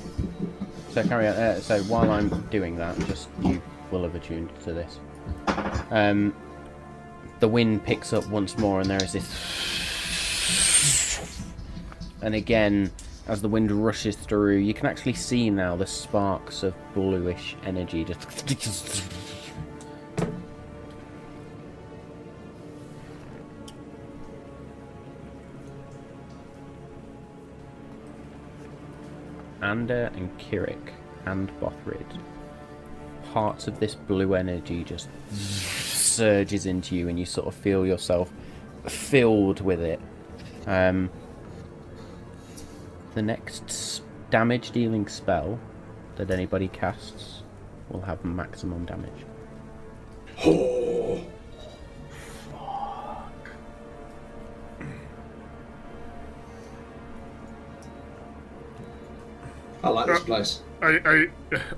So carry on. Uh, so while I'm doing that, just you will have attuned to this. Um, the wind picks up once more, and there is this. And again, as the wind rushes through, you can actually see now the sparks of bluish energy just. Ander and Kirik and Bothrid. Parts of this blue energy just surges into you, and you sort of feel yourself filled with it. Um, the next damage dealing spell that anybody casts will have maximum damage. I like this place. Are, are,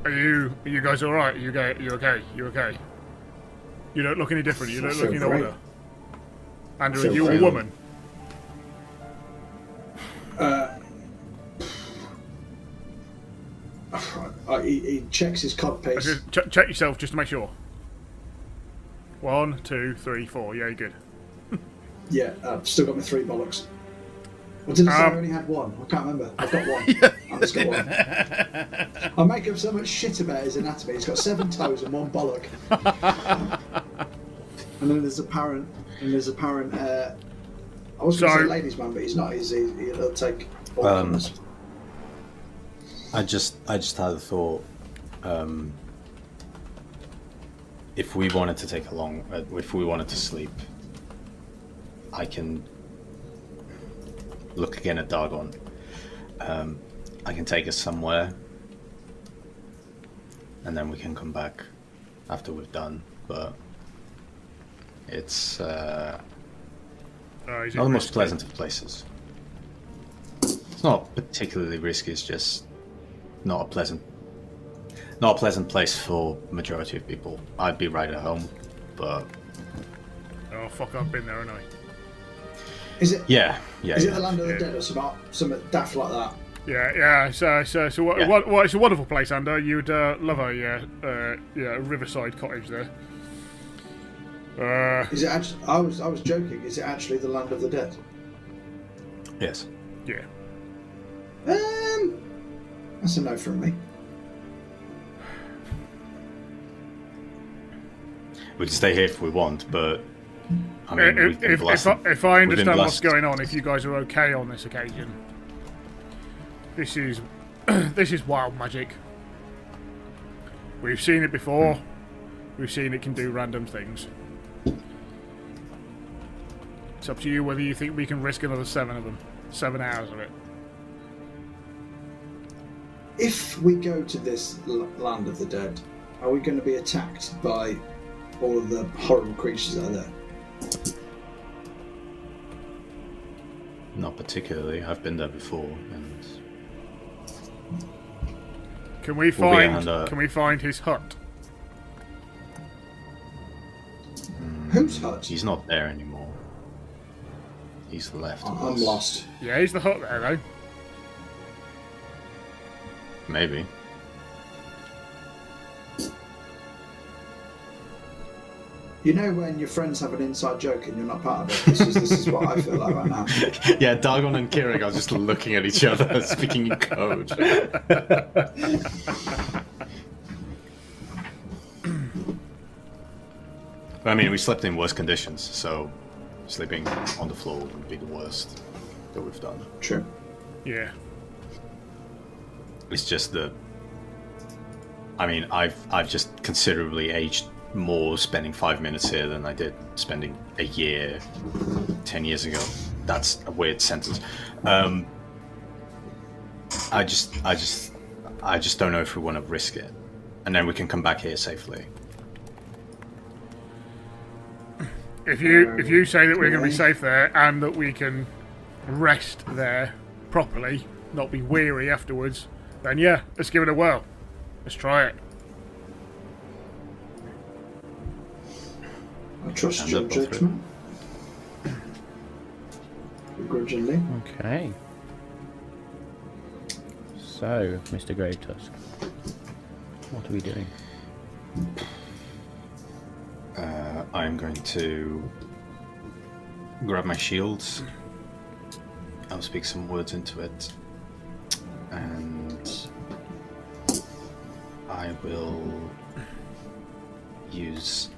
are you are you guys all right? Are you okay? You okay? You okay? You don't look any different. You don't look any great. older. Andrew, are you a woman? Uh, he, he checks his codpiece. Ch- check yourself just to make sure. One, two, three, four. Yeah, you're good. Yeah, I've still got my three bollocks. Or did I say Um, I only had one? I can't remember. I've got one. I've just got one. I make up so much shit about his anatomy. He's got seven toes and one bollock. and then there's apparent, and there's apparent. Uh, I was going to say ladies' man, but he's not. He's, he, he'll take all Um. I just I just had a thought. Um, if we wanted to take a long, uh, if we wanted to sleep, I can look again at Dargon. Um, I can take us somewhere, and then we can come back after we've done. But it's uh, Uh, not the most risky? pleasant of places. It's not particularly risky. It's just not a pleasant not a pleasant place for majority of people. I'd be right at home, but Oh fuck! I've been there, haven't I? Is it? yeah, yeah, Is it the land of the dead or something, something daft like that? Yeah, yeah. So, so, so, what, Yeah. what, what, it's a wonderful place, Ander. You'd uh, love a, yeah, uh, yeah, riverside cottage there. Uh, Is it actually? I was I was joking. Is it actually the land of the dead? Yes. yeah. Um, that's a no from me. We can stay here if we want, but I mean, if, if, if, I, if I understand what's going on, if you guys are okay on this occasion, this is this is wild magic. We've seen it before. We've seen it can do random things. It's up to you whether you think we can risk another seven of them, seven hours of it. If we go to this l- land of the dead, are we going to be attacked by all of the horrible creatures that are there? Not particularly. I've been there before, and Can we We'll find? under- Can we find his hut? Hmm. Whose hut? he's not there anymore. He's left. I'm us. lost. Yeah, he's the hut there though. Maybe. You know when your friends have an inside joke and you're not part of it. This is this is what I feel like right now. yeah, Dargon and Kirik are just looking at each other, speaking in code. I mean, we slept in worse conditions, so sleeping on the floor would be the worst that we've done. True. Yeah. It's just that. I mean, I've I've just considerably aged more spending five minutes here than I did spending a year, ten years ago. That's a weird sentence. Um, I just, I just, I just don't know if we want to risk it, and then we can come back here safely. If you if you say that we're going to be safe there and that we can rest there properly, not be weary afterwards, then yeah, let's give it a whirl. Let's try it. Trust And your judgment. Begrudgingly. Okay. So, Mr. Grave Tusk, what are we doing? Uh, I'm going to grab my shields. I'll speak some words into it, and I will use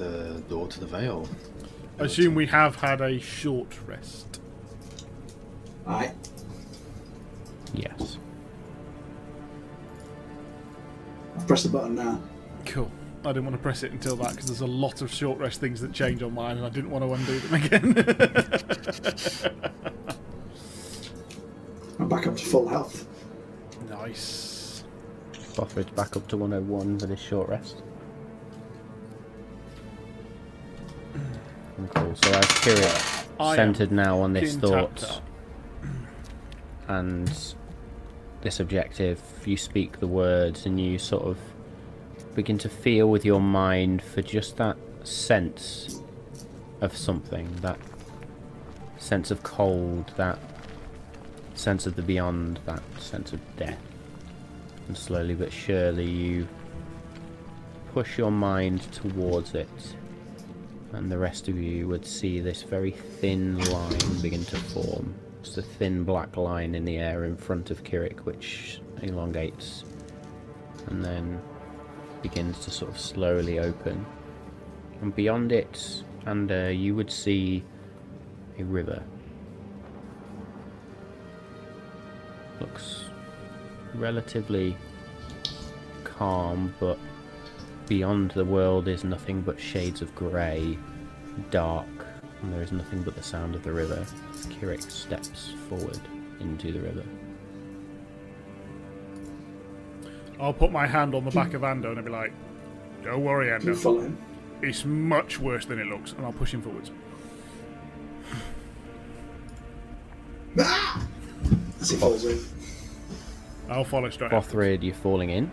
the door to the veil. I assume we have had a short rest. Aye. Yes. I'll press the button now. Cool. I didn't want to press it until that because there's a lot of short rest things that change on mine, and I didn't want to undo them again. I'm back up to full health. nice. Bothridge back up to 101 for this short rest. Cool. So as Kirik centered now on this thought and this objective, you speak the words and you sort of begin to feel with your mind for just that sense of something, that sense of cold, that sense of the beyond, that sense of death. And slowly but surely you push your mind towards it, and the rest of you would see this very thin line begin to form. Just a thin black line in the air in front of Kirik, which elongates and then begins to sort of slowly open. And beyond it, and uh, you would see a river. Looks relatively calm, but beyond the world is nothing but shades of grey, dark, and there is nothing but the sound of the river. Kirik steps forward into the river. I'll put my hand on the back of Ando and I'll be like, "Don't worry, Ando. follow him. It's much worse than it looks," and I'll push him forwards. Ah! As he falls in. I'll follow straight. Bothrid, you're falling in.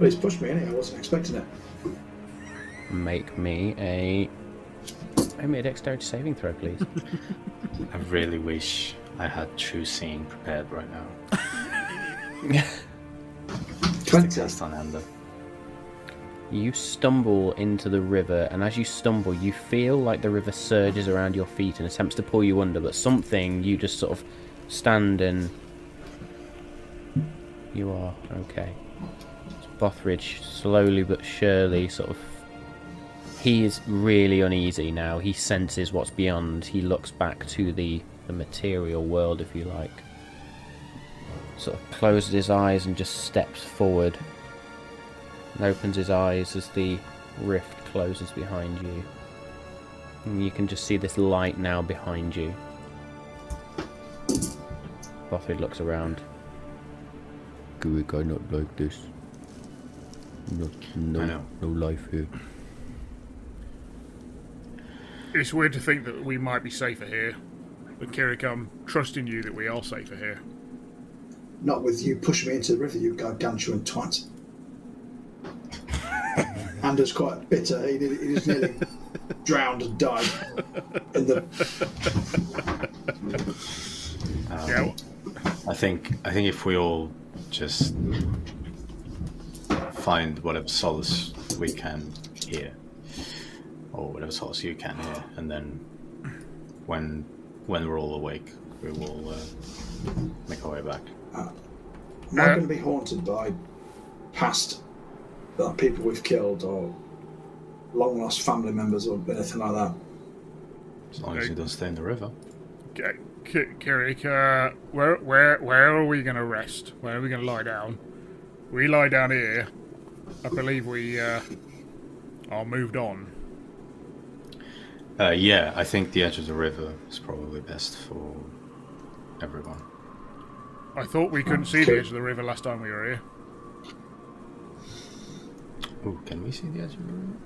Well, he's pushed me anyway. I wasn't expecting it. Make me a. Make me a dexterity saving throw, please. I really wish I had true seeing prepared right now. Just to 20. cast on Ender. You stumble into the river, and as you stumble, you feel like the river surges around your feet and attempts to pull you under, but something you just sort of stand and. You are okay. Bothridge, slowly but surely, sort of. He is really uneasy now. He senses what's beyond. He looks back to the, the material world, if you like. Sort of closes his eyes and just steps forward and opens his eyes as the rift closes behind you. And you can just see this light now behind you. Buffett looks around. Garrick, I not like this. Not, no, I know. no life here. It's weird to think that we might be safer here. But Kirik, I'm trusting you that we are safer here. Not with you pushing me into the river, you gargantuan twat. Anders quite bitter. He, did, he just nearly drowned and died in the. Um, yeah, I think I think if we all just find whatever solace we can here, or whatever solace you can here, and then when when we're all awake, we will uh, make our way back. Am I going to be haunted by past uh, people we've killed or long lost family members or anything like that? As long as you don't stay in the river. K- K- Kirik, uh, where, where, where are we going to rest? Where are we going to lie down? We lie down here. I believe we uh, are moved on. Uh, yeah, I think the edge of the river is probably best for everyone. I thought we couldn't see the edge of the river last time we were here. Ooh, can we see the edge of the river?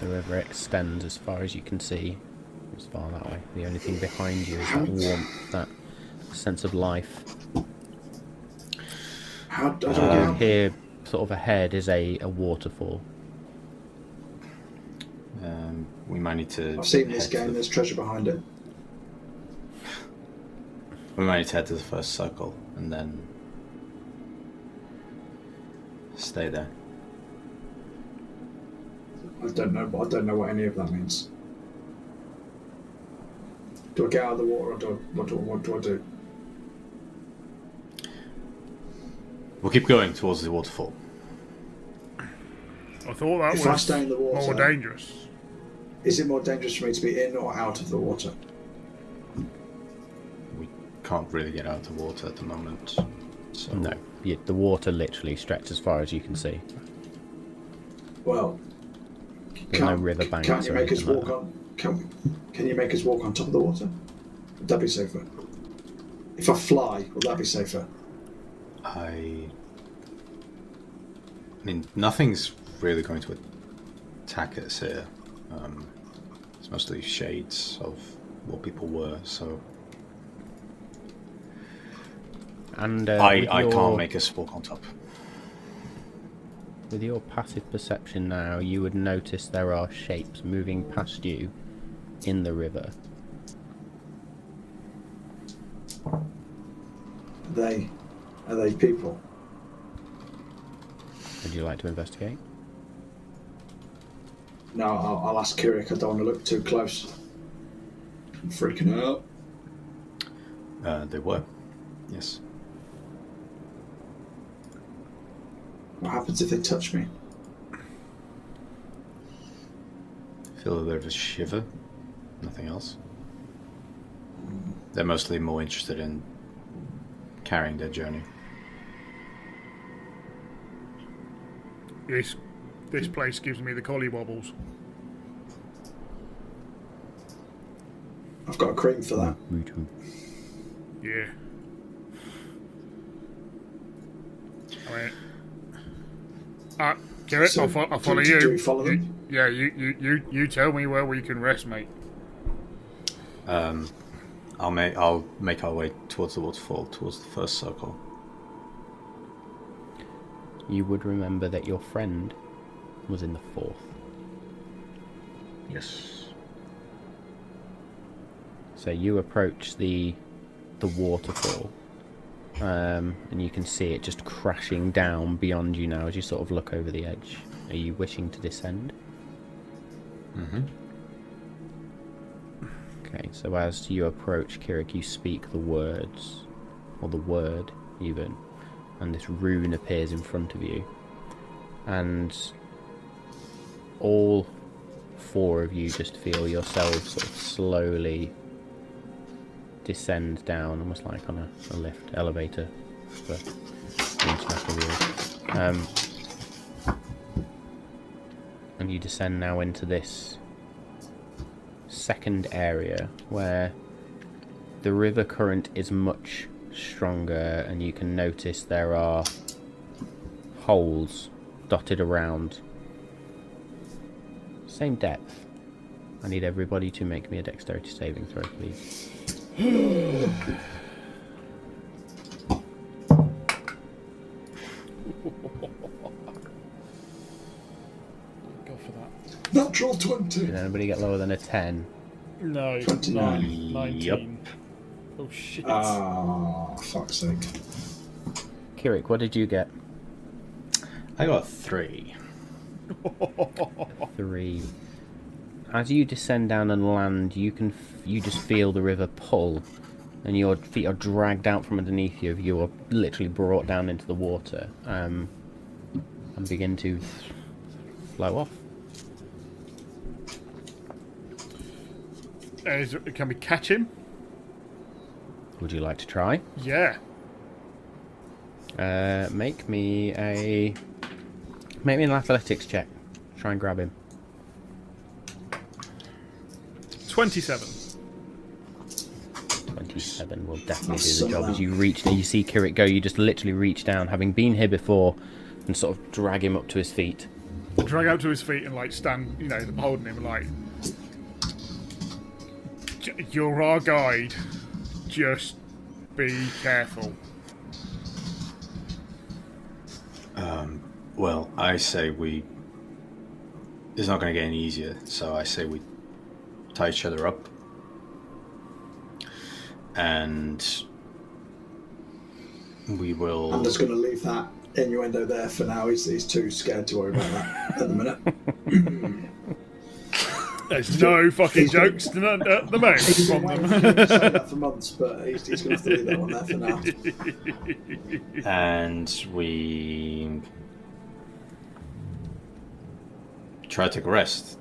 The river extends as far as you can see. As far that way. The only thing behind you is that warmth, that sense of life. How, I don't Uh, get here, sort of ahead, is a, a waterfall. Um, we might need to. I've seen this game, the- there's treasure behind it. We might need to head to the first circle and then stay there. I don't know. I don't know what any of that means. Do I get out of the water or do I, what, do, what do I do? We'll keep going towards the waterfall. I thought that If I was stay in the water- more dangerous. Is it more dangerous for me to be in or out of the water? We can't really get out of the water at the moment. So No, you, the water literally stretches as far as you can see. Well, There's no can't, river banks can't you make us anything like walk on? Can, can you make us walk on top of the water? Would that be safer? If I fly, would that be safer? I. I mean, nothing's really going to attack us here. Um, it's mostly shades of what people were, so And uh, I, I your- can't make us walk on top. With your passive perception now, you would notice there are shapes moving past you in the river. They, are they people? Would you like to investigate? No, I'll, I'll ask Kirik. I don't want to look too close. I'm freaking out. Uh, they were, yes. What happens if they touch me? Feel a bit of a shiver. Nothing else. They're mostly more interested in carrying their journey. This, this place gives me the collie wobbles. I've got a cream for that. Me too. Yeah. I mean, uh, Garrett, So, I'll, fo- I'll follow do- you. do we follow You- them? Yeah, you, you, you, you tell me where we can rest, mate. Um, I'll make I'll make our way towards the waterfall, towards the first circle. You would remember that your friend was in the fourth. Yes. So you approach the the waterfall, um, and you can see it just crashing down beyond you now as you sort of look over the edge. Are you wishing to descend? Mm-hmm. Okay, so as you approach Kirik, you speak the words, or the word even, and this rune appears in front of you. And all four of you just feel yourselves sort of slowly descend down, almost like on a, a lift elevator for international. Um, and you descend now into this second area where the river current is much stronger and you can notice there are holes dotted around same depth I need everybody to make me a dexterity saving throw please Go for that. Natural 20. did anybody get lower than a 10 No, 29. 19. Yep. Oh shit. Ah, fuck's sake. Kirik what did you get I got three. three. As you descend down and land, you can f- you just feel the river pull, and your feet are dragged out from underneath you. You are literally brought down into the water, um, and begin to flow off. Uh, is it- can we catch him? Would you like to try? Yeah. Uh, make me a make me an athletics check. Try and grab him. 27. Twenty-seven will definitely That's do the so job. As you reach, you see Kirik go. You just literally reach down, having been here before, and sort of drag him up to his feet. Drag out to his feet and like stand, you know, holding him like. You're our guide. Just be careful. Um, Well, I say we. It's not going to get any easier, so I say we tie each other up. And we will. I'm just going to leave that innuendo there for now. He's, he's too scared to worry about that at the minute. Uh, There's no fucking jokes to none at the moment He's been from waiting them. for say that for months, but he's, he's going to have to leave that one there for now. And we. Try to take a rest.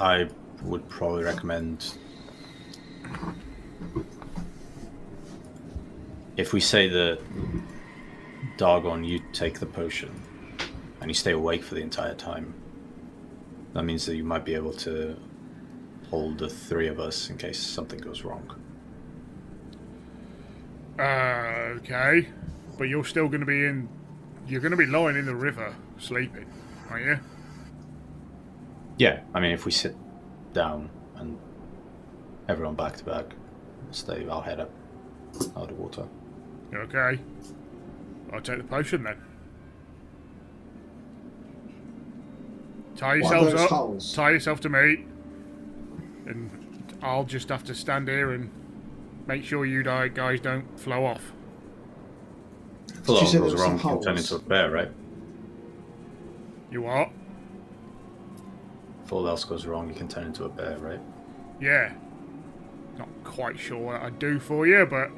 I would probably recommend. If we say that Dargon, you take the potion and you stay awake for the entire time, that means that you might be able to hold the three of us in case something goes wrong. Uh, okay. But you're still going to be in. You're going to be lying in the river, sleeping, aren't you? Yeah, I mean, if we sit down and everyone back to back, stay, I'll head up out of the water. Okay. I'll take the potion then. Tie yourselves up. holes? Tie yourself to me. And I'll just have to stand here and make sure you di- guys don't flow off. If a lot you say goes wrong, you can turn into a bear, right? You what? If all else goes wrong, you can turn into a bear, right? Yeah. Not quite sure what I'd do for you, but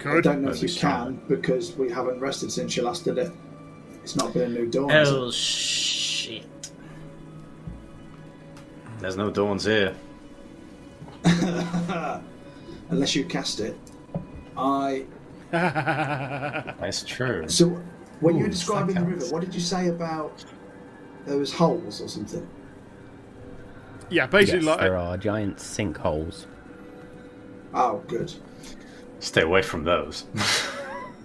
could. I don't know if you strong. can because we haven't rested since you last did it. It's not been a new dawn. Oh. has it? shit. There's no dawns here. Unless you cast it. I. That's true. So, when you were describing the river, what did you say about there was holes or something? yeah, basically, yes, like there are giant sinkholes. Oh, good. Stay away from those.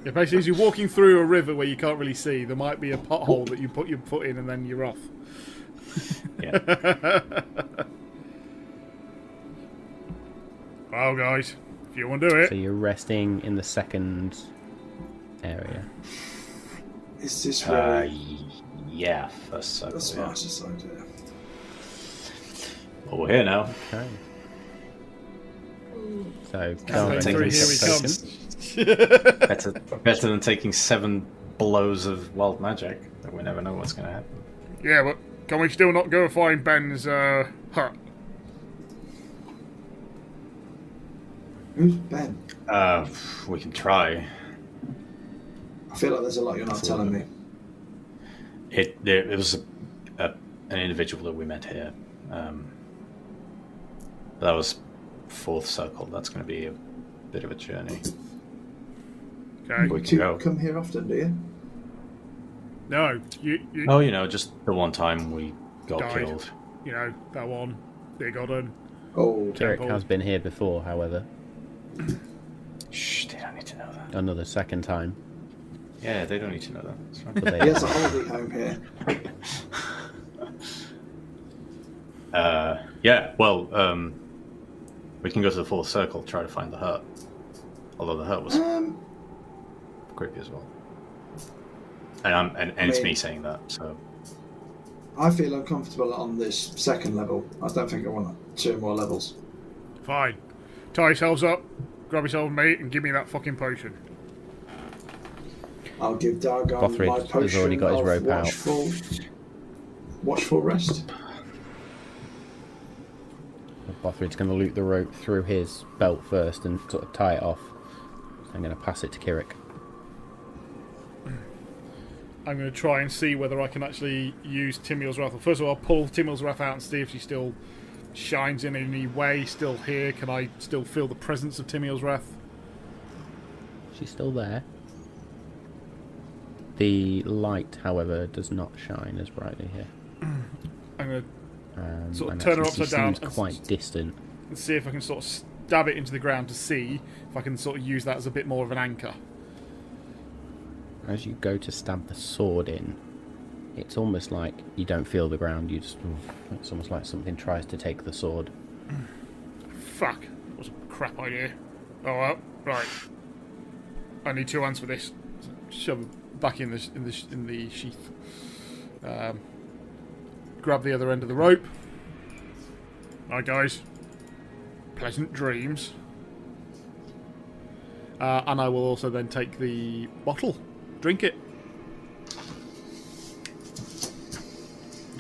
yeah, basically, as you're walking through a river where you can't really see, there might be a pothole that you put your foot in, and then you're off. yeah. Well, guys, if you want to do it, So you're resting in the second area. Is this Uh, yeah, first the circle. Yeah. idea? Well, we're here now. Okay. So, Take Darwin, three, take here he a comes. Token. Better, better than taking seven blows of wild magic. That we never know what's going to happen. yeah, but can we still not go find Ben's uh, hut? Who's Ben? Uh, we can try. I feel like there's a lot you're not telling me. It there, it was a, a, an individual that we met here. Um, that was fourth circle. That's going to be a bit of a journey. Okay. We Do can you go. come here often, do you? No, you, you, Oh, you know, just the one time we got Died. killed. you know that one, Big Odin. Oh, Kirik Temple. has been here before, however, Shh, they don't need to know that. another second time. Yeah, they don't need to know that. It's fine. But he has a holiday home here. Uh, yeah, well, um, we can go to the fourth circle, try to find the hut. Although the hut was Um, creepy as well. And, I'm, and, and it's mean- me saying that, so I feel uncomfortable on this second level. I don't think I want two more levels. Fine. Tie yourselves up, grab yourself a mate, and give me that fucking potion. I'll give Dargon Bothrid my has potion already got his of rope out. watchful, watchful rest. Bothrid's going to loop the rope through his belt first and sort of tie it off. I'm going to pass it to Kirik. I'm going to try and see whether I can actually use Timuel's Wrath. First of all, I'll pull Timuel's Wrath out and see if she still shines in any way. Still here? Can I still feel the presence of Timuel's Wrath? She's still there. The light, however, does not shine as brightly here. I'm going to Um, Sort of and turn her upside she down seems quite distant. see if I can sort of stab it into the ground to see if I can sort of use that as a bit more of an anchor. As you go to stab the sword in, it's almost like you don't feel the ground. You just, it's almost like something tries to take the sword. Fuck. That was a crap idea. Oh well, right. I need two hands for this. Shove back in the in the in the sheath. Um, grab the other end of the rope. Right, guys. Pleasant dreams. Uh, and I will also then take the bottle, drink it.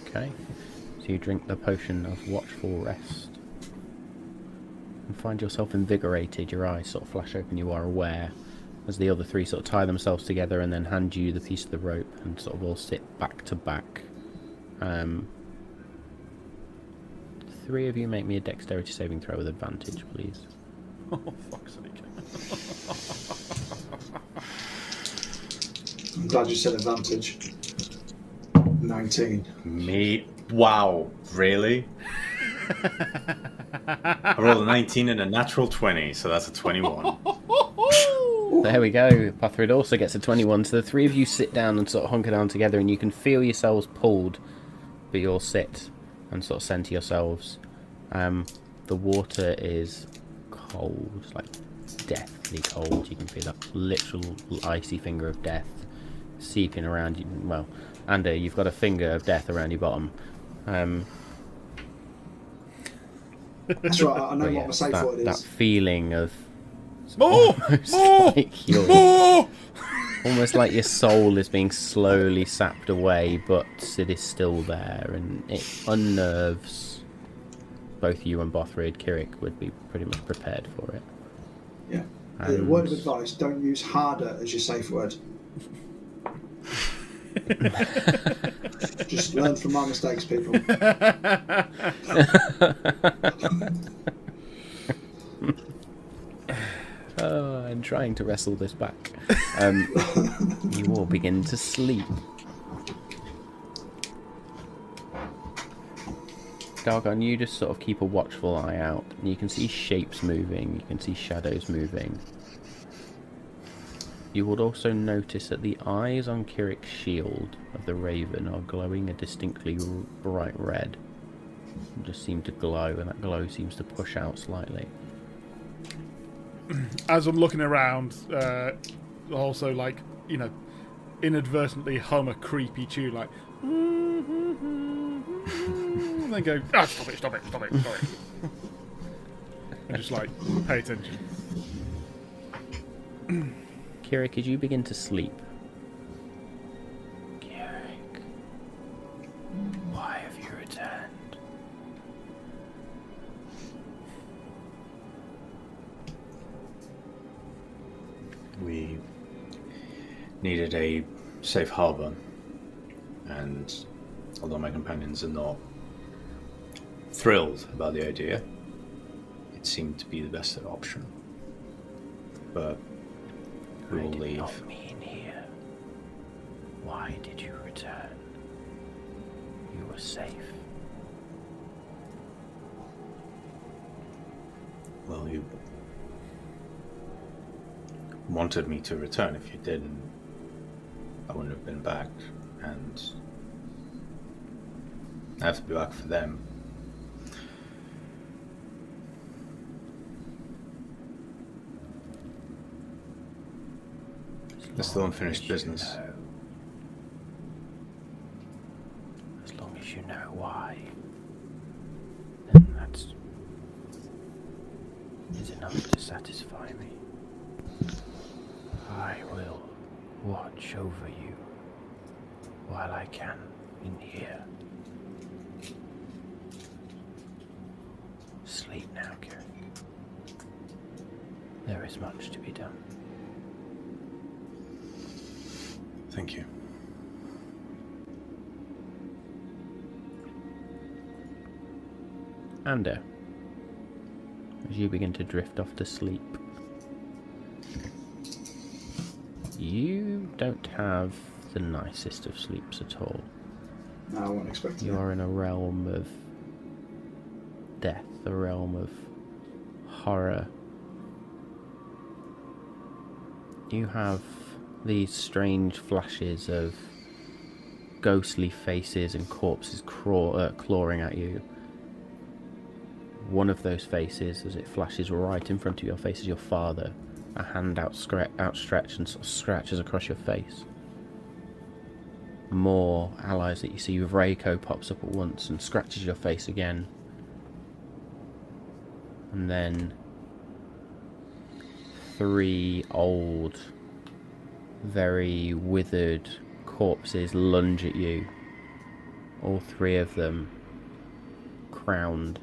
Okay. So you drink the potion of watchful rest. And find yourself invigorated, your eyes sort of flash open, you are aware. As the other three sort of tie themselves together and then hand you the piece of the rope and sort of all sit back to back. Um, three of you make me a dexterity saving throw with advantage, please. Oh, fuck's sake. I'm glad you said advantage. 19. me. Wow, really? I rolled a 19 and a natural 20, so that's a 21. There we go. Bothrid also gets a 21. So the three of you sit down and sort of hunker down together, and you can feel yourselves pulled, but you all sit and sort of center yourselves. Um, the water is cold, like deathly cold. You can feel that literal icy finger of death seeping around you. Well, and uh, you've got a finger of death around your bottom. Um, That's right, I know but what yeah, my safe that, word that is. feeling of More! almost More! like you're More! almost like your soul is being slowly sapped away, but it is still there, and it unnerves both you and Bothrid. Kirik would be pretty much prepared for it. Yeah. And- word of advice don't use harder as your safe word. Just learn from my mistakes, people. Oh, I'm trying to wrestle this back. Um, you all begin to sleep. Dargon, you just sort of keep a watchful eye out, you can see shapes moving, you can see shadows moving. You would also notice that the eyes on Kirik's shield of the raven are glowing a distinctly r- bright red. They just seem to glow, and that glow seems to push out slightly. as I'm looking around, uh, also like you know, inadvertently hum a creepy tune like, and then go, ah, stop it, stop it, stop it, stop it, and just like pay attention. Kira, could you begin to sleep? Kirik, why have you returned? We needed a safe harbor, and although my companions are not thrilled about the idea, it seemed to be the best option. But I will did leave. not mean here. Why did you return? You were safe. Well, you wanted me to return. If you didn't, I wouldn't have been back. And I have to be back for them. It's still unfinished business. know- As long as you know why, then that's is enough to satisfy me. I will watch over you while I can in here. Sleep now, Kieran. There is much to be done. Thank you. Ander, as you begin to drift off to sleep, you don't have the nicest of sleeps at all. No, I wasn't expecting You that. are in a realm of death, a realm of horror. You have these strange flashes of ghostly faces and corpses uh, clawing at you. One of those faces, as it flashes right in front of your face, is your father. A hand outstretched and sort of scratches across your face more allies that you see. Vrako pops up at once and scratches your face again. And then three old, very withered corpses lunge at you. All three of them crowned.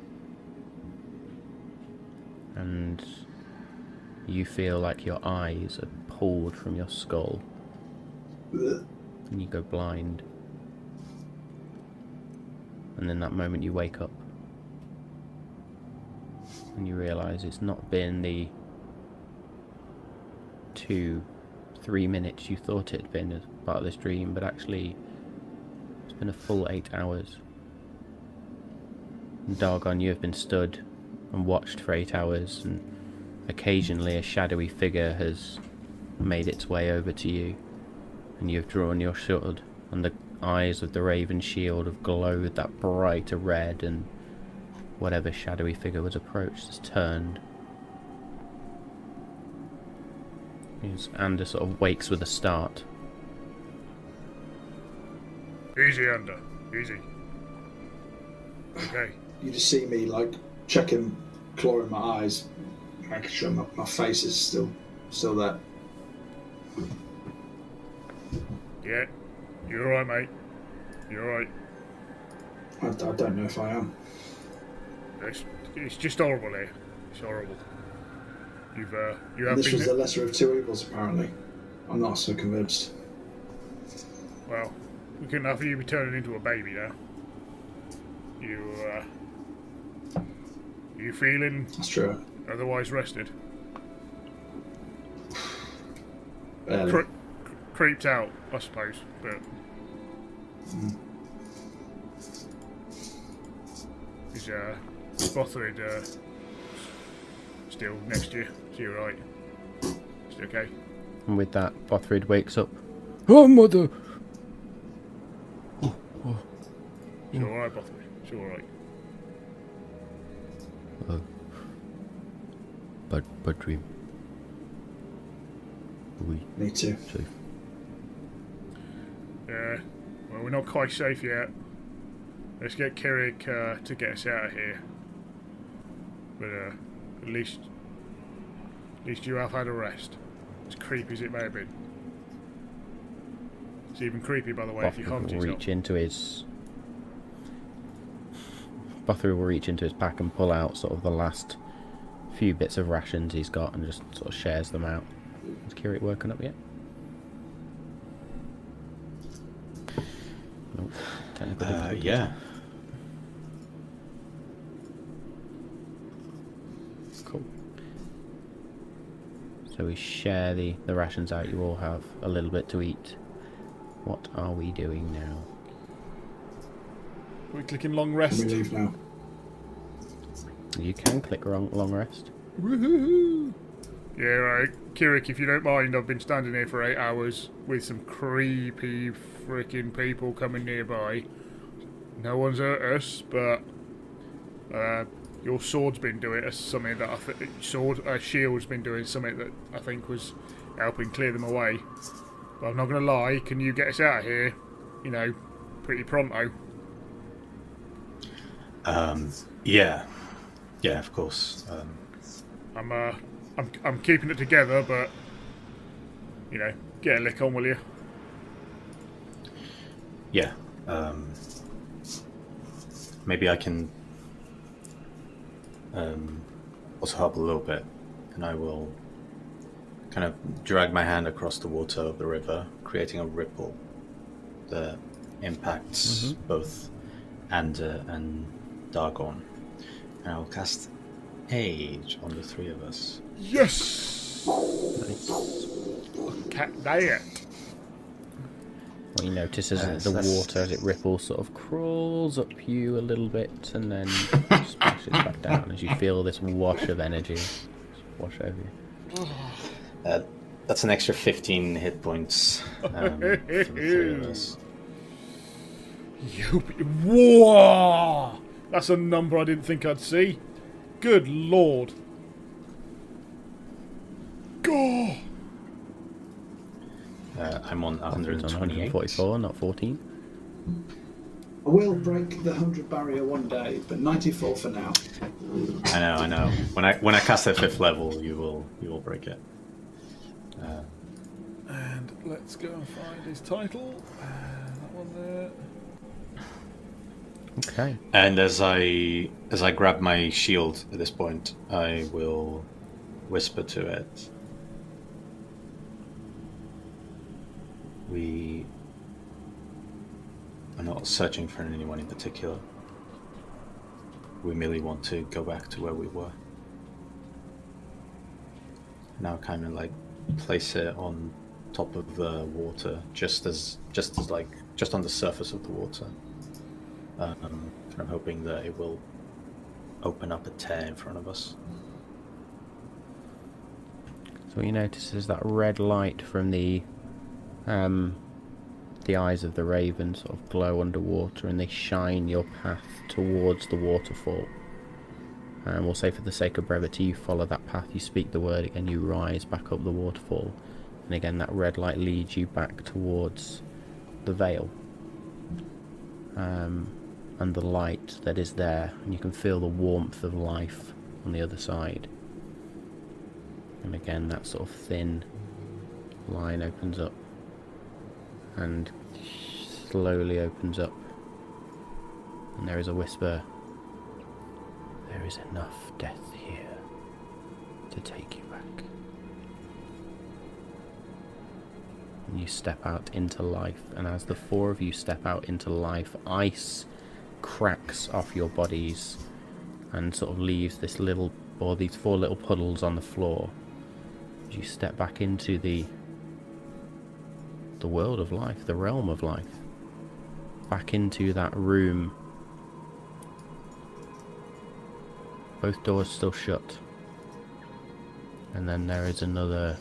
And you feel like your eyes are pulled from your skull and you go blind. And then that moment you wake up. And you realise it's not been the two, three minutes you thought it had been as part of this dream, but actually it's been a full eight hours. And Dargon, you have been stood and watched for eight hours, and occasionally a shadowy figure has made its way over to you and you have drawn your sword, and the eyes of the raven shield have glowed that brighter red, and whatever shadowy figure was approached has turned. As Ander sort of wakes with a start. Easy, Ander, easy. Okay. You just see me like checking, clawing my eyes, making sure my, my face is still still there. Yeah, you're alright, mate. You're alright. I, I don't know if I am. It's, it's just horrible here. It's horrible. You've uh, you have This was the lesser of two evils, apparently. I'm not so convinced. well. We couldn't have you be turning into a baby now. You uh, you feeling That's true. otherwise rested? Barely. Cre- creeped out, I suppose. But is uh, Bothrid uh, still next to you? Is he alright? Is he okay? And with that, Bothrid wakes up. Oh, mother! Is he alright, Bothrid? Is he alright? But, but dream. We Me too. too. Yeah. Well, we're not quite safe yet. Let's get Kirik uh, to get us out of here. But uh, at least, at least you have had a rest. As creepy as it may have been. It's even creepy, by the way, if you Bothrid hunt will reach into his. Bothrid will reach into his pack and pull out sort of the last few bits of rations he's got and just sort of shares them out. Is Kirik working up yet? Nope. Uh, yeah. Cool. So we share the, the rations out. You all have a little bit to eat. What are we doing now? We're clicking long Can rest. we leave now? You can click long, long rest. Woohoo! Yeah, right. Kirik, if you don't mind, I've been standing here for eight hours with some creepy freaking people coming nearby. No one's hurt us, but uh, your sword's been doing something that I think sword uh, shield's been doing something that I think was helping clear them away. But I'm not gonna lie. Can you get us out of here? You know, pretty pronto. Um, yeah. Yeah, of course. Um, I'm uh, I'm I'm keeping it together, but you know, get a lick on, will you? yeah. Um, maybe I can um, also help a little bit, and I will kind of drag my hand across the water of the river, creating a ripple that impacts both Ander and Dargon. And I will cast Aid on the three of us. Yes. Nice. Cat diet. What you notice is Uh, that so the water, as it ripples, sort of crawls up you a little bit and then splashes back down as you feel this wash of energy wash over you. Uh, that's an extra 15 hit points um, for the three of us. You. Whoa! That's a number I didn't think I'd see. Good lord. God. Uh, I'm on It's on 128. 144, not 14. I will break the 100 barrier one day, but 94 for now. I know, I know. When I when I cast at fifth level, you will you will break it. Uh, And let's go and find his title. Uh, that one there. Okay. and as I as I grab my shield at this point, I will whisper to it. We are not searching for anyone in particular. We merely want to go back to where we were. Now, kind of like place it on top of the water, just as just as like just on the surface of the water. Um, kind of hoping that it will open up a tear in front of us. So what you notice is that red light from the um, the eyes of the raven sort of glow underwater and they shine your path towards the waterfall. And we'll say for the sake of brevity you follow that path, you speak the word again, you rise back up the waterfall. And again that red light leads you back towards the veil. Um, and the light that is there, and you can feel the warmth of life on the other side. And again, that sort of thin line opens up and slowly opens up. And there is a whisper There is enough death here to take you back. And you step out into life, and as the four of you step out into life, ice cracks off your bodies and sort of leaves this little, or these four little puddles on the floor as you step back into the the world of life, the realm of life. Back into that room. Both doors still shut. And then there is another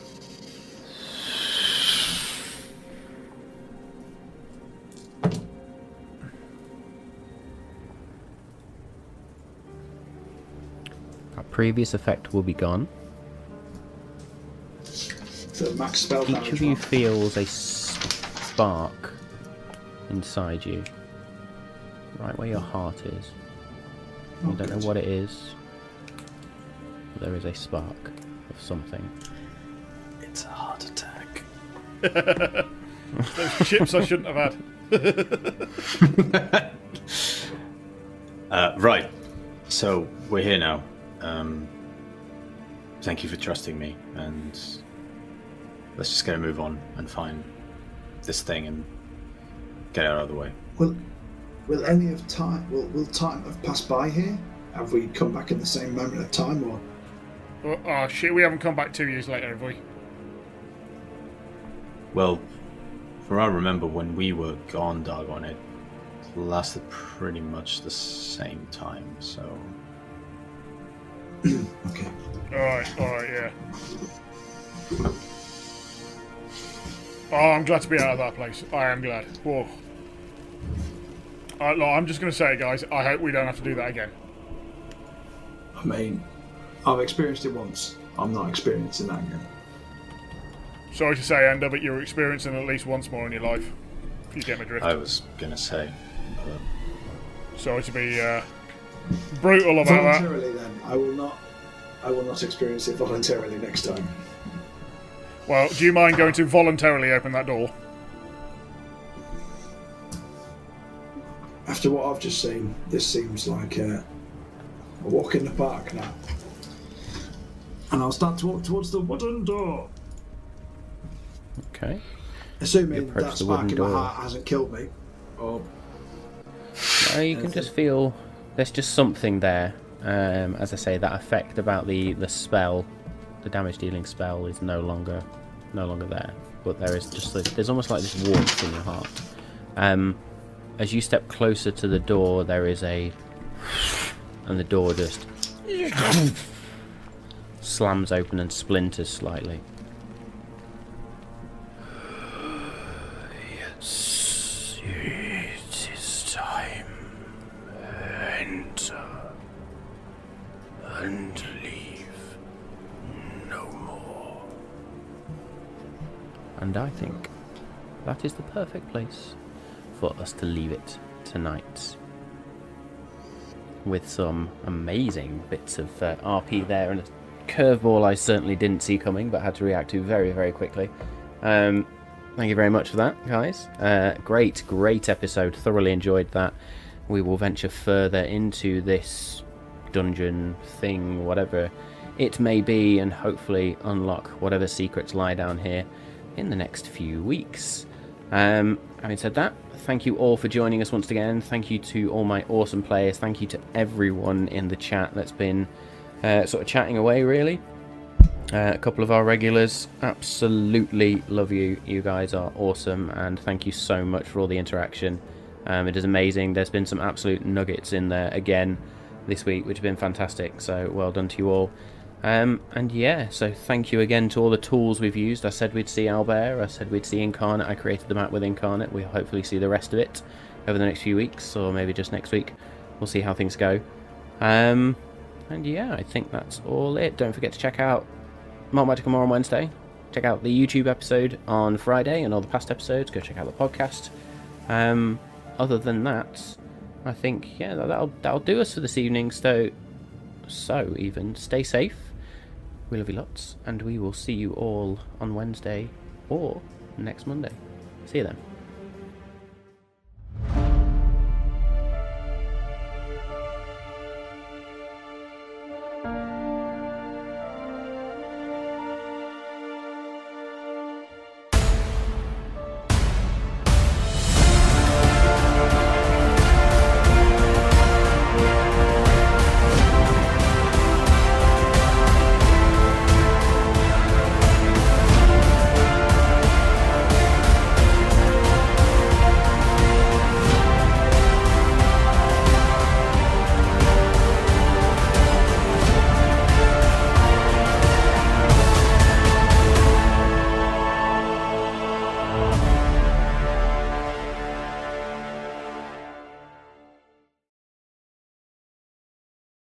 That previous effect will be gone. If for max spell Each of you feels a spark inside you, right where your heart is. Oh, You don't know what it is. but There is a spark of something. It's a heart attack. Those chips I shouldn't have had. Uh, right. So we're here now. Um, thank you for trusting me, and let's just get a move on and find this thing and get out of the way. Will, will any of time will, will time have passed by here? Have we come back in the same moment of time, or Oh, oh shit, we haven't come back two years later, have we? Well, from what I remember, when we were gone, Dargon, it lasted pretty much the same time. So okay? Alright, alright, yeah. Oh, I'm glad to be out of that place. I am glad. Whoa. Alright, look, I'm just going to say, guys, I hope we don't have to do that again. I mean, I've experienced it once. I'm not experiencing that again. Sorry to say, Ander, but you're experiencing at least once more in your life. If you get my drift. I was gonna say, Sorry to be uh, brutal about that. Voluntarily, then, I will not. I will not experience it voluntarily next time. Well, do you mind going to voluntarily open that door? After what I've just seen, this seems like uh, a walk in the park now. And I'll start to walk towards the wooden door. Okay. Assuming You approach that the spark wooden in my door. heart hasn't killed me. Or Uh, you can just feel there's just something there. Um, as I say, that effect about the the spell, the damage dealing spell, is no longer no longer there. But there is just this, there's almost like this warmth in your heart. Um, as you step closer to the door, there is a and the door just slams open and splinters slightly. Yes, And I think that is the perfect place for us to leave it tonight. With some amazing bits of uh, RP there and a curveball I certainly didn't see coming but had to react to very, very quickly. Um, Thank you very much for that, guys. Uh, great, great episode. Thoroughly enjoyed that. We will venture further into this dungeon thing, whatever it may be, and hopefully unlock whatever secrets lie down here in the next few weeks. Um, having said that, thank you all for joining us once again. Thank you to all my awesome players. Thank you to everyone in the chat that's been uh, sort of chatting away, really. Uh, a couple of our regulars, absolutely love you. You guys are awesome, and thank you so much for all the interaction. Um, it is amazing. There's been some absolute nuggets in there again this week, which have been fantastic. So well done to you all. Um, and yeah, so thank you again to all the tools we've used. I said we'd see Owlbear. I said we'd see Inkarnate. I created the map with Inkarnate. We'll hopefully see the rest of it over the next few weeks, or maybe just next week. We'll see how things go. Um, and yeah, I think that's all it. Don't forget to check out Mark Magic More on Wednesday. Check out the YouTube episode on Friday and all the past episodes. Go check out the podcast. Um, other than that, I think yeah that'll that'll do us for this evening. So so even stay safe. We love you lots, and we will see you all on Wednesday or next Monday. See you then.